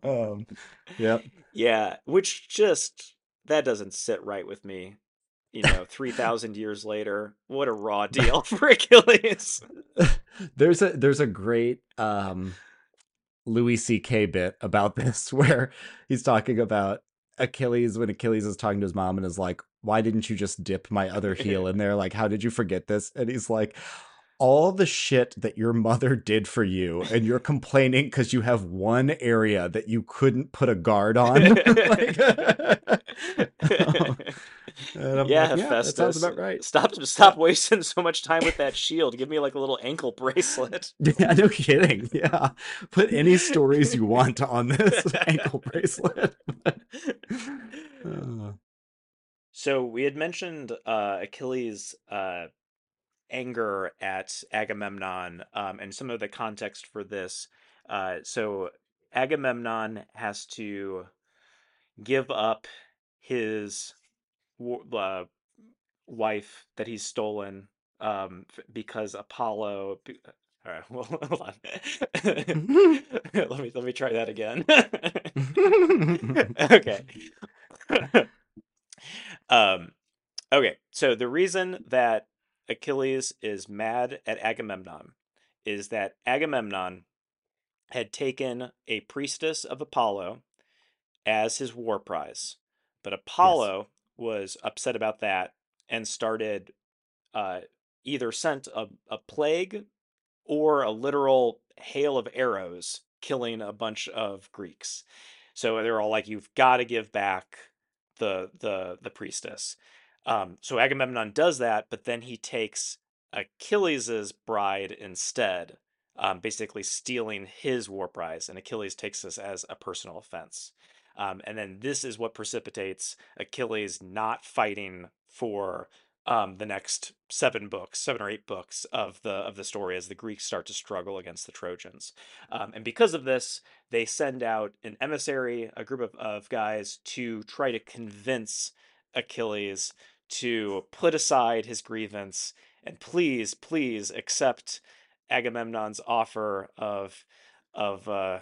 um, yep. Yeah, which just that doesn't sit right with me. You know, 3000 years later, what a raw deal for Achilles. There's a there's a great um Louis C.K. bit about this where he's talking about Achilles when Achilles is talking to his mom and is like, "Why didn't you just dip my other heel in there? Like, how did you forget this?" And he's like, all the shit that your mother did for you, and you're complaining because you have one area that you couldn't put a guard on. like, yeah, like, yeah, that Festus. sounds about right. Stop stop wasting so much time with that shield. Give me like a little ankle bracelet. Yeah, no kidding. Yeah, put any stories you want on this ankle bracelet. Uh, So we had mentioned uh, Achilles' uh, anger at Agamemnon um, and some of the context for this. Uh, so Agamemnon has to give up his uh, wife that he's stolen um, because Apollo. All right, well, hold on. let me let me try that again. okay. um, okay. So the reason that Achilles is mad at Agamemnon is that Agamemnon had taken a priestess of Apollo as his war prize, but Apollo was upset about that and started uh, either sent a, a plague or a literal hail of arrows killing a bunch of Greeks. So they're all like, "You've got to give back the the the priestess." Um, so Agamemnon does that, but then he takes Achilles's bride instead, um, basically stealing his war prize, and Achilles takes this as a personal offense. Um, and then this is what precipitates Achilles not fighting for um, the next seven books, seven or eight books of the of the story as the Greeks start to struggle against the Trojans. Um, and because of this, they send out an emissary, a group of, of guys, to try to convince Achilles to put aside his grievance and please, please accept Agamemnon's offer of of uh,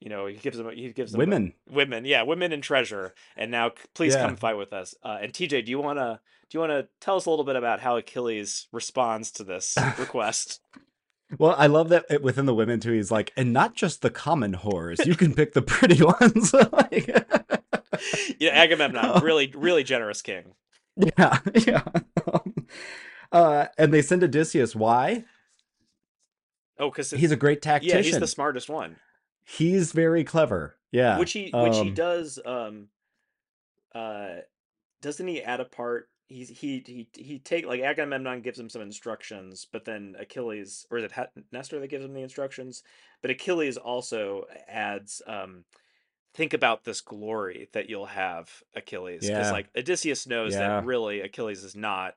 you know he gives them he gives them Women. women yeah women and treasure and now please Yeah. come fight with us uh, and tj do you want to do you want to tell us a little bit about how achilles responds to this request Well, I love that it, within the women too. He's like, and not just the common whores. You can pick the pretty ones. Like- yeah agamemnon really really generous king yeah, yeah. Uh, and they send Odysseus. Why? oh because He's a great tactician. yeah he's the smartest one He's very clever. Yeah, which he which he um, does um uh doesn't he add a part he's he he he take like agamemnon gives him some instructions but then achilles or is it nestor that gives him the instructions but achilles also adds um think about this glory that you'll have achilles because Yeah. like odysseus knows Yeah. that really achilles is not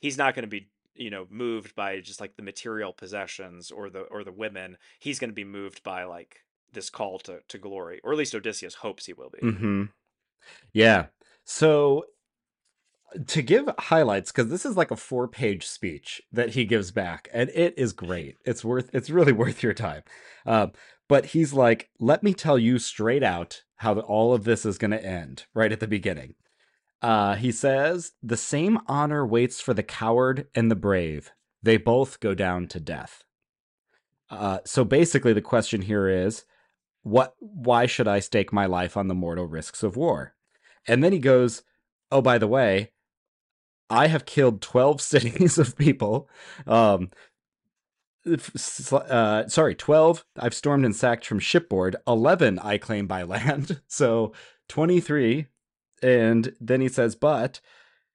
he's not going to be you know moved by just like the material possessions or the or the women he's going to be moved by like this call to, to glory or at least odysseus hopes he will be Mm-hmm. Yeah. So to give highlights, because this is like a four-page speech that he gives back, and it is great. It's worth. It's really worth your time. Um, but he's like, "Let me tell you straight out how all of this is going to end." Right at the beginning, uh, he says, "The same honor waits for the coward and the brave. They both go down to death." Uh, so basically, the question here is, what why should I stake my life on the mortal risks of war? And then he goes, Oh, by the way, I have killed 12 cities of people. Um, uh, sorry, 12 I've stormed and sacked from shipboard, 11 I claim by land. So 23. And then he says, But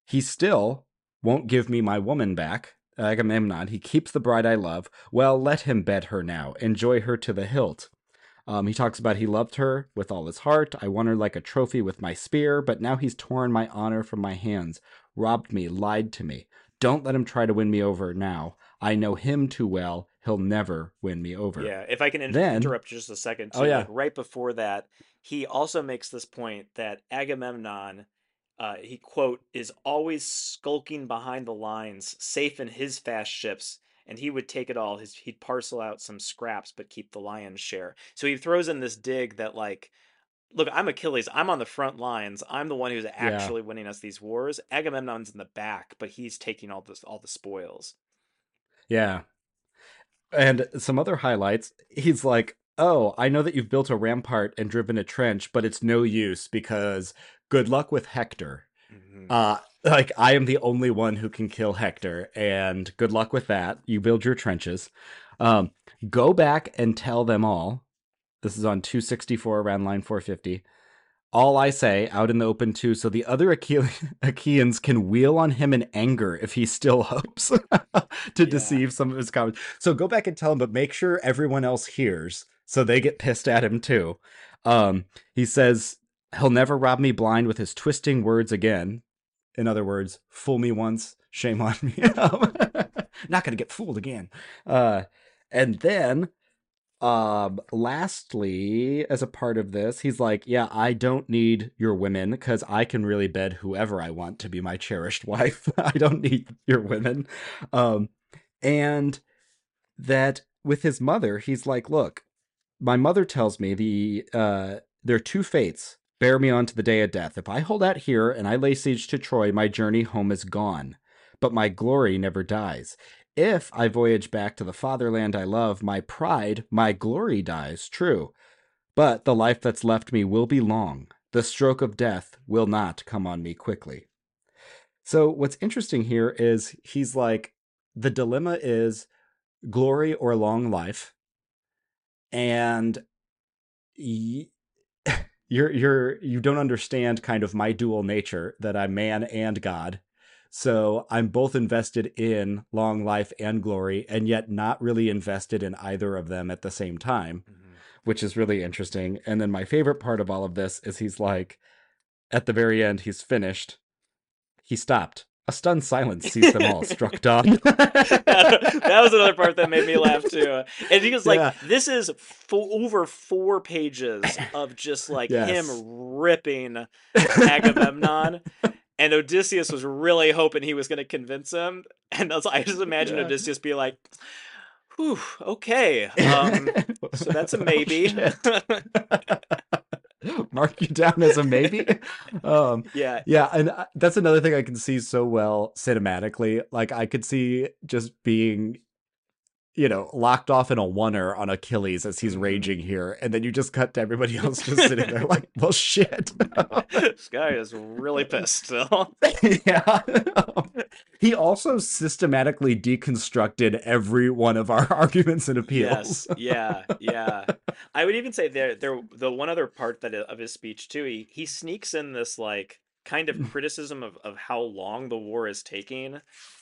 he still won't give me my woman back. Agamemnon, he keeps the bride I love. Well, let him bed her now. Enjoy her to the hilt. Um, he talks about he loved her with all his heart. I won her like a trophy with my spear, but now he's torn my honor from my hands, robbed me, lied to me. Don't let him try to win me over now. I know him too well. He'll never win me over. Yeah, if I can in- Then- interrupt just a second, too, Oh, yeah. like right before that, he also makes this point that Agamemnon, uh, he quote, is always skulking behind the lines, safe in his fast ships, and he would take it all. His he'd parcel out some scraps, but keep the lion's share. So he throws in this dig that like. Look, I'm Achilles. I'm on the front lines. I'm the one who's actually winning us these wars. Agamemnon's in the back, but he's taking all this all the spoils. Yeah. And some other highlights, he's like, Oh, I know that you've built a rampart and driven a trench, but it's no use because good luck with Hector. Mhm. Uh, like I am the only one who can kill Hector, and good luck with that. You build your trenches. Um, go back and tell them all. This is on 264 around line 450. All I say out in the open too, so the other Achaeans can wheel on him in anger if he still hopes to yeah. deceive some of his comments. So go back and tell him, but make sure everyone else hears so they get pissed at him too. Um, he says he'll never rob me blind with his twisting words again. In other words, fool me once, shame on me. Not gonna get fooled again. Uh, and then, um, lastly, as a part of this, he's like, "Yeah, I don't need your women because I can really bed whoever I want to be my cherished wife. I don't need your women." Um, and that with his mother, he's like, "Look, my mother tells me the uh, there are two fates bear me on to the day of death. If I hold out here and I lay siege to Troy, my journey home is gone, but my glory never dies. If I voyage back to the fatherland I love, my pride, my glory dies, true. But the life that's left me will be long. The stroke of death will not come on me quickly. So, what's interesting here is he's like, the dilemma is glory or long life. And you're you're you don't understand kind of my dual nature that I'm man and God. So I'm both invested in long life and glory, and yet not really invested in either of them at the same time, mm-hmm. which is really interesting. And then my favorite part of all of this is he's like, at the very end, he's finished. He stopped. A stunned silence sees them all, struck dumb. that was another part that made me laugh too. And he was like, yeah. "This is fo- over four pages of just like yes. him ripping Agamemnon." and Odysseus was really hoping he was going to convince him. And I, was, I just imagine yeah. Odysseus be like, Whew, okay. Um, so that's a maybe. mark you down as a maybe. Um, yeah, yeah, and uh, that's another thing I can see so well cinematically. Like I could see just being you know, locked off in a oneer on Achilles as he's mm-hmm. raging here, and then you just cut to everybody else just sitting there like, well, shit. this guy is really pissed still. yeah. he also systematically deconstructed every one of our arguments and appeals. Yes. Yeah. Yeah. I would even say there, there, the one other part that of his speech too, he he sneaks in this like kind of criticism of, of how long the war is taking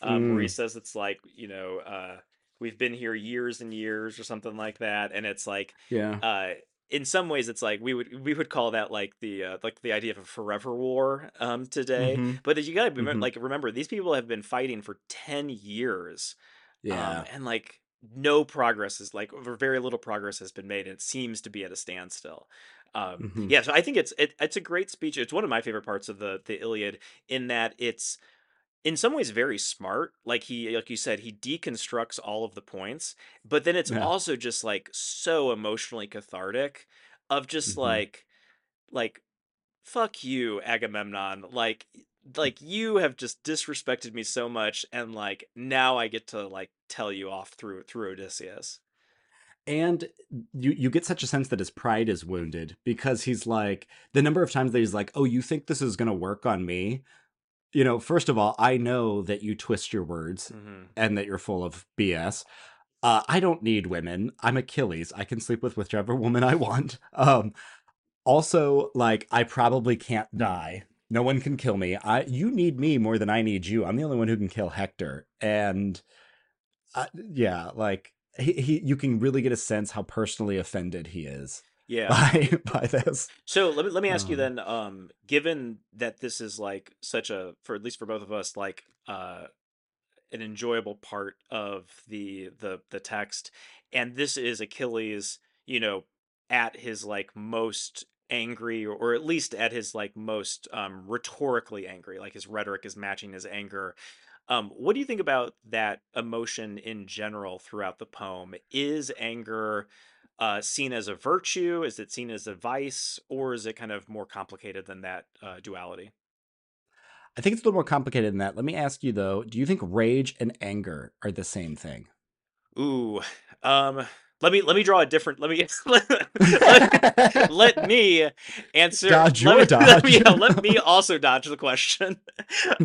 um, mm. where he mm. says it's like you know uh, we've been here years and years or something like that and it's like yeah uh in some ways it's like we would we would call that like the uh, like the idea of a forever war um today mm-hmm. but you gotta remember, mm-hmm. like remember these people have been fighting for 10 years yeah um, and like no progress is like or very little progress has been made and it seems to be at a standstill um mm-hmm. yeah so i think it's it, it's a great speech it's one of my favorite parts of the the iliad in that it's in some ways very smart like he like you said he deconstructs all of the points but then it's yeah. also just like so emotionally cathartic of just mm-hmm. like like fuck you agamemnon like like you have just disrespected me so much and like now i get to like tell you off through through odysseus and you you get such a sense that his pride is wounded because he's like the number of times that he's like oh you think this is going to work on me you know, first of all, I know that you twist your words mm-hmm. and that you're full of BS. Uh, I don't need women. I'm Achilles. I can sleep with whichever woman I want. Um, also, like, I probably can't die. No one can kill me. I you need me more than I need you. I'm the only one who can kill Hector. And uh, yeah, like he, he you can really get a sense how personally offended he is yeah. by by this. So let me, let me ask um, you then um given that this is like such a for at least for both of us like uh an enjoyable part of the the the text and this is achilles you know at his like most angry or at least at his like most um rhetorically angry like his rhetoric is matching his anger um what do you think about that emotion in general throughout the poem? Is anger uh, seen as a virtue? Is it seen as a vice, or is it kind of more complicated than that uh, duality? I think it's a little more complicated than that. Let me ask you though: Do you think rage and anger are the same thing? Ooh, um, let me let me draw a different let me let, let, let me answer Dodge let your me, dodge. Let me, yeah, let me also dodge the question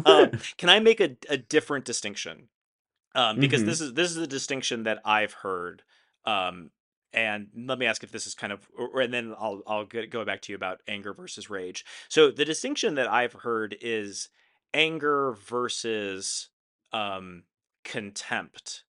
um, can i make a, a different distinction um, because Mhm. this is this is the distinction that i've heard um, and let me ask if this is kind of or, and then i'll i'll get, go back to you about anger versus rage so the distinction that i've heard is anger versus um, contempt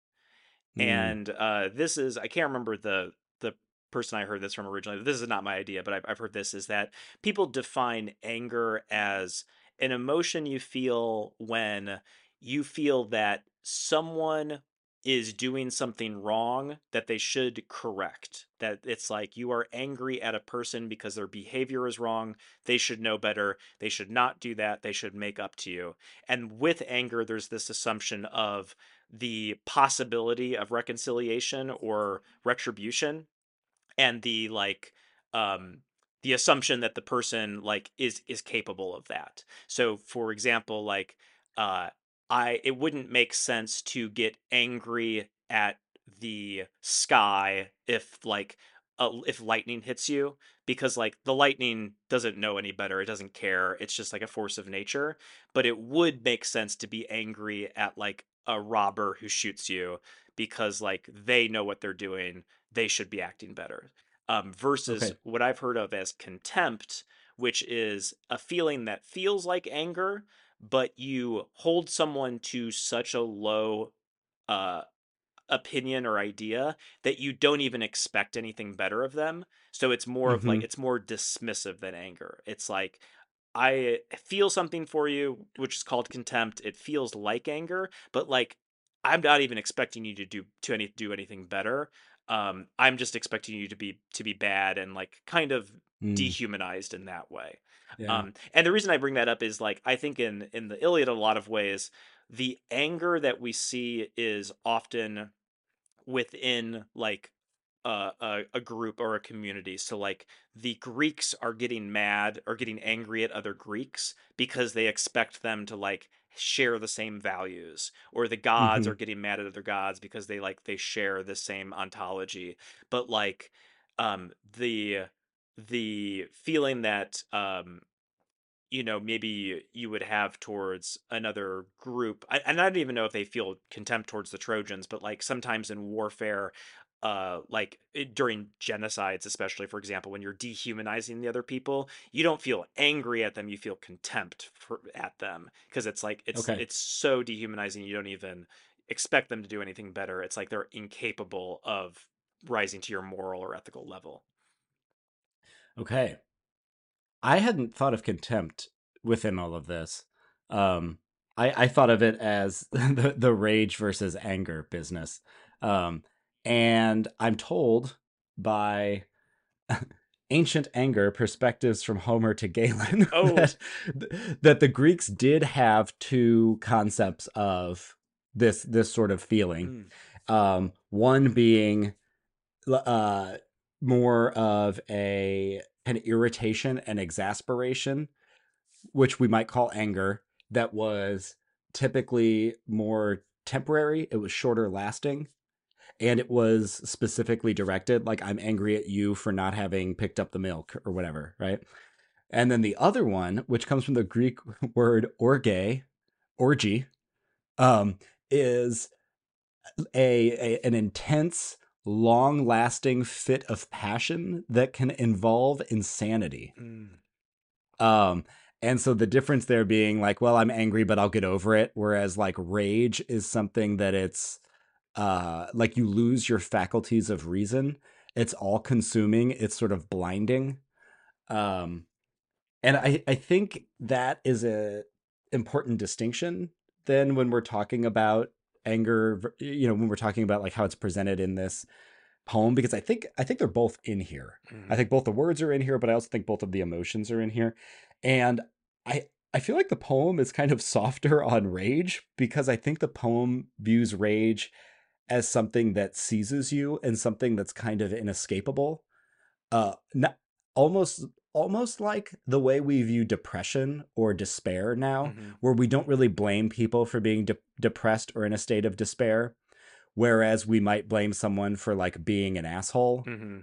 Mm. and uh, this is I can't remember the the person I heard this from originally. This is not my idea, but I've, I've heard this is that people define anger as an emotion you feel when you feel that someone is doing something wrong that they should correct. That it's like you are angry at a person because their behavior is wrong. They should know better. They should not do that. They should make up to you. And with anger, there's this assumption of the possibility of reconciliation or retribution and the like um the assumption that the person like is is capable of that so for example like uh i it wouldn't make sense to get angry at the sky if like uh, if lightning hits you because like the lightning doesn't know any better it doesn't care it's just like a force of nature but it would make sense to be angry at like a robber who shoots you because like they know what they're doing they should be acting better um, versus Okay. what I've heard of as contempt, which is a feeling that feels like anger, but you hold someone to such a low uh, opinion or idea that you don't even expect anything better of them. So it's more of like Mhm. it's more dismissive than anger. It's like I feel something for you, which is called contempt. It feels like anger, but like I'm not even expecting you to do to any do anything better. Um, I'm just expecting you to be to be bad and like kind of Mm. dehumanized in that way. Yeah. Um, and the reason I bring that up is like I think in in the Iliad, a lot of ways, the anger that we see is often within like a, a, a group or a community. So like the Greeks are getting mad or getting angry at other Greeks because they expect them to like share the same values or the gods Mhm. are getting mad at other gods because they like they share the same ontology but like um the the feeling that um you know maybe you would have towards another group I, and i don't even know if they feel contempt towards the trojans but like sometimes in warfare uh like during genocides especially for example when you're dehumanizing the other people you don't feel angry at them you feel contempt for, at them because it's like it's Okay. it's so dehumanizing you don't even expect them to do anything better it's like they're incapable of rising to your moral or ethical level Okay. I hadn't thought of contempt within all of this. Um, I, I thought of it as the, the rage versus anger business. Um, and I'm told by ancient anger perspectives from Homer to Galen Oh. that, that the Greeks did have two concepts of this this sort of feeling. Mm. Um, one being uh, more of a an irritation and exasperation, which we might call anger, that was typically more temporary. It was shorter lasting. And it was specifically directed, like, I'm angry at you for not having picked up the milk or whatever, right? And then the other one, which comes from the Greek word orge, orgy, um, is a, a an intense, long lasting fit of passion that can involve insanity. Mm. Um, and so the difference there being like, well, I'm angry, but I'll get over it. Whereas like rage is something that it's uh like you lose your faculties of reason. It's all consuming. It's sort of blinding. Um, and I I think that is a important distinction then when we're talking about anger you know when we're talking about like how it's presented in this poem because i think i think they're both in here Mhm. i think both the words are in here but i also think both of the emotions are in here and i i feel like the poem is kind of softer on rage because i think the poem views rage as something that seizes you and something that's kind of inescapable. Uh not, almost almost like the way we view depression or despair now Mhm. where we don't really blame people for being de- depressed or in a state of despair whereas we might blame someone for like being an asshole hmm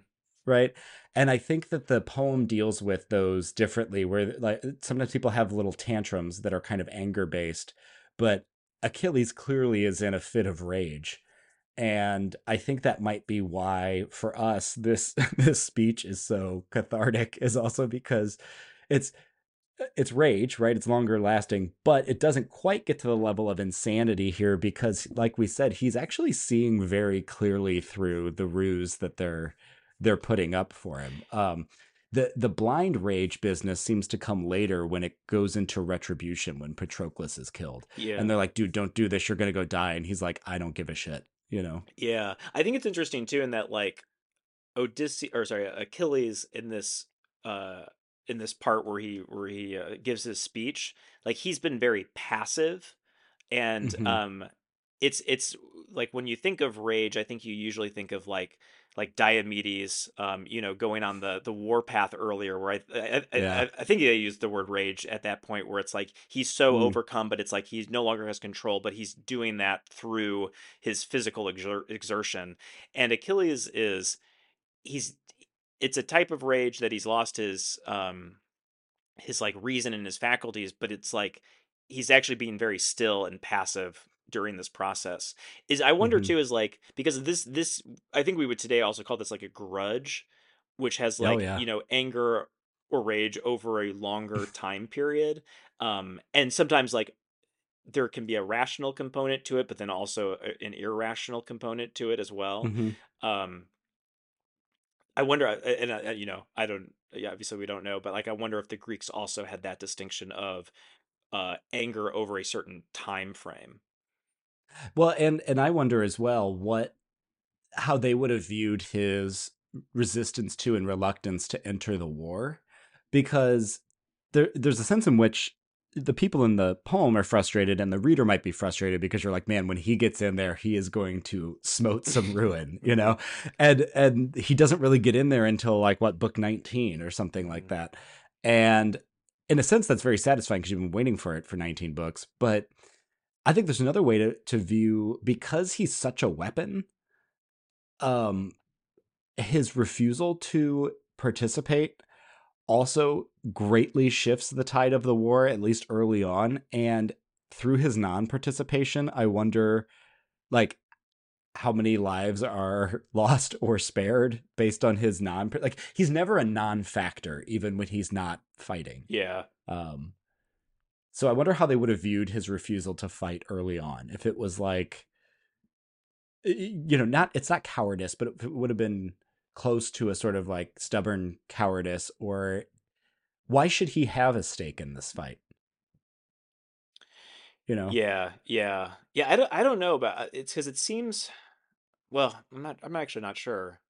right? And i think that the poem deals with those differently where like sometimes people have little tantrums that are kind of anger based but achilles clearly is in a fit of rage and i think that might be why for us this this speech is so cathartic is also because it's it's rage, right? It's longer lasting, but it doesn't quite get to the level of insanity here because, like we said, he's actually seeing very clearly through the ruse that they're they're putting up for him. Um, the the blind rage business seems to come later when it goes into retribution when Patroclus is killed, Yeah. and they're like, "Dude, don't do this. You're gonna go die." And he's like, "I don't give a shit," you know. Yeah. I think it's interesting too in that like Odysseus or sorry, Achilles in this uh in this part where he where he uh, gives his speech, like he's been very passive and hmm um it's it's like when you think of rage, I think you usually think of like like Diomedes, um, you know, going on the the warpath earlier, where I I, Yeah. I I think they used the word rage at that point, where it's like he's so Mm. overcome, but it's like he's no longer has control, but he's doing that through his physical exer- exertion. And Achilles is he's it's a type of rage that he's lost his um his like reason and his faculties, but it's like he's actually being very still and passive during this process. Is I wonder hmm too is like because this this I think we would today also call this like a grudge, which has Oh like, yeah. you know, anger or rage over a longer time period. Um and sometimes like there can be a rational component to it, but then also a- an irrational component to it as well. hmm Um I wonder, uh, and uh, you know, I don't. Yeah, obviously we don't know, but like, I wonder if the Greeks also had that distinction of uh, anger over a certain time frame. Well, and and I wonder as well what how they would have viewed his resistance to and reluctance to enter the war because there there's a sense in which the people in the poem are frustrated and the reader might be frustrated because you're like man when he gets in there he is going to smote some ruin you know and and he doesn't really get in there until like what book 19 or something like Mhm. that and in a sense that's very satisfying because you've been waiting for it for 19 books but i think there's another way to to view because he's such a weapon um his refusal to participate also greatly shifts the tide of the war at least early on and through his non-participation i wonder like how many lives are lost or spared based on his non like he's never a non-factor even when he's not fighting. Yeah, um so i wonder how they would have viewed his refusal to fight early on if it was like you know, not it's not cowardice, but it would have been close to a sort of like stubborn cowardice or why should he have a stake in this fight? You know? yeah, yeah, yeah. I don't, I don't know about uh, it's because it seems. Well, I'm not. I'm actually not sure.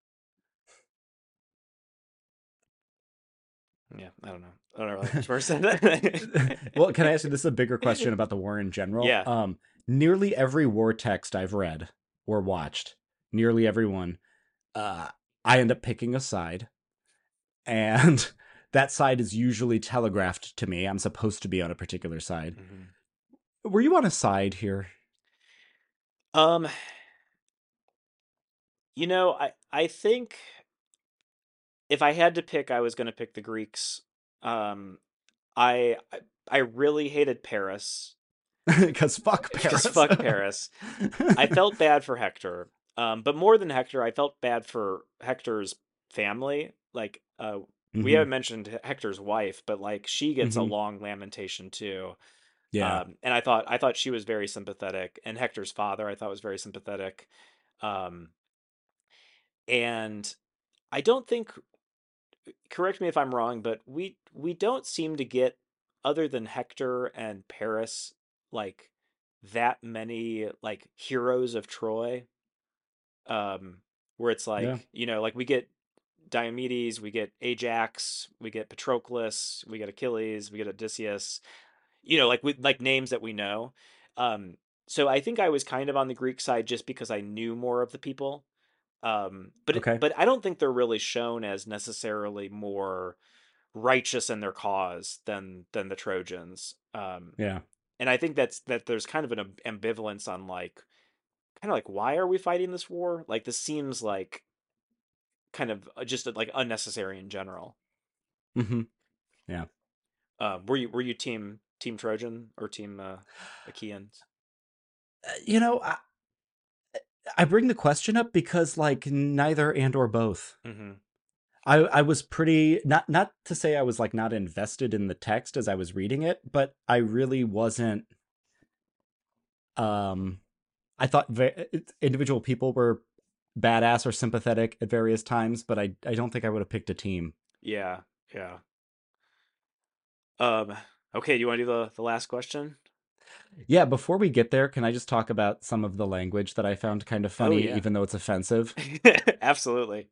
Yeah, I don't know. I don't know how much more said that. well, can I ask you this is a bigger question about the war in general? Yeah. Um nearly every war text I've read or watched, nearly every one, uh I end up picking a side and that side is usually telegraphed to me. I'm supposed to be on a particular side. Mhm. Were you on a side here? Um, you know, I I think if I had to pick, I was going to pick the Greeks. Um, I I really hated Paris Because fuck Paris. fuck Paris. I felt bad for Hector. Um, but more than Hector, I felt bad for Hector's family. Like, uh, we Mhm, haven't mentioned Hector's wife, but like she gets a mhm. long lamentation too. Yeah. Um, and I thought I thought she was very sympathetic, and Hector's father I thought was very sympathetic. Um, and I don't think correct me if I'm wrong, but we we don't seem to get other than Hector and Paris like that many like heroes of Troy. Um, where it's Yeah. like, you know, like we get Diomedes, we get Ajax, we get Patroclus, we get Achilles, we get Odysseus, you know, like with like names that we know. Um, so I think I was kind of on the Greek side just because I knew more of the people. Um, but it, Okay. but I don't think they're really shown as necessarily more righteous in their cause than than the Trojans. Um, Yeah. and I think that's that there's kind of an ambivalence on like kind of like why are we fighting this war? Like this seems like kind of uh, just uh, like unnecessary in general. hmm Yeah. Uh, were you were you team team Trojan or team uh, Achaeans? Uh, You know, I, I bring the question up because like neither and or both. hmm I I was pretty not not to say I was like not invested in the text as I was reading it, but I really wasn't um I thought ve- individual people were badass or sympathetic at various times, but I I don't think I would have picked a team. Yeah, yeah. Um, okay, do you want to do the the last question? Yeah, before we get there, can I just talk about some of the language that I found kind of Oh funny, yeah. even though it's offensive? Absolutely.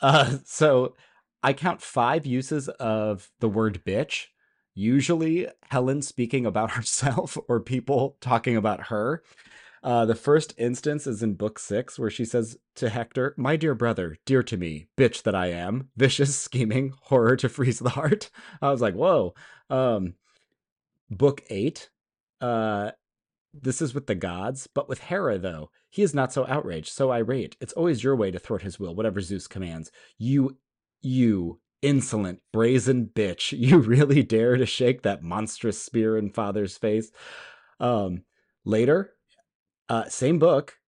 Uh, so I count five uses of the word bitch. Usually, Helen speaking about herself or people talking about her. Uh, the first instance is in book six, where she says to Hector, My dear brother, dear to me, bitch that I am, vicious, scheming, horror to freeze the heart. I was like, whoa. Um, book eight, uh, this is with the gods, but with Hera, though, he is not so outraged, so irate. It's always your way to thwart his will, whatever Zeus commands. You, you, insolent, brazen bitch, you really dare to shake that monstrous spear in father's face? Um, later, uh, same book,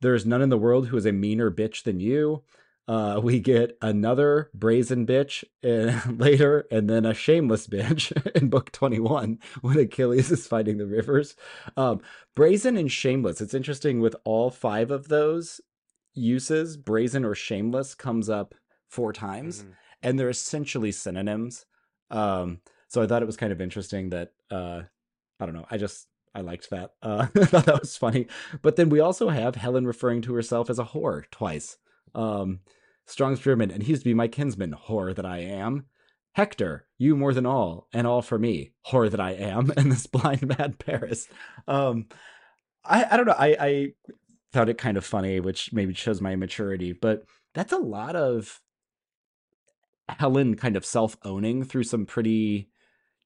there is none in the world who is a meaner bitch than you. Uh, we get another brazen bitch uh, later, and then a shameless bitch in book 21 when Achilles is fighting the rivers. Um, brazen and shameless. It's interesting with all five of those uses, brazen or shameless comes up four times, hmm and they're essentially synonyms. Um, so I thought it was kind of interesting that uh, I don't know. I just I liked that. Uh, I thought that was funny. But then we also have Helen referring to herself as a whore twice. Um, Strong's German, and he's to be my kinsman, whore that I am. Hector, you more than all, and all for me, whore that I am, and this blind mad Paris. Um, I I don't know. I I found it kind of funny, which maybe shows my immaturity, but that's a lot of Helen kind of self owning through some pretty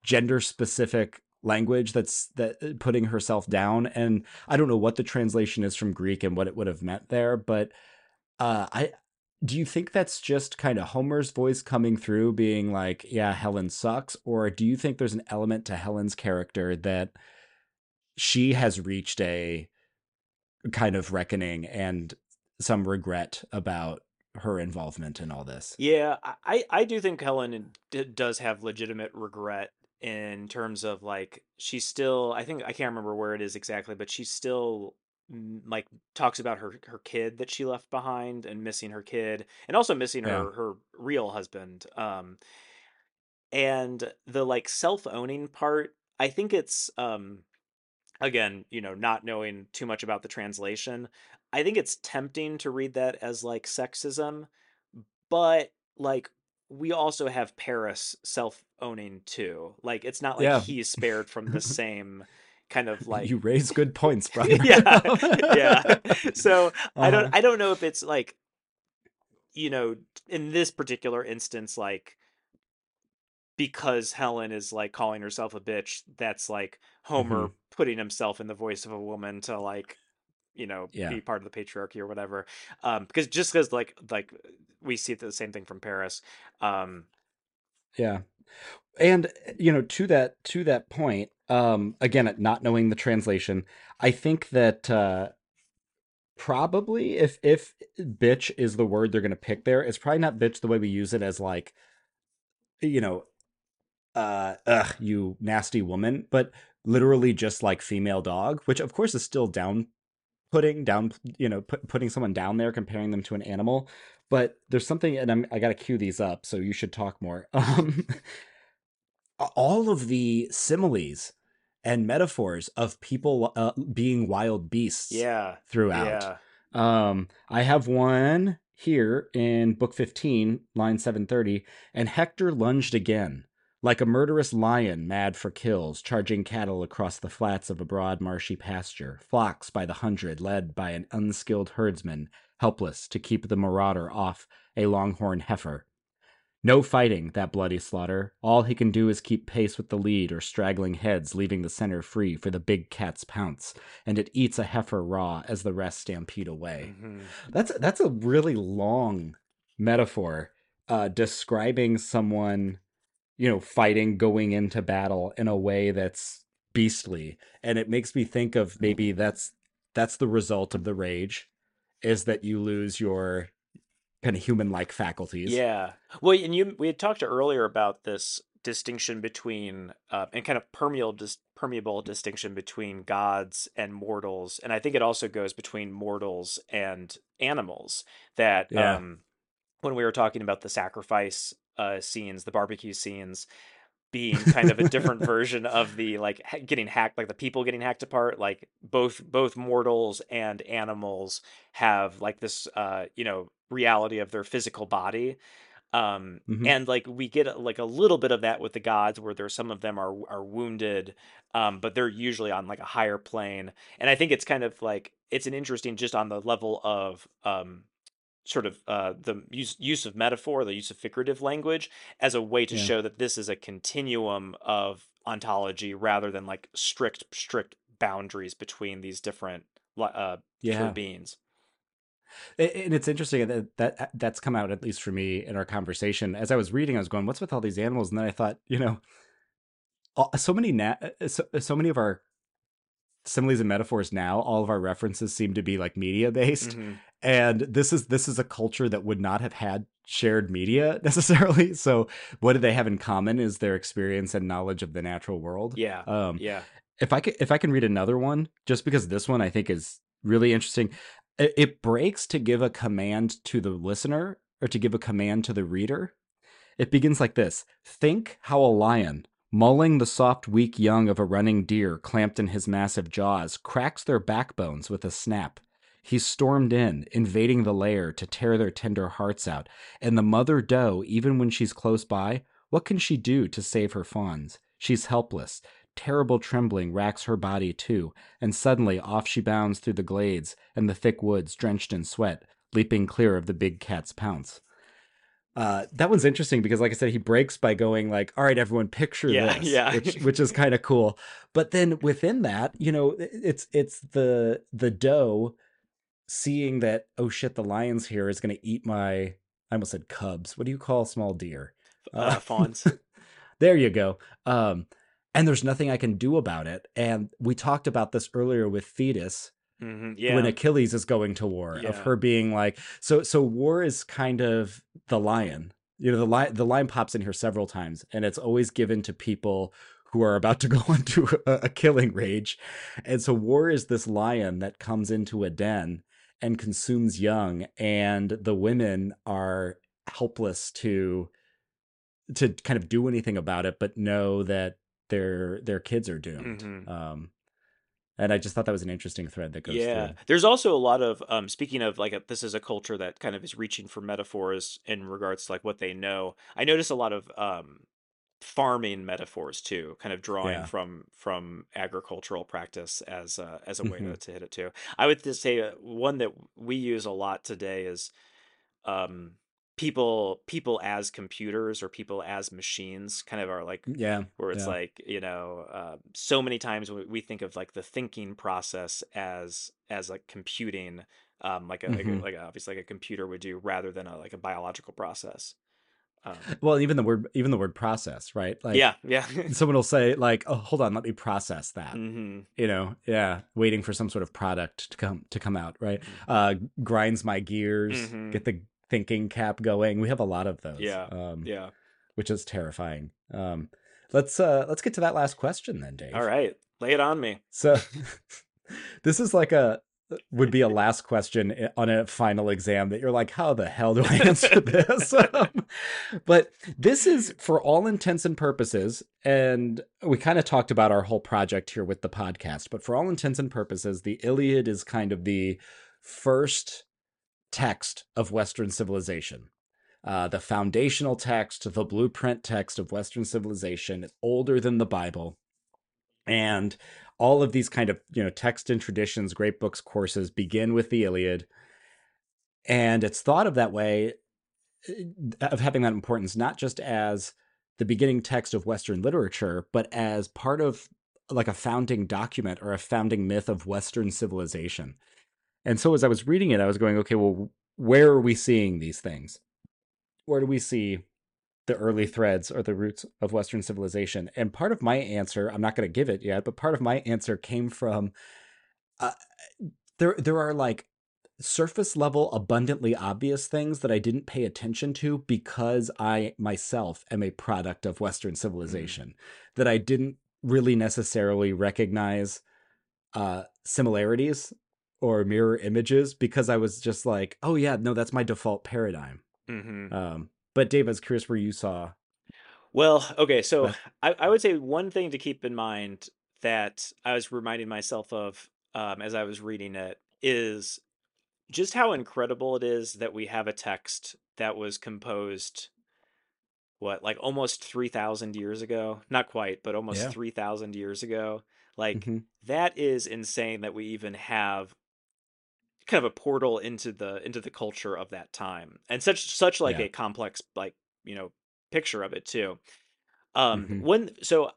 gender specific language that's that uh, putting herself down and i don't know what the translation is from greek and what it would have meant there but uh i do you think that's just kind of homer's voice coming through being like yeah helen sucks or do you think there's an element to helen's character that she has reached a kind of reckoning and some regret about her involvement in all this? Yeah, I I do think Helen does have legitimate regret in terms of like she's still I think I can't remember where it is exactly, but she's still like talks about her her kid that she left behind and missing her kid and also missing yeah her her real husband. Um and the like self-owning part, I think it's um again, you know, not knowing too much about the translation, I think it's tempting to read that as like sexism, but like we also have Paris self-owning too. Like it's not like yeah he's spared from the same kind of like you raise good points brother yeah. Yeah. So I don't uh-huh I don't know if it's like, you know, in this particular instance like because Helen is like calling herself a bitch, that's like Homer hmm putting himself in the voice of a woman to like, you know, yeah be part of the patriarchy or whatever. Um, because just because like like we see the same thing from Paris. Um, yeah and you know to that to that point um again not knowing the translation i think that uh probably if if bitch is the word they're going to pick there it's probably not bitch the way we use it as like you know uh ugh you nasty woman but literally just like female dog which of course is still down putting down you know put, putting someone down there comparing them to an animal but there's something and I'm, i gotta cue these up so you should talk more. Um all of the similes and metaphors of people uh, being wild beasts yeah, throughout. yeah. um i have one here in book 15 line 730 and hector lunged again like a murderous lion mad for kills charging cattle across the flats of a broad marshy pasture flocks by the hundred led by an unskilled herdsman helpless to keep the marauder off a longhorn heifer No fighting, that bloody slaughter. All he can do is keep pace with the lead or straggling heads, leaving the center free for the big cat's pounce, and it eats a heifer raw as the rest stampede away. Mhm. That's that's a really long metaphor uh, describing someone, you know, fighting, going into battle in a way that's beastly, and it makes me think of maybe that's that's the result of the rage, is that you lose your kind of human-like faculties. Yeah. Well, and you we had talked earlier about this distinction between uh, and kind of permeable dis- permeable distinction between gods and mortals, and I think it also goes between mortals and animals. That Yeah. um, when we were talking about the sacrifice uh, scenes, the barbecue scenes being kind of a different version of the like getting hacked like the people getting hacked apart like both both mortals and animals have like this uh you know reality of their physical body um Mhm. and like we get uh, like a little bit of that with the gods where there's some of them are are wounded um but they're usually on like a higher plane and i think it's kind of like it's an interesting just on the level of um sort of uh, the use use of metaphor, the use of figurative language, as a way to Yeah. show that this is a continuum of ontology rather than like strict strict boundaries between these different uh, Yeah. beings. And it's interesting that, that that's come out at least for me in our conversation. As I was reading, I was going, "What's with all these animals?" And then I thought, you know, so many na- uh, so, so many of our similes and metaphors now, all of our references seem to be like media based, Mhm. And this is this is a culture that would not have had shared media necessarily. So, what do they have in common? Is their experience and knowledge of the natural world. Yeah, Um, yeah, if I can, if I can read another one, just because this one I think is really interesting, it, it breaks to give a command to the listener or to give a command to the reader. It begins like this: Think how a lion, mulling the soft, weak young of a running deer clamped in his massive jaws, cracks their backbones with a snap. He stormed in, invading the lair to tear their tender hearts out. And the mother doe, even when she's close by, what can she do to save her fawns? She's helpless. Terrible trembling racks her body too, and suddenly off she bounds through the glades and the thick woods, drenched in sweat, leaping clear of the big cat's pounce. Uh, that one's interesting because, like I said, he breaks by going like, "All right, everyone, picture Yeah, this," yeah. which which is kind of cool. But then within that, you know, it's it's the the doe seeing that oh shit, the lion's here is going to eat my. I almost said cubs. What do you call small deer? uh, fawns. there you go. Um, and there's nothing I can do about it. And we talked about this earlier with Thetis hmm Yeah, when Achilles is going to war, of her being like, so so war is kind of the lion. You know, the lion the lion pops in here several times, and it's always given to people who are about to go into a, a killing rage. And so war is this lion that comes into a den and consumes young, and the women are helpless to to kind of do anything about it, but know that their their kids are doomed. Mhm. Um, and I just thought that was an interesting thread that goes through. yeah through. there's also a lot of um speaking of like a, this is a culture that kind of is reaching for metaphors in regards to like what they know i notice a lot of um farming metaphors too kind of drawing Yeah. from from agricultural practice as uh, as a way to, Mhm. to hit it too i would just say uh, one that we use a lot today is um people people as computers or people as machines kind of are like Yeah. where it's yeah. like you know uh, so many times we, we think of like the thinking process as as like computing um like a, like, a like a, obviously like a computer would do rather than a like a biological process um, Well, even the word even the word process, right? Like yeah yeah someone will say like, "Oh, hold on, let me process that." hmm You know, yeah, waiting for some sort of product to come to come out, right? Mm-hmm. Uh grinds my gears, Mhm. get the thinking cap going. We have a lot of those. Yeah, Um yeah which is terrifying. Um let's uh let's get to that last question then, Dave. all right lay it on me So this is like a would be a last question on a final exam that you're like, how the hell do I answer this? Um, but this is for all intents and purposes, and we kind of talked about our whole project here with the podcast, but for all intents and purposes, the Iliad is kind of the first text of Western civilization. Uh, the foundational text, the blueprint text of Western civilization, older than the Bible. And all of these kind of you know text and traditions great books courses begin with the iliad and it's thought of that way eh, of having that importance, not just as the beginning text of Western literature, but as part of like a founding document or a founding myth of Western civilization. And so as I was reading it, I was going, okay, well, where are we seeing these things? Where do we see the early threads or the roots of Western civilization? And part of my answer, I'm not going to give it yet, but part of my answer came from uh, there. There are like surface level, abundantly obvious things that I didn't pay attention to because I myself am a product of Western civilization mm. that I didn't really necessarily recognize uh, similarities or mirror images because I was just like, oh yeah, no, that's my default paradigm. Mm-hmm. Um, but Dave, I was curious where you saw. Well, okay, so I, I, would say one thing to keep in mind that I was reminding myself of um, as I was reading it is just how incredible it is that we have a text that was composed what like almost 3000 years ago not quite but almost yeah. 3000 years ago like mm-hmm. that is insane that we even have kind of a portal into the into the culture of that time and such such like yeah. a complex like you know picture of it too um mm-hmm. when so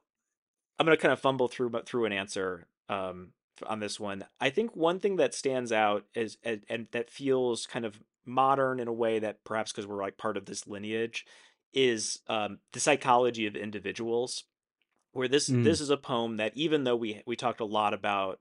i'm gonna kind of fumble through through an answer um on this one i think one thing that stands out is and, and that feels kind of modern in a way that perhaps because we're like part of this lineage is um the psychology of individuals where this mm. this is a poem that even though we we talked a lot about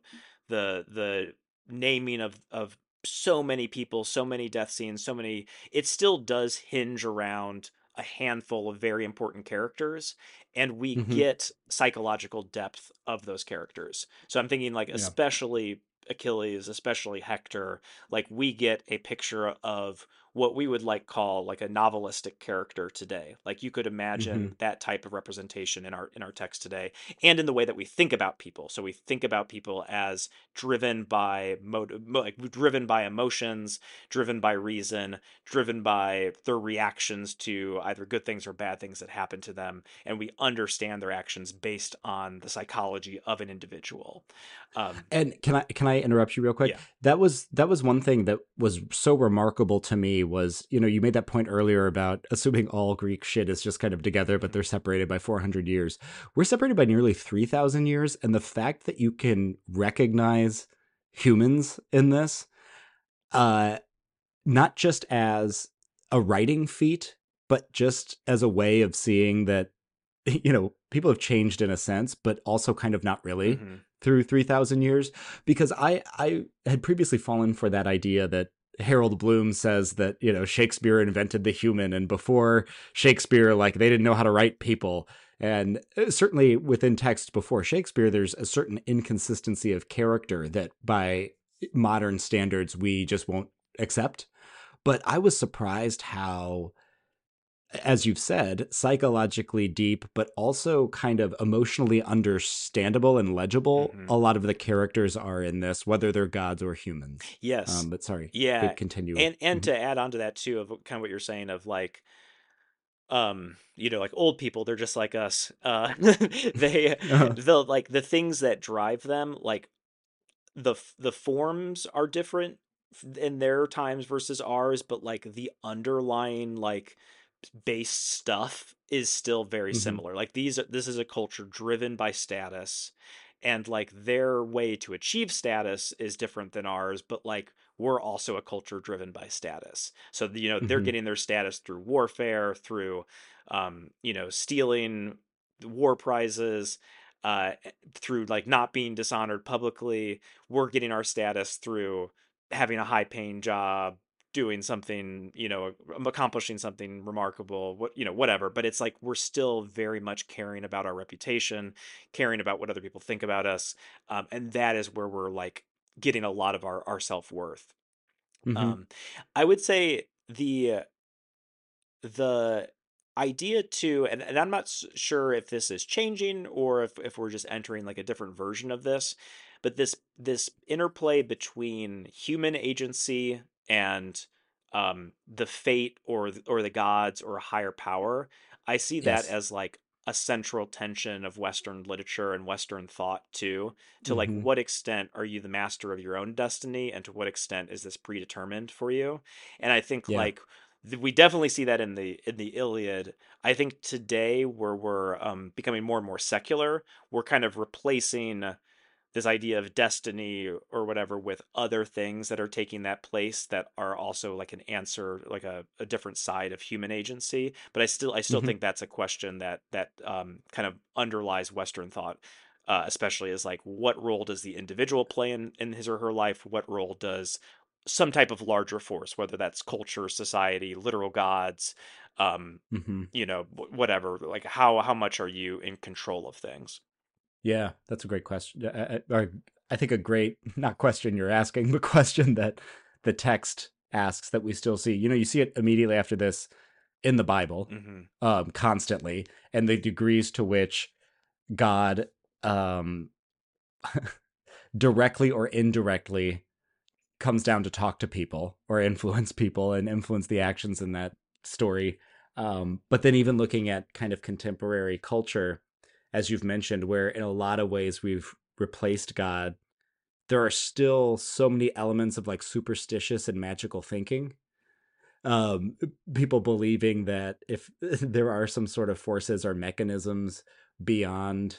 the the naming of of so many people, so many death scenes, so many it still does hinge around a handful of very important characters and we mm-hmm. get psychological depth of those characters. So I'm thinking like yeah. especially Achilles, especially Hector, like we get a picture of what we would like call like a novelistic character today. Like you could imagine mm-hmm. that type of representation in our in our text today and in the way that we think about people. So we think about people as driven by motive like driven by emotions, driven by reason, driven by their reactions to either good things or bad things that happen to them and we understand their actions based on the psychology of an individual. Um, and can I can I interrupt you real quick? Yeah. That was that was one thing that was so remarkable to me was you know you made that point earlier about assuming all Greek shit is just kind of together, but they're separated by 400 years. We're separated by nearly 3,000 years, and the fact that you can recognize humans in this, uh, not just as a writing feat, but just as a way of seeing that you know people have changed in a sense, but also kind of not really. Mm-hmm through 3000 years because i i had previously fallen for that idea that Harold Bloom says that you know Shakespeare invented the human and before Shakespeare like they didn't know how to write people. And uh, certainly within text before Shakespeare there's a certain inconsistency of character that by modern standards we just won't accept. But I was surprised how as you've said, psychologically deep, but also kind of emotionally understandable and legible. Mm-hmm. A lot of the characters are in this, whether they're gods or humans. Yes. Um, but sorry. Yeah. Continue. And and mm-hmm. to add on to that too, of kind of what you're saying of like, um, you know, like old people, they're just like us. Uh, they uh-huh. the like the things that drive them, like the the forms are different in their times versus ours, but like the underlying like base stuff is still very mm-hmm. similar. Like these this is a culture driven by status and like their way to achieve status is different than ours, but like we're also a culture driven by status. So you know, mm-hmm. they're getting their status through warfare, through um, you know, stealing war prizes, uh, through like not being dishonored publicly. We're getting our status through having a high paying job, doing something you know accomplishing something remarkable what you know whatever but it's like we're still very much caring about our reputation caring about what other people think about us um, and that is where we're like getting a lot of our our self-worth mm-hmm. um, i would say the the idea to and, and i'm not sure if this is changing or if, if we're just entering like a different version of this but this this interplay between human agency and um, the fate or or the gods or a higher power. I see that yes. as like a central tension of Western literature and Western thought too. To mm-hmm. like, what extent are you the master of your own destiny, and to what extent is this predetermined for you? And I think yeah. like we definitely see that in the in the Iliad. I think today, where we're um, becoming more and more secular, we're kind of replacing this idea of destiny or whatever with other things that are taking that place that are also like an answer like a, a different side of human agency but i still i still mm-hmm. think that's a question that that um, kind of underlies western thought uh, especially as like what role does the individual play in, in his or her life what role does some type of larger force whether that's culture society literal gods um mm-hmm. you know whatever like how how much are you in control of things yeah that's a great question uh, i think a great not question you're asking but question that the text asks that we still see you know you see it immediately after this in the bible mm-hmm. um constantly and the degrees to which god um, directly or indirectly comes down to talk to people or influence people and influence the actions in that story. Um, but then even looking at kind of contemporary culture, as you've mentioned, where in a lot of ways we've replaced God, there are still so many elements of like superstitious and magical thinking. Um, people believing that if there are some sort of forces or mechanisms beyond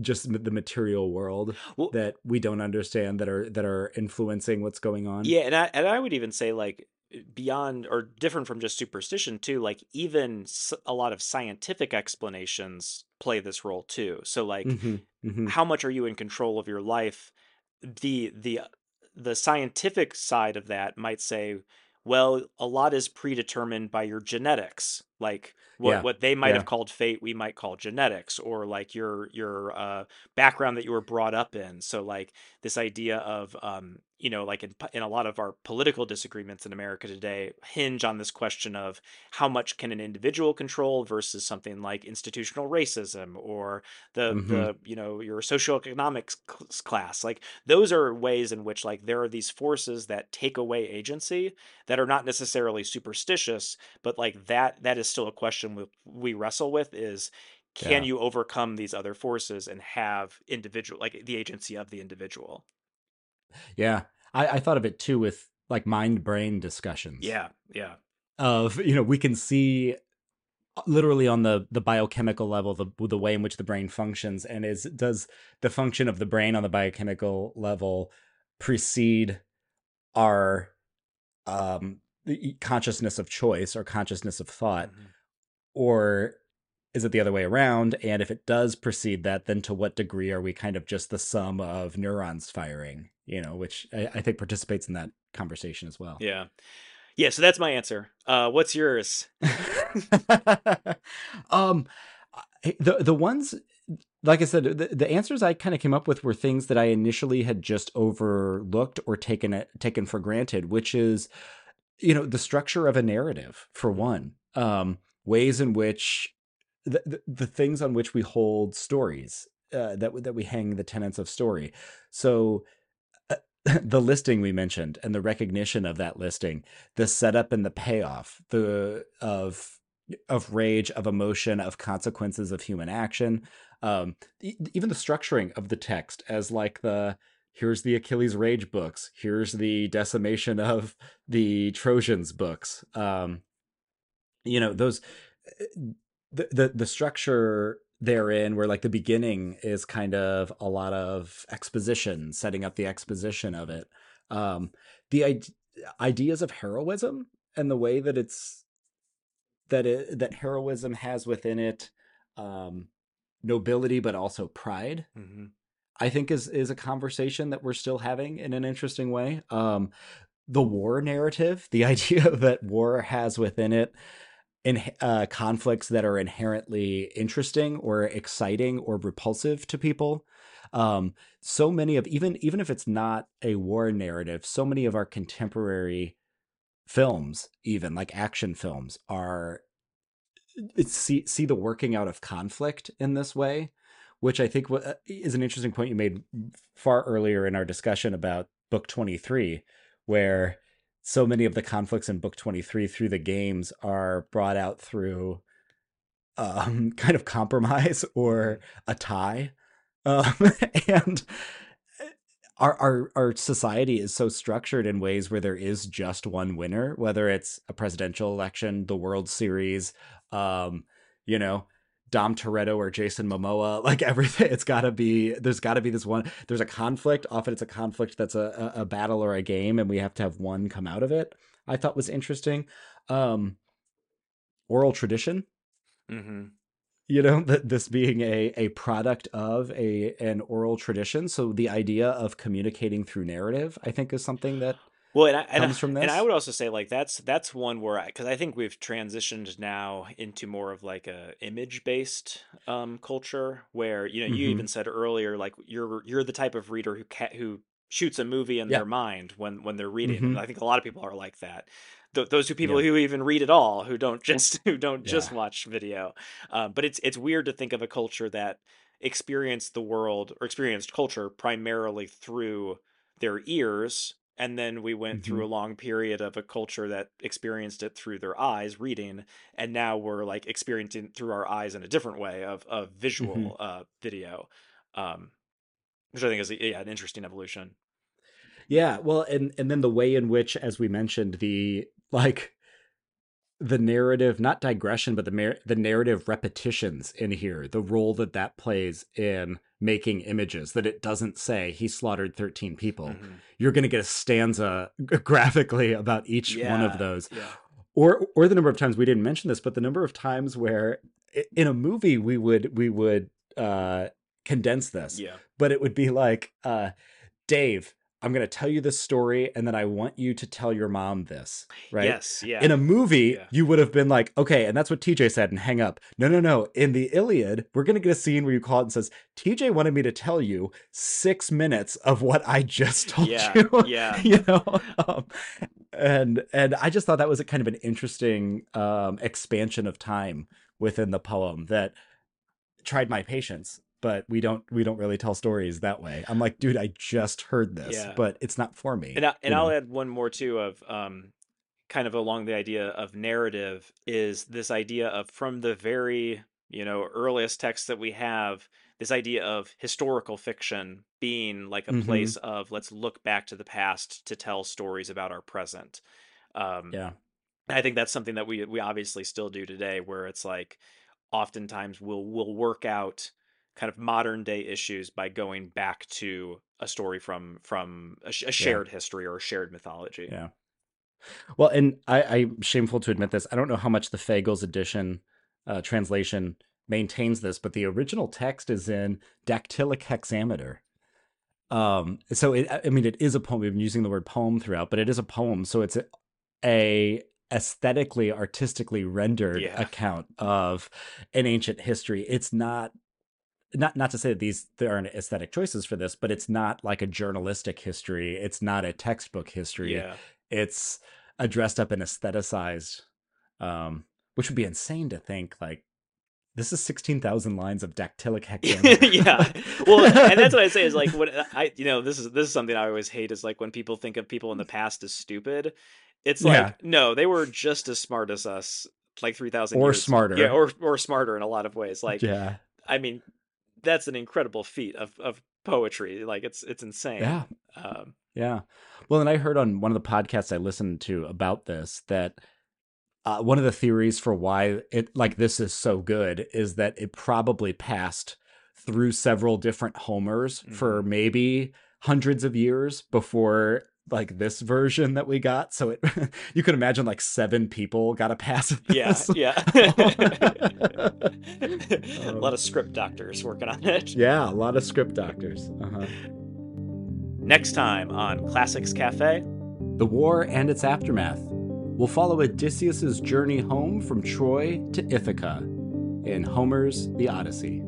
just the material world well, that we don't understand that are that are influencing what's going on. Yeah, and I and I would even say like beyond or different from just superstition too like even a lot of scientific explanations play this role too so like mm-hmm, mm-hmm. how much are you in control of your life the the the scientific side of that might say well a lot is predetermined by your genetics like what yeah. what they might yeah. have called fate we might call genetics or like your your uh, background that you were brought up in so like this idea of um, you know like in, in a lot of our political disagreements in america today hinge on this question of how much can an individual control versus something like institutional racism or the mm-hmm. the you know your socioeconomics class like those are ways in which like there are these forces that take away agency that are not necessarily superstitious but like that that is still a question we, we wrestle with is can yeah. you overcome these other forces and have individual like the agency of the individual yeah. I, I thought of it too with like mind brain discussions. Yeah yeah. Of you know we can see uh, literally on the the biochemical level the the way in which the brain functions and is does the function of the brain on the biochemical level precede our um consciousness of choice or consciousness of thought? Mm-hmm. or is it the other way around? And if it does precede that then to what degree are we kind of just the sum of neurons firing you know which i, I think participates in that conversation as well. Yeah. Yeah so that's my answer. Uh what's yours? Um the the ones like I said, the, the answers I kind of came up with were things that I initially had just overlooked or taken taken for granted, which is you know the structure of a narrative for one um, ways in which the, the, the things on which we hold stories uh, that that we hang the tenets of story. So the listing we mentioned and the recognition of that listing the setup and the payoff the of of rage of emotion of consequences of human action um, even the structuring of the text as like the here's the Achilles Rage books, here's the decimation of the Trojans books. Um, you know, those eh, the, the the structure therein where like the beginning is kind of a lot of exposition, setting up the exposition of it. Um, the I- ideas of heroism and the way that it's that it that heroism has within it um, nobility but also pride. Mm-hmm. I think is is a conversation that we're still having in an interesting way. Um, the war narrative, the idea that war has within it in uh, conflicts that are inherently interesting or exciting or repulsive to people. Um, so many of even even if it's not a war narrative, so many of our contemporary films, even like action films, are see see the working out of conflict in this way which I think uh, is an interesting point you made far earlier in our discussion about book 23, where so many of the conflicts in book 23 through the games are brought out through um, kind of compromise or a tie. Um, and our, our our society is so structured in ways where there is just one winner, whether it's a presidential election, the World Series, um, you know, Dom Toretto or Jason Momoa, like everything. It's got to be. There's got to be this one. There's a conflict. Often it's a conflict that's a, a battle or a game, and we have to have one come out of it. I thought was interesting. Um, oral tradition. Mm-hmm. You know that this being a a product of a an oral tradition. So the idea of communicating through narrative, I think, is something that well, and I, and, comes from and I would also say like that's that's one where I because I, think we've transitioned now into more of like a image based um, culture where you know you Mhm. even said earlier like you're you're the type of reader who ca- who shoots a movie in Yeah. their mind when when they're reading. Mhm. I think a lot of people are like that. Th- those two people Yeah. who even read at all, who don't just who don't just Yeah. watch video. Uh, but it's it's weird to think of a culture that experienced the world or experienced culture primarily through their ears and then we went through Mhm. a long period of a culture that experienced it through their eyes reading and now we're like experiencing it through our eyes in a different way of of visual Mhm. uh video um which i think is yeah an interesting evolution Yeah, well, and and then the way in which, as we mentioned, the like the narrative, not digression, but the mar- the narrative repetitions in here, the role that that plays in making images. That it doesn't say he slaughtered thirteen people. Mhm. You're going to get a stanza graphically about each one of those, yeah or or the number of times we didn't mention this, but the number of times where in a movie we would we would uh condense this yeah but it would be like, uh, Dave, I'm going to tell you this story, and then I want you to tell your mom this, right? yes yeah In a movie, Yeah. you would have been like, okay, and that's what TJ said, and hang up. No, no, no. In the Iliad, we're going to get a scene where you call it and says, TJ wanted me to tell you six minutes of what I just told Yeah, you. yeah. you know? Um, and and I just thought that was a kind of an interesting um, expansion of time within the poem that tried my patience but we don't we don't really tell stories that way i'm like dude i just heard this Yeah. but it's not for me and, I, and I'll know? add one more too of um kind of along the idea of narrative is this idea of from the very you know earliest texts that we have this idea of historical fiction being like a Mhm. place of let's look back to the past to tell stories about our present um yeah I think that's something that we we obviously still do today, where it's like oftentimes we'll we'll work out kind of modern day issues by going back to a story from from a, sh- a shared history or a shared mythology. yeah well and i i'm shameful to admit this i don't know how much the Fagles edition uh, translation maintains this but the original text is in dactylic hexameter um so it i mean it is a poem we've been using the word poem throughout but it is a poem so it's a, a aesthetically artistically rendered Yeah. account of an ancient history it's not not not to say that these there aren't aesthetic choices for this but it's not like a journalistic history it's not a textbook history Yeah, it's a dressed up and aestheticized um which would be insane to think like this is 16,000 lines of dactylic hexameter yeah. Well, and that's what I say is like when I you know this is this is something I always hate is like when people think of people in the past as stupid. It's like Yeah. no, they were just as smart as us, like three thousand Or years smarter. Yeah, or or smarter in a lot of ways. Like yeah I mean, that's an incredible feat of of poetry. Like it's it's insane. yeah Um, Yeah. Well, and I heard on one of the podcasts I listened to about this that uh, one of the theories for why it like this is so good is that it probably passed through several different homers for maybe hundreds of years before like this version that we got. So it you could imagine like seven people got a pass at yeah, this. yeah. a lot of script doctors working on it. yeah, a lot of script doctors. Uh-huh. Next time on Classics Cafe. The war and its aftermath. We'll follow Odysseus's journey home from Troy to Ithaca in Homer's The Odyssey.